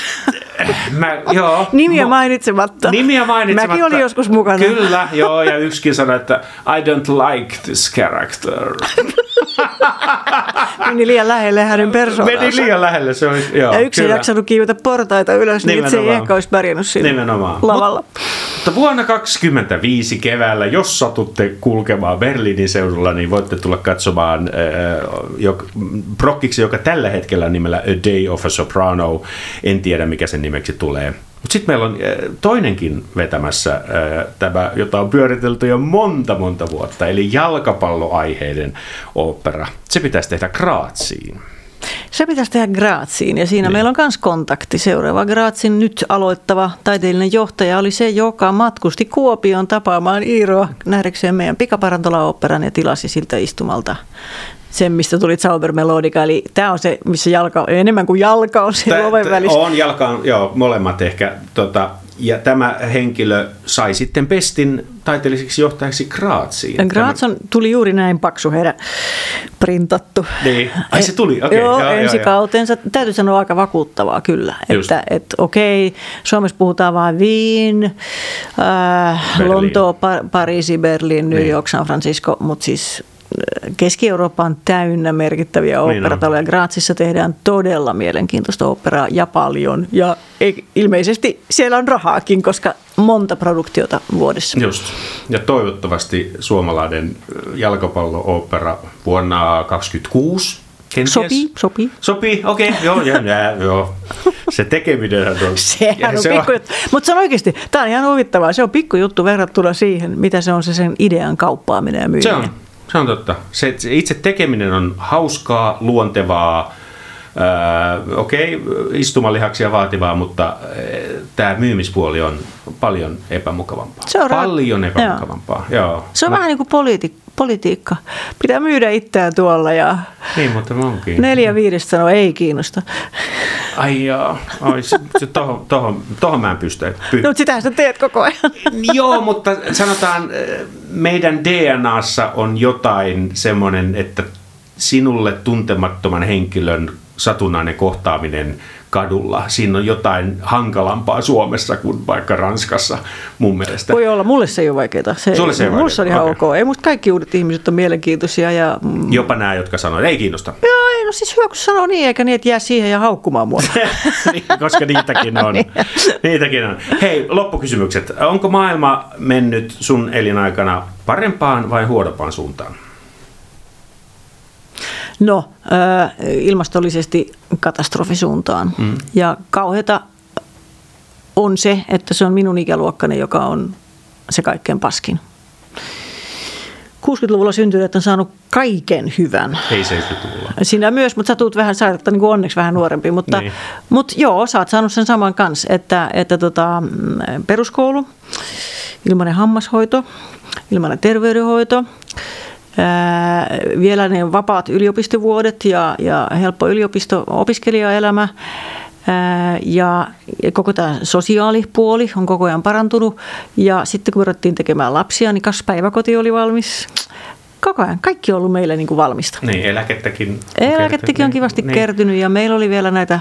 [SPEAKER 1] mä, joo.
[SPEAKER 2] Nimiä
[SPEAKER 1] mo-
[SPEAKER 2] mainitsematta.
[SPEAKER 1] Nimiä mainitsematta.
[SPEAKER 2] Mäkin olin joskus mukana.
[SPEAKER 1] Kyllä, joo, ja yksikin sanoi, että I don't like this character.
[SPEAKER 2] Meni liian lähelle hänen persoonansa.
[SPEAKER 1] Meni liian lähelle, se oli, joo,
[SPEAKER 2] Ja yksi ei
[SPEAKER 1] kyllä.
[SPEAKER 2] jaksanut kiivetä portaita ylös, niin että se ei
[SPEAKER 1] Nimenomaan.
[SPEAKER 2] ehkä olisi pärjännyt siinä
[SPEAKER 1] Nimenomaan.
[SPEAKER 2] lavalla.
[SPEAKER 1] Mutta vuonna 2025 keväällä, jos satutte kulkemaan Berliinin seudulla, niin voitte tulla katsomaan äh, jok, prokkiksi, joka tällä hetkellä on nimellä A Day of a Soprano. En tiedä, mikä sen nimeksi tulee. Mutta sitten meillä on äh, toinenkin vetämässä äh, tämä, jota on pyöritelty jo monta monta vuotta, eli jalkapalloaiheiden opera. Se pitäisi tehdä Graatsiin.
[SPEAKER 2] Se pitäisi tehdä Graatsiin ja siinä
[SPEAKER 1] Niin.
[SPEAKER 2] meillä on myös kontakti. Seuraava Graatsin nyt aloittava taiteellinen johtaja oli se, joka matkusti Kuopioon tapaamaan Iiroa nähdäkseen meidän pikaparantola-operan ja tilasi siltä istumalta sen, mistä tuli Zaubermelodika. Eli tämä on se, missä jalka, enemmän kuin jalka on siellä
[SPEAKER 1] Tä-
[SPEAKER 2] oven välissä.
[SPEAKER 1] On jalkaan, joo, molemmat ehkä. Tota, ja tämä henkilö sai sitten pestin taiteelliseksi johtajaksi Graatsiin.
[SPEAKER 2] Graz on, tuli juuri näin paksu heidän printattu.
[SPEAKER 1] Niin. Ai, se tuli, okei,
[SPEAKER 2] Joo,
[SPEAKER 1] joo,
[SPEAKER 2] ensi
[SPEAKER 1] joo,
[SPEAKER 2] kautensa. Täytyy sanoa aika vakuuttavaa kyllä.
[SPEAKER 1] Just.
[SPEAKER 2] Että et, okei, Suomessa puhutaan vain Wien, äh,
[SPEAKER 1] Berliin.
[SPEAKER 2] Lontoo, Pa- Pariisi, Berliin, New
[SPEAKER 1] Niin.
[SPEAKER 2] York, San Francisco, mutta siis äh, Keski-Eurooppa on täynnä merkittäviä
[SPEAKER 1] Niin on.
[SPEAKER 2] oopperataloja. Grazissa tehdään todella mielenkiintoista operaa ja paljon. Ja ei, ilmeisesti siellä on rahaakin, koska monta produktiota vuodessa.
[SPEAKER 1] Just. Ja toivottavasti suomalainen ö, jalkapallo-opera vuonna 2026. Kenties.
[SPEAKER 2] Sopii, sopii.
[SPEAKER 1] Sopii, okei, okay, joo, ja, ja, joo. Se tekeminen on...
[SPEAKER 2] Sehän on
[SPEAKER 1] se
[SPEAKER 2] pikkujuttu. Mutta se on oikeasti, tämä on ihan huvittavaa. Se on pikkujuttu verrattuna siihen, mitä se on se sen idean kauppaaminen ja myyminen.
[SPEAKER 1] Se on, se on totta. Se, se itse tekeminen on hauskaa, luontevaa, Öö, Okei, okay, istumalihaksia vaativaa, mutta tämä myymispuoli on paljon epämukavampaa.
[SPEAKER 2] Se on ra-
[SPEAKER 1] paljon epämukavampaa, joo. joo.
[SPEAKER 2] Se on vähän niin kuin politi- politiikka. Pitää myydä itseään tuolla ja
[SPEAKER 1] Niin, mutta onkin.
[SPEAKER 2] neljä viidestä sanoo ei kiinnosta.
[SPEAKER 1] Ai jaa, Ai, se, se, tohon, tohon, tohon mä en pysty. Py-
[SPEAKER 2] No sitähän sä teet koko ajan.
[SPEAKER 1] Joo, mutta sanotaan, eh, meidän DNAssa on jotain semmoinen, että sinulle tuntemattoman henkilön satunnainen kohtaaminen kadulla, siinä on jotain hankalampaa Suomessa kuin vaikka Ranskassa mun mielestä.
[SPEAKER 2] Voi olla, mulle se ei ole vaikeaa. Se,
[SPEAKER 1] Sulle se ei
[SPEAKER 2] mulle se on ihan
[SPEAKER 1] vaikeaa,
[SPEAKER 2] ok. Ei musta kaikki uudet ihmiset on mielenkiintoisia ja... mm,
[SPEAKER 1] Jopa nämä, jotka sanoo, että ei kiinnosta.
[SPEAKER 2] Joo, ei, no siis hyvä kun sanoo niin, eikä niin, että jää siihen ja haukkumaan mua.
[SPEAKER 1] Niin, Koska niitäkin on.
[SPEAKER 2] Niin.
[SPEAKER 1] niitäkin on. Hei, loppukysymykset. Onko maailma mennyt sun elinaikana parempaan vai huonompaan suuntaan?
[SPEAKER 2] No, ilmastollisesti katastrofisuuntaan. Mm. Ja kauheata on se, että se on minun ikäluokkani, joka on se kaikkein paskin. 60-luvulla syntyneet on saanut kaiken hyvän.
[SPEAKER 1] Ei 70-luvulla.
[SPEAKER 2] Sinä myös, mutta sä tuut vähän, oot niin onneksi vähän nuorempi, mutta,
[SPEAKER 1] Niin.
[SPEAKER 2] niin. mutta joo, sä oot saanut sen saman kanssa, että, että tota, mm, peruskoulu, ilmainen hammashoito, ilmainen terveydenhoito, vielä ne vapaat yliopistovuodet ja, ja helppo yliopisto-opiskelijaelämä, ja koko tämä sosiaalipuoli on koko ajan parantunut. Ja sitten kun ruvettiin tekemään lapsia, niin kas päiväkoti oli valmis. Koko ajan. Kaikki on ollut meille niin kuin valmista.
[SPEAKER 1] Niin, eläkettäkin. on
[SPEAKER 2] Eläkettäkin on kivasti
[SPEAKER 1] niin.
[SPEAKER 2] kertynyt ja meillä oli vielä näitä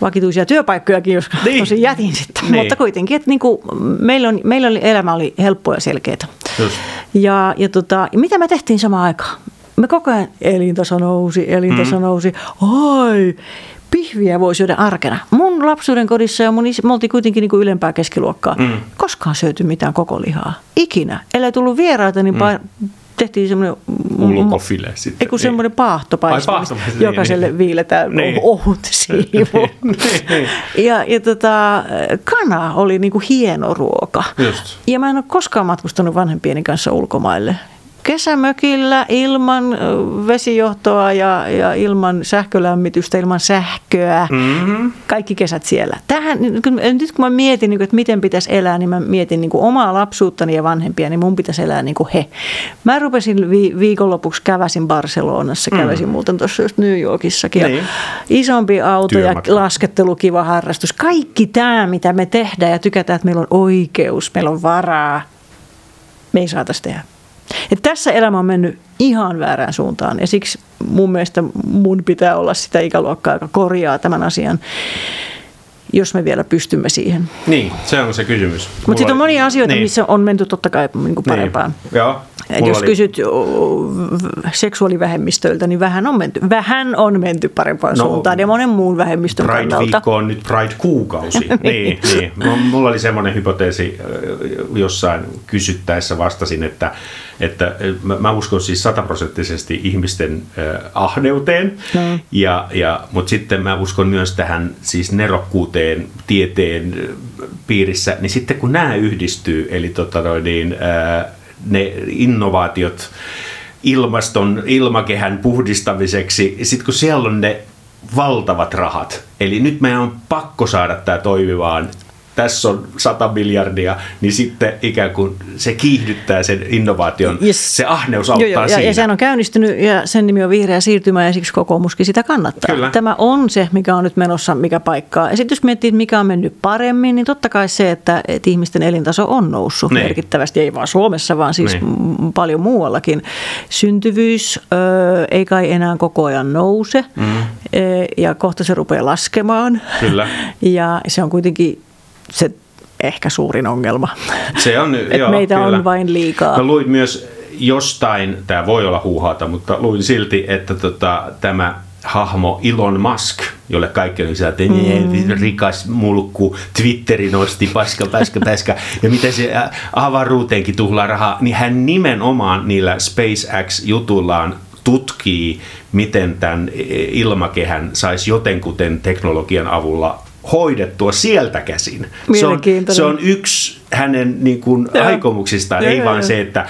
[SPEAKER 2] vakituisia työpaikkojakin, jos
[SPEAKER 1] Niin.
[SPEAKER 2] tosin jätin sitten.
[SPEAKER 1] Niin.
[SPEAKER 2] Mutta kuitenkin, että niin kuin meillä, on, meillä oli, elämä oli helppoa ja selkeää.
[SPEAKER 1] Just.
[SPEAKER 2] Ja, ja, tota, mitä me tehtiin samaan aikaan? Me koko ajan elintaso nousi, elintaso mm. nousi. Ai, pihviä voisi syödä arkena. Mun lapsuuden kodissa ja mun isä, me oltiin kuitenkin niin kuin ylempää keskiluokkaa. Mm. Koskaan syöty mitään koko lihaa. Ikinä. Ellei tullut vieraita, niin mm. Tehtiin semmoinen...
[SPEAKER 1] Ulkofile sitten.
[SPEAKER 2] Ei kun semmoinen paahtopaiste,
[SPEAKER 1] niin,
[SPEAKER 2] jokaiselle
[SPEAKER 1] niin.
[SPEAKER 2] viiletään
[SPEAKER 1] Niin.
[SPEAKER 2] ohut siivu.
[SPEAKER 1] Niin.
[SPEAKER 2] ja ja tota, kana oli niinku hieno ruoka.
[SPEAKER 1] Just.
[SPEAKER 2] Ja mä en ole koskaan matkustanut vanhempieni kanssa ulkomaille. Kesämökillä ilman vesijohtoa ja, ja ilman sähkölämmitystä, ilman sähköä.
[SPEAKER 1] Mm-hmm.
[SPEAKER 2] Kaikki kesät siellä. Tähän, nyt kun mä mietin, niin että miten pitäisi elää, niin mä mietin niin kuin omaa lapsuuttani ja vanhempia, niin mun pitäisi elää niin kuin he. Mä rupesin vi- viikonlopuksi, käväsin Barcelonassa, käväsin muuten tuossa just New Yorkissakin.
[SPEAKER 1] Niin.
[SPEAKER 2] Ja isompi auto
[SPEAKER 1] Työmatka.
[SPEAKER 2] ja laskettelu, kiva harrastus. Kaikki tämä, mitä me tehdään ja tykätään, että meillä on oikeus, meillä on varaa, me ei saataisi tehdä. Et tässä elämä on mennyt ihan väärään suuntaan ja siksi mun mielestä mun pitää olla sitä ikäluokkaa, joka korjaa tämän asian, jos me vielä pystymme siihen.
[SPEAKER 1] Niin, se on se kysymys.
[SPEAKER 2] Mutta sitten on monia asioita,
[SPEAKER 1] niin.
[SPEAKER 2] missä on menty totta kai niin kuin parempaan.
[SPEAKER 1] Niin. Joo.
[SPEAKER 2] Jos
[SPEAKER 1] oli-
[SPEAKER 2] kysyt seksuaalivähemmistöiltä, niin vähän on menty, vähän on menty parempaan
[SPEAKER 1] No,
[SPEAKER 2] suuntaan ja monen muun vähemmistön kannalta.
[SPEAKER 1] Pride-viikko on nyt Pride-kuukausi. niin, niin. No, Mulla oli semmoinen hypoteesi jossain kysyttäessä vastasin, että, että mä, mä uskon siis sataprosenttisesti ihmisten äh, ahneuteen,
[SPEAKER 2] No.
[SPEAKER 1] ja, ja, mutta sitten mä uskon myös tähän siis nerokkuuteen tieteen äh, piirissä, niin sitten kun nämä yhdistyy, eli tota noin, niin, ne innovaatiot, ilmaston, ilmakehän puhdistamiseksi, sitten kun siellä on ne valtavat rahat, eli nyt meidän on pakko saada tämä toimivaan, tässä on 100 miljardia, niin sitten ikään kuin se kiihdyttää sen innovaation,
[SPEAKER 2] Yes.
[SPEAKER 1] se ahneus auttaa
[SPEAKER 2] Joo, joo, ja,
[SPEAKER 1] siinä.
[SPEAKER 2] ja sehän on käynnistynyt ja sen nimi on vihreä siirtymä ja siksi kokoomuskin sitä kannattaa.
[SPEAKER 1] Kyllä.
[SPEAKER 2] Tämä on se, mikä on nyt menossa, mikä paikkaa. Ja sitten jos miettii, mikä on mennyt paremmin, niin totta kai se, että, että ihmisten elintaso on noussut
[SPEAKER 1] Niin.
[SPEAKER 2] merkittävästi, ei vain Suomessa, vaan siis
[SPEAKER 1] Niin.
[SPEAKER 2] paljon muuallakin. Syntyvyys ö, ei kai enää koko ajan nouse mm. ja kohta se rupeaa laskemaan.
[SPEAKER 1] Kyllä.
[SPEAKER 2] Ja se on kuitenkin se ehkä suurin ongelma.
[SPEAKER 1] Se on, joo,
[SPEAKER 2] meitä
[SPEAKER 1] kyllä.
[SPEAKER 2] on vain liikaa.
[SPEAKER 1] Mä luin myös jostain, tämä voi olla huuhaata, mutta luin silti, että tota, tämä hahmo Elon Musk, jolle kaikki oli sieltä, mm. rikas mulkku, Twitteri nosti paska, paska, paska, ja miten se avaruuteenkin tuhlaa rahaa, niin hän nimenomaan niillä SpaceX-jutullaan tutkii, miten tämän ilmakehän saisi jotenkuten teknologian avulla hoidettua sieltä käsin. Se on, se on yksi hänen niin kuin,
[SPEAKER 2] Joo.
[SPEAKER 1] aikomuksistaan,
[SPEAKER 2] Joo,
[SPEAKER 1] ei
[SPEAKER 2] joo,
[SPEAKER 1] vaan
[SPEAKER 2] joo.
[SPEAKER 1] se, että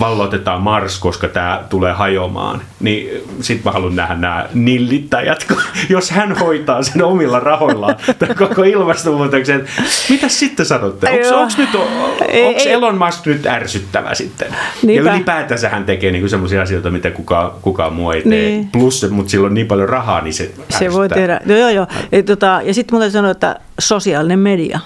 [SPEAKER 1] valloitetaan Mars, koska tämä tulee hajoamaan. Niin sit mä haluan nähdä nämä nillittäjät, jos hän hoitaa sen omilla rahoillaan tämän koko ilmastonmuutoksen. Mitä sitten sanotte? Onko nyt. Elon Musk nyt ärsyttävä sitten?
[SPEAKER 2] Niinpä.
[SPEAKER 1] Ja ylipäätänsä hän tekee niin sellaisia asioita, mitä kukaan, kukaan muu ei tee.
[SPEAKER 2] Niin.
[SPEAKER 1] Plus, mutta sillä on niin paljon rahaa, niin se
[SPEAKER 2] Se voi
[SPEAKER 1] ärsyttää.
[SPEAKER 2] tehdä. Joo, joo, joo. Ja, tota, ja sitten täytyy sanoa, että sosiaalinen media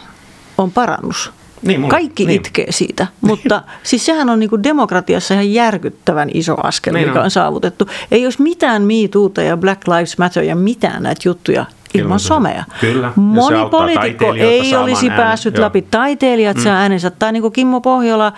[SPEAKER 2] on parannus.
[SPEAKER 1] Niin, mulla-
[SPEAKER 2] Kaikki
[SPEAKER 1] niin.
[SPEAKER 2] itkee siitä, mutta siis sehän on niinku demokratiassa ihan järkyttävän iso askel,
[SPEAKER 1] Niin
[SPEAKER 2] mikä
[SPEAKER 1] on.
[SPEAKER 2] on saavutettu. Ei olisi mitään MeToota ja Black Lives Matter ja mitään näitä juttuja ilman somea.
[SPEAKER 1] Kyllä,
[SPEAKER 2] Moni poliitikko ei olisi
[SPEAKER 1] äänen,
[SPEAKER 2] päässyt
[SPEAKER 1] joo.
[SPEAKER 2] läpi. Taiteilijat saa äänensä. Tai niin kuin Kimmo Pohjola,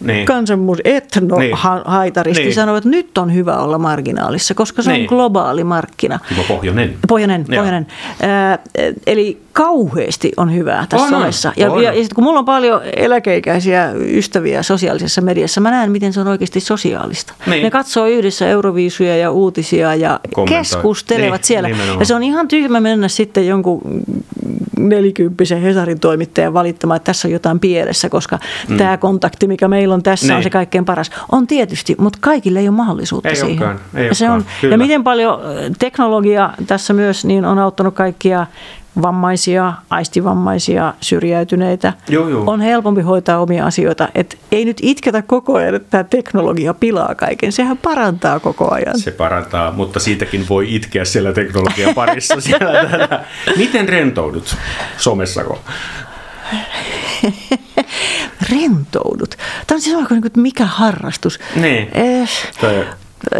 [SPEAKER 1] Niin.
[SPEAKER 2] kansanmuus etno
[SPEAKER 1] Niin.
[SPEAKER 2] ha- haitaristi
[SPEAKER 1] Niin.
[SPEAKER 2] sanoi, että nyt on hyvä olla marginaalissa, koska se
[SPEAKER 1] Niin.
[SPEAKER 2] on globaali markkina.
[SPEAKER 1] Timo Pohjonen.
[SPEAKER 2] Pohjonen,
[SPEAKER 1] Joo.
[SPEAKER 2] Pohjonen. Ää, eli kauheasti on hyvää tässä
[SPEAKER 1] On, on.
[SPEAKER 2] somessa. Ja,
[SPEAKER 1] On.
[SPEAKER 2] ja, ja sitten kun mulla on paljon eläkeikäisiä ystäviä sosiaalisessa mediassa, mä näen, miten se on oikeasti sosiaalista.
[SPEAKER 1] Niin.
[SPEAKER 2] Ne katsoo yhdessä Euroviisuja ja uutisia ja
[SPEAKER 1] Kommentoi.
[SPEAKER 2] keskustelevat
[SPEAKER 1] Niin,
[SPEAKER 2] siellä.
[SPEAKER 1] nimenomaan.
[SPEAKER 2] Ja se on ihan tyhmä mennä sitten jonkun nelikymppisen Hesarin toimittajan valittamaan, että tässä on jotain pielessä, koska mm. tämä kontakti, mikä meillä on tässä, on
[SPEAKER 1] Niin.
[SPEAKER 2] se kaikkein paras. On tietysti, mutta kaikille ei ole mahdollisuutta
[SPEAKER 1] Ei
[SPEAKER 2] siihen.
[SPEAKER 1] olekaan, ei
[SPEAKER 2] ja, se on,
[SPEAKER 1] kyllä.
[SPEAKER 2] ja miten paljon teknologia tässä myös niin on auttanut kaikkia vammaisia, aistivammaisia, syrjäytyneitä.
[SPEAKER 1] Joo, joo.
[SPEAKER 2] On helpompi hoitaa omia asioita. Et ei nyt itketä koko ajan, että tämä teknologia pilaa kaiken. Sehän parantaa koko ajan.
[SPEAKER 1] Se parantaa, mutta siitäkin voi itkeä siellä teknologian parissa. Siellä. Miten rentoudut somessako?
[SPEAKER 2] Rentoudut. Tämä on siis sama kuin, mikä harrastus.
[SPEAKER 1] Niin.
[SPEAKER 2] Eh,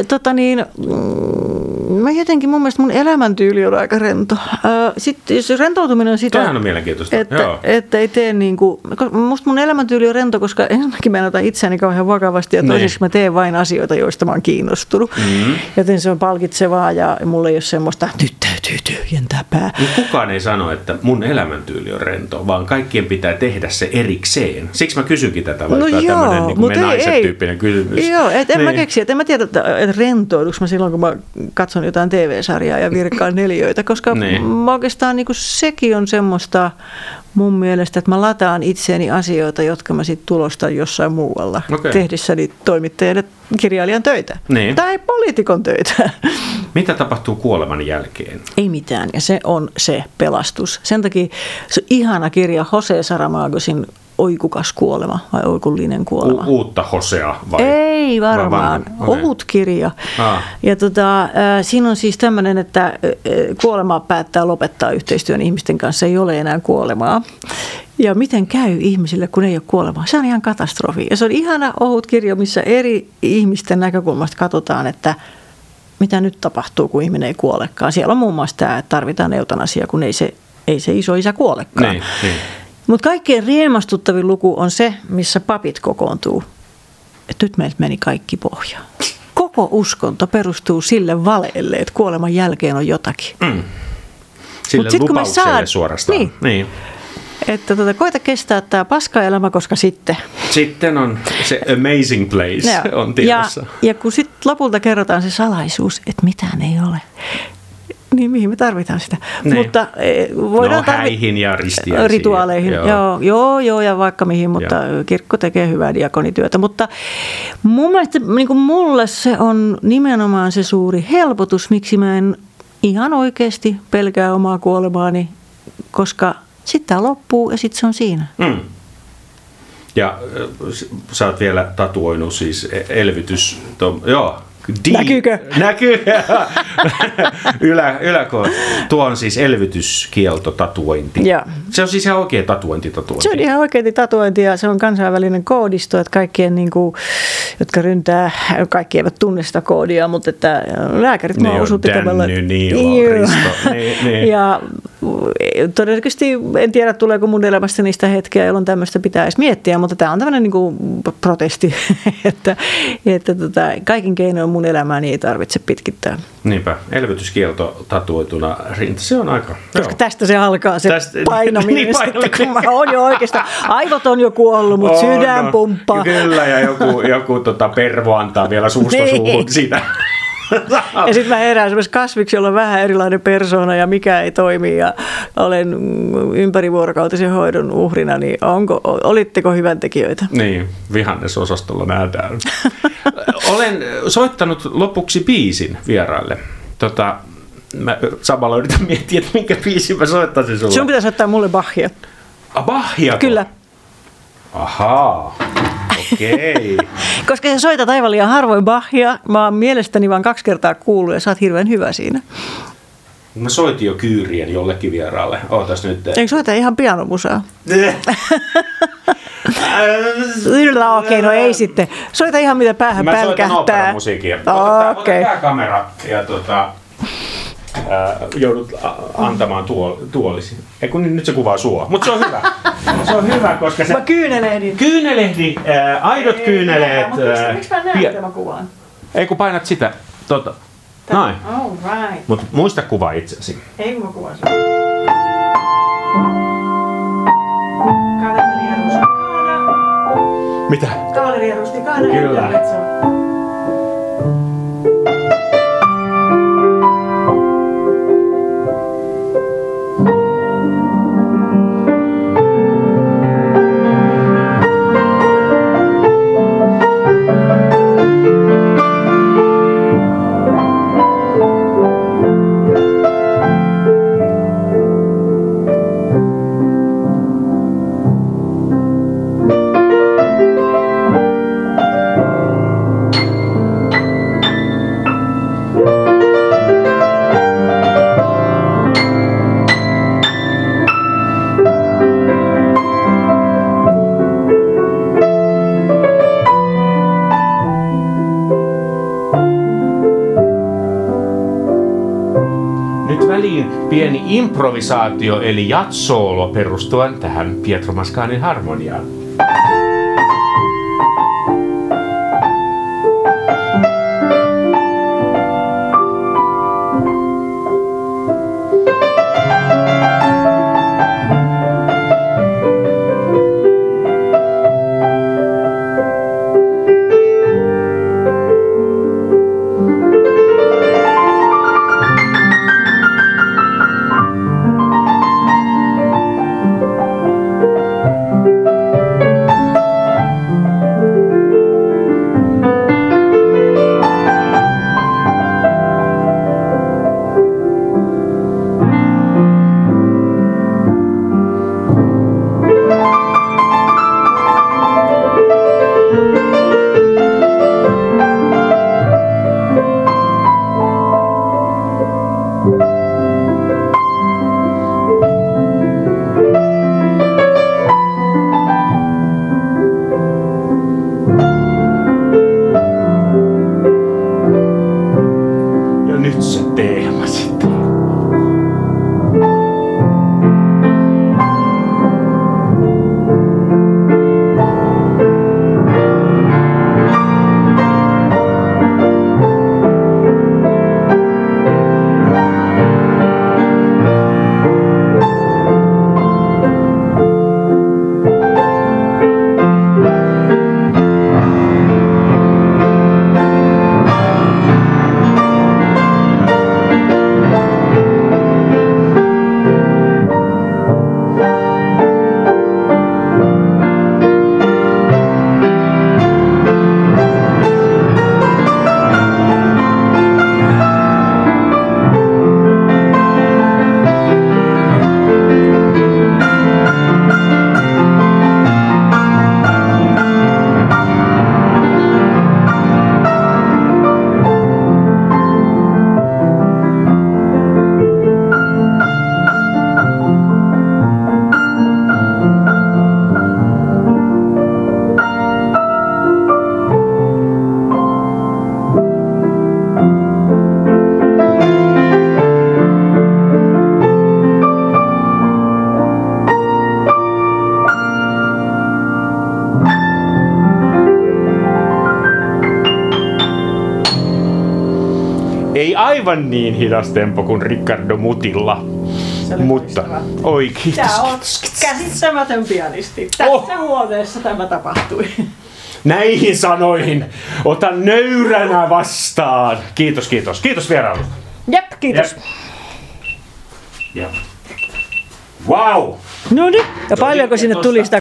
[SPEAKER 2] tota niin, mm, mä jotenkin mun mielestä mun elämäntyyli on aika rento. Sitten se rentoutuminen on sitä,
[SPEAKER 1] Tämähän on mielenkiintoista.
[SPEAKER 2] että,
[SPEAKER 1] Joo.
[SPEAKER 2] että ei tee niin kuin, musta mun elämäntyyli on rento, koska ensinnäkin mä en ota itseäni kauhean vakavasti ja
[SPEAKER 1] Niin.
[SPEAKER 2] toiseksi mä teen vain asioita, joista mä oon kiinnostunut. Mm-hmm. Joten se on palkitsevaa ja mulla ei ole semmoista, nyt täytyy tyhjentää pää.
[SPEAKER 1] Niin kukaan ei sano, että mun elämäntyyli on rento, vaan kaikkien pitää tehdä se erikseen. Siksi mä kysynkin tätä, vaikka no tämmöinen niin me naiset tyyppinen kysymys.
[SPEAKER 2] Joo, et en
[SPEAKER 1] niin.
[SPEAKER 2] mä keksi, että en mä tiedä, että, että rentouduks mä silloin, kun mä katson jotain TV-sarjaa ja virkkaan neljöitä, koska
[SPEAKER 1] Niin.
[SPEAKER 2] mä oikeastaan niin sekin on semmoista mun mielestä, että mä lataan itseäni asioita, jotka mä sitten tulostan jossain muualla
[SPEAKER 1] Okei.
[SPEAKER 2] tehdessäni toimittajalle kirjailijan töitä.
[SPEAKER 1] Niin.
[SPEAKER 2] Tai poliitikon töitä.
[SPEAKER 1] Mitä tapahtuu kuoleman jälkeen?
[SPEAKER 2] Ei mitään, ja se on se pelastus. Sen takia se ihana kirja Jose Saramagosin Oikukas kuolema vai Oikullinen kuolema.
[SPEAKER 1] U- uutta Hosea vai?
[SPEAKER 2] Ei
[SPEAKER 1] vai
[SPEAKER 2] varmaan,
[SPEAKER 1] vanha? Okei.
[SPEAKER 2] ohut kirja.
[SPEAKER 1] Ah.
[SPEAKER 2] Ja tota, äh, siinä on siis tämmöinen, että äh, kuolema päättää lopettaa yhteistyön ihmisten kanssa, ei ole enää kuolemaa. Ja miten käy ihmisille, kun ei ole kuolemaa? Se on ihan katastrofi. Ja se on ihana ohut kirja, missä eri ihmisten näkökulmasta katsotaan, että mitä nyt tapahtuu, kun ihminen ei kuolekaan. Siellä on muun muassa tämä, että tarvitaan eutanasia, kun ei se, ei se iso isä kuolekaan.
[SPEAKER 1] Niin, niin.
[SPEAKER 2] Mutta kaikkein riemastuttavin luku on se, missä papit kokoontuu. Et nyt meiltä meni kaikki pohjaan. Koko uskonto perustuu sille valeelle, että kuoleman jälkeen on jotakin.
[SPEAKER 1] Mm. Sille
[SPEAKER 2] Mut sit kun me saad-
[SPEAKER 1] suorastaan.
[SPEAKER 2] Niin.
[SPEAKER 1] niin.
[SPEAKER 2] Että tota, koita kestää tämä paska-elämä, koska sitten.
[SPEAKER 1] Sitten on se amazing place
[SPEAKER 2] Joo.
[SPEAKER 1] on tiedossa.
[SPEAKER 2] Ja, ja kun sitten lopulta kerrotaan se salaisuus, että mitään ei ole, niin mihin me tarvitaan sitä.
[SPEAKER 1] Niin.
[SPEAKER 2] Mutta eh, voidaan
[SPEAKER 1] no häihin ja ristiäisiin.
[SPEAKER 2] rituaaleihin. Joo. Joo, joo, joo, ja vaikka mihin, mutta
[SPEAKER 1] Joo.
[SPEAKER 2] kirkko tekee hyvää diakonityötä. Mutta mun mielestä niin kuin mulle se on nimenomaan se suuri helpotus, miksi mä en ihan oikeasti pelkää omaa kuolemaani, koska sitten tämä loppuu ja sitten se on siinä.
[SPEAKER 1] Mm. Ja sä oot vielä tatuoinut siis e- elvytys... To, joo. Di-
[SPEAKER 2] Näkyykö?
[SPEAKER 1] Näkyy. Ylä, yläkoot. Tuo on siis elvytyskielto tatuointi.
[SPEAKER 2] Joo.
[SPEAKER 1] Se on siis ihan oikea tatuointi tatuointi.
[SPEAKER 2] Se on ihan oikein tatuointi ja se on kansainvälinen koodisto, että kaikkien, niin kuin, jotka ryntää, kaikki eivät tunne sitä koodia, mutta että lääkärit
[SPEAKER 1] Ne on
[SPEAKER 2] osun tekemällä.
[SPEAKER 1] Danny, Niilo,
[SPEAKER 2] Joo.
[SPEAKER 1] Risto. Niin, niin.
[SPEAKER 2] Ja todennäköisesti en tiedä, tuleeko mun elämästä niistä hetkeä, jolloin tämmöistä pitäisi miettiä, mutta tämä on tämmöinen niin kuin protesti, että, että tota, kaikin keinoin mun elämääni ei tarvitse pitkittää.
[SPEAKER 1] Niinpä, elvytyskielto tatuoituna rinta. Se on aika...
[SPEAKER 2] Koska
[SPEAKER 1] joo.
[SPEAKER 2] tästä se alkaa se
[SPEAKER 1] Tästä-
[SPEAKER 2] painaminen,
[SPEAKER 1] niin, painaminen.
[SPEAKER 2] kun mä oon jo oikeastaan, aivot on jo kuollut, mutta
[SPEAKER 1] On,
[SPEAKER 2] sydän
[SPEAKER 1] on.
[SPEAKER 2] pumppaa.
[SPEAKER 1] Kyllä, ja joku, joku tota pervo antaa vielä suusta
[SPEAKER 2] Niin.
[SPEAKER 1] suuhun sitä.
[SPEAKER 2] Ja sitten mä herään semmoisessa kasviksi, jolla on vähän erilainen persoona ja mikä ei toimi ja olen ympärivuorokautisen hoidon uhrina, niin onko, olitteko hyvän tekijöitä?
[SPEAKER 1] Niin, vihannesosastolla nähdään. Olen soittanut lopuksi biisin vieraille. Tota, mä samalla yritän miettiä, että minkä biisin mä soittaisin sulle.
[SPEAKER 2] Sun pitäisi ottaa mulle Bachia.
[SPEAKER 1] Ah, Bachia.
[SPEAKER 2] Kyllä.
[SPEAKER 1] Ahaa, okei.
[SPEAKER 2] Koska sä soitat aivan liian harvoin Bachia. Mä oon mielestäni vain kaksi kertaa kuullut ja sä oot hirveän hyvä siinä.
[SPEAKER 1] Mä soitin jo kyyrien jollekin vieraalle. Ootas nyt.
[SPEAKER 2] Eikö soita ihan pianomusaa? Kyllä, okei, no ei sitten. Soita ihan mitä päähän
[SPEAKER 1] Mä soitan
[SPEAKER 2] pälkähtää.
[SPEAKER 1] operamusiikkia. Ota, ota
[SPEAKER 2] Okei.
[SPEAKER 1] tää kamera ja tota, ää, joudut antamaan tuol, tuolisi. Ei kun nyt se kuvaa sua. Mutta se on hyvä. Se on hyvä, koska se...
[SPEAKER 2] Mä kyynelehdin.
[SPEAKER 1] Kyynelehdi, ää, aidot kyyneleet.
[SPEAKER 2] Mutta miksi,
[SPEAKER 1] ää,
[SPEAKER 2] miksi mä näen, mä kuvaan?
[SPEAKER 1] Ei kun painat sitä. Tota. Noin.
[SPEAKER 2] All right.
[SPEAKER 1] Mutta muista kuvaa itsesi.
[SPEAKER 2] Ei kun mä kuvaan sen. Kaveria rustikana.
[SPEAKER 1] Mitä?
[SPEAKER 2] Kaveria rustikana.
[SPEAKER 1] Kyllä.
[SPEAKER 2] Intermezzo.
[SPEAKER 1] Pieni improvisaatio eli jatsoolo perustuen tähän Pietro Mascanin harmoniaan. Aivan niin hidas tempo kuin Riccardo Mutilla. Mutta,
[SPEAKER 2] loistava.
[SPEAKER 1] oi kiitos,
[SPEAKER 2] Tämä on käsittämätön pianisti. Tässä
[SPEAKER 1] Oh.
[SPEAKER 2] huoneessa tämä tapahtui.
[SPEAKER 1] Näihin sanoihin otan nöyränä vastaan. Kiitos, kiitos. Kiitos vierailusta.
[SPEAKER 2] Jep, kiitos.
[SPEAKER 1] Jep. Wow!
[SPEAKER 2] No niin, ja paljonko sinne tuli sitä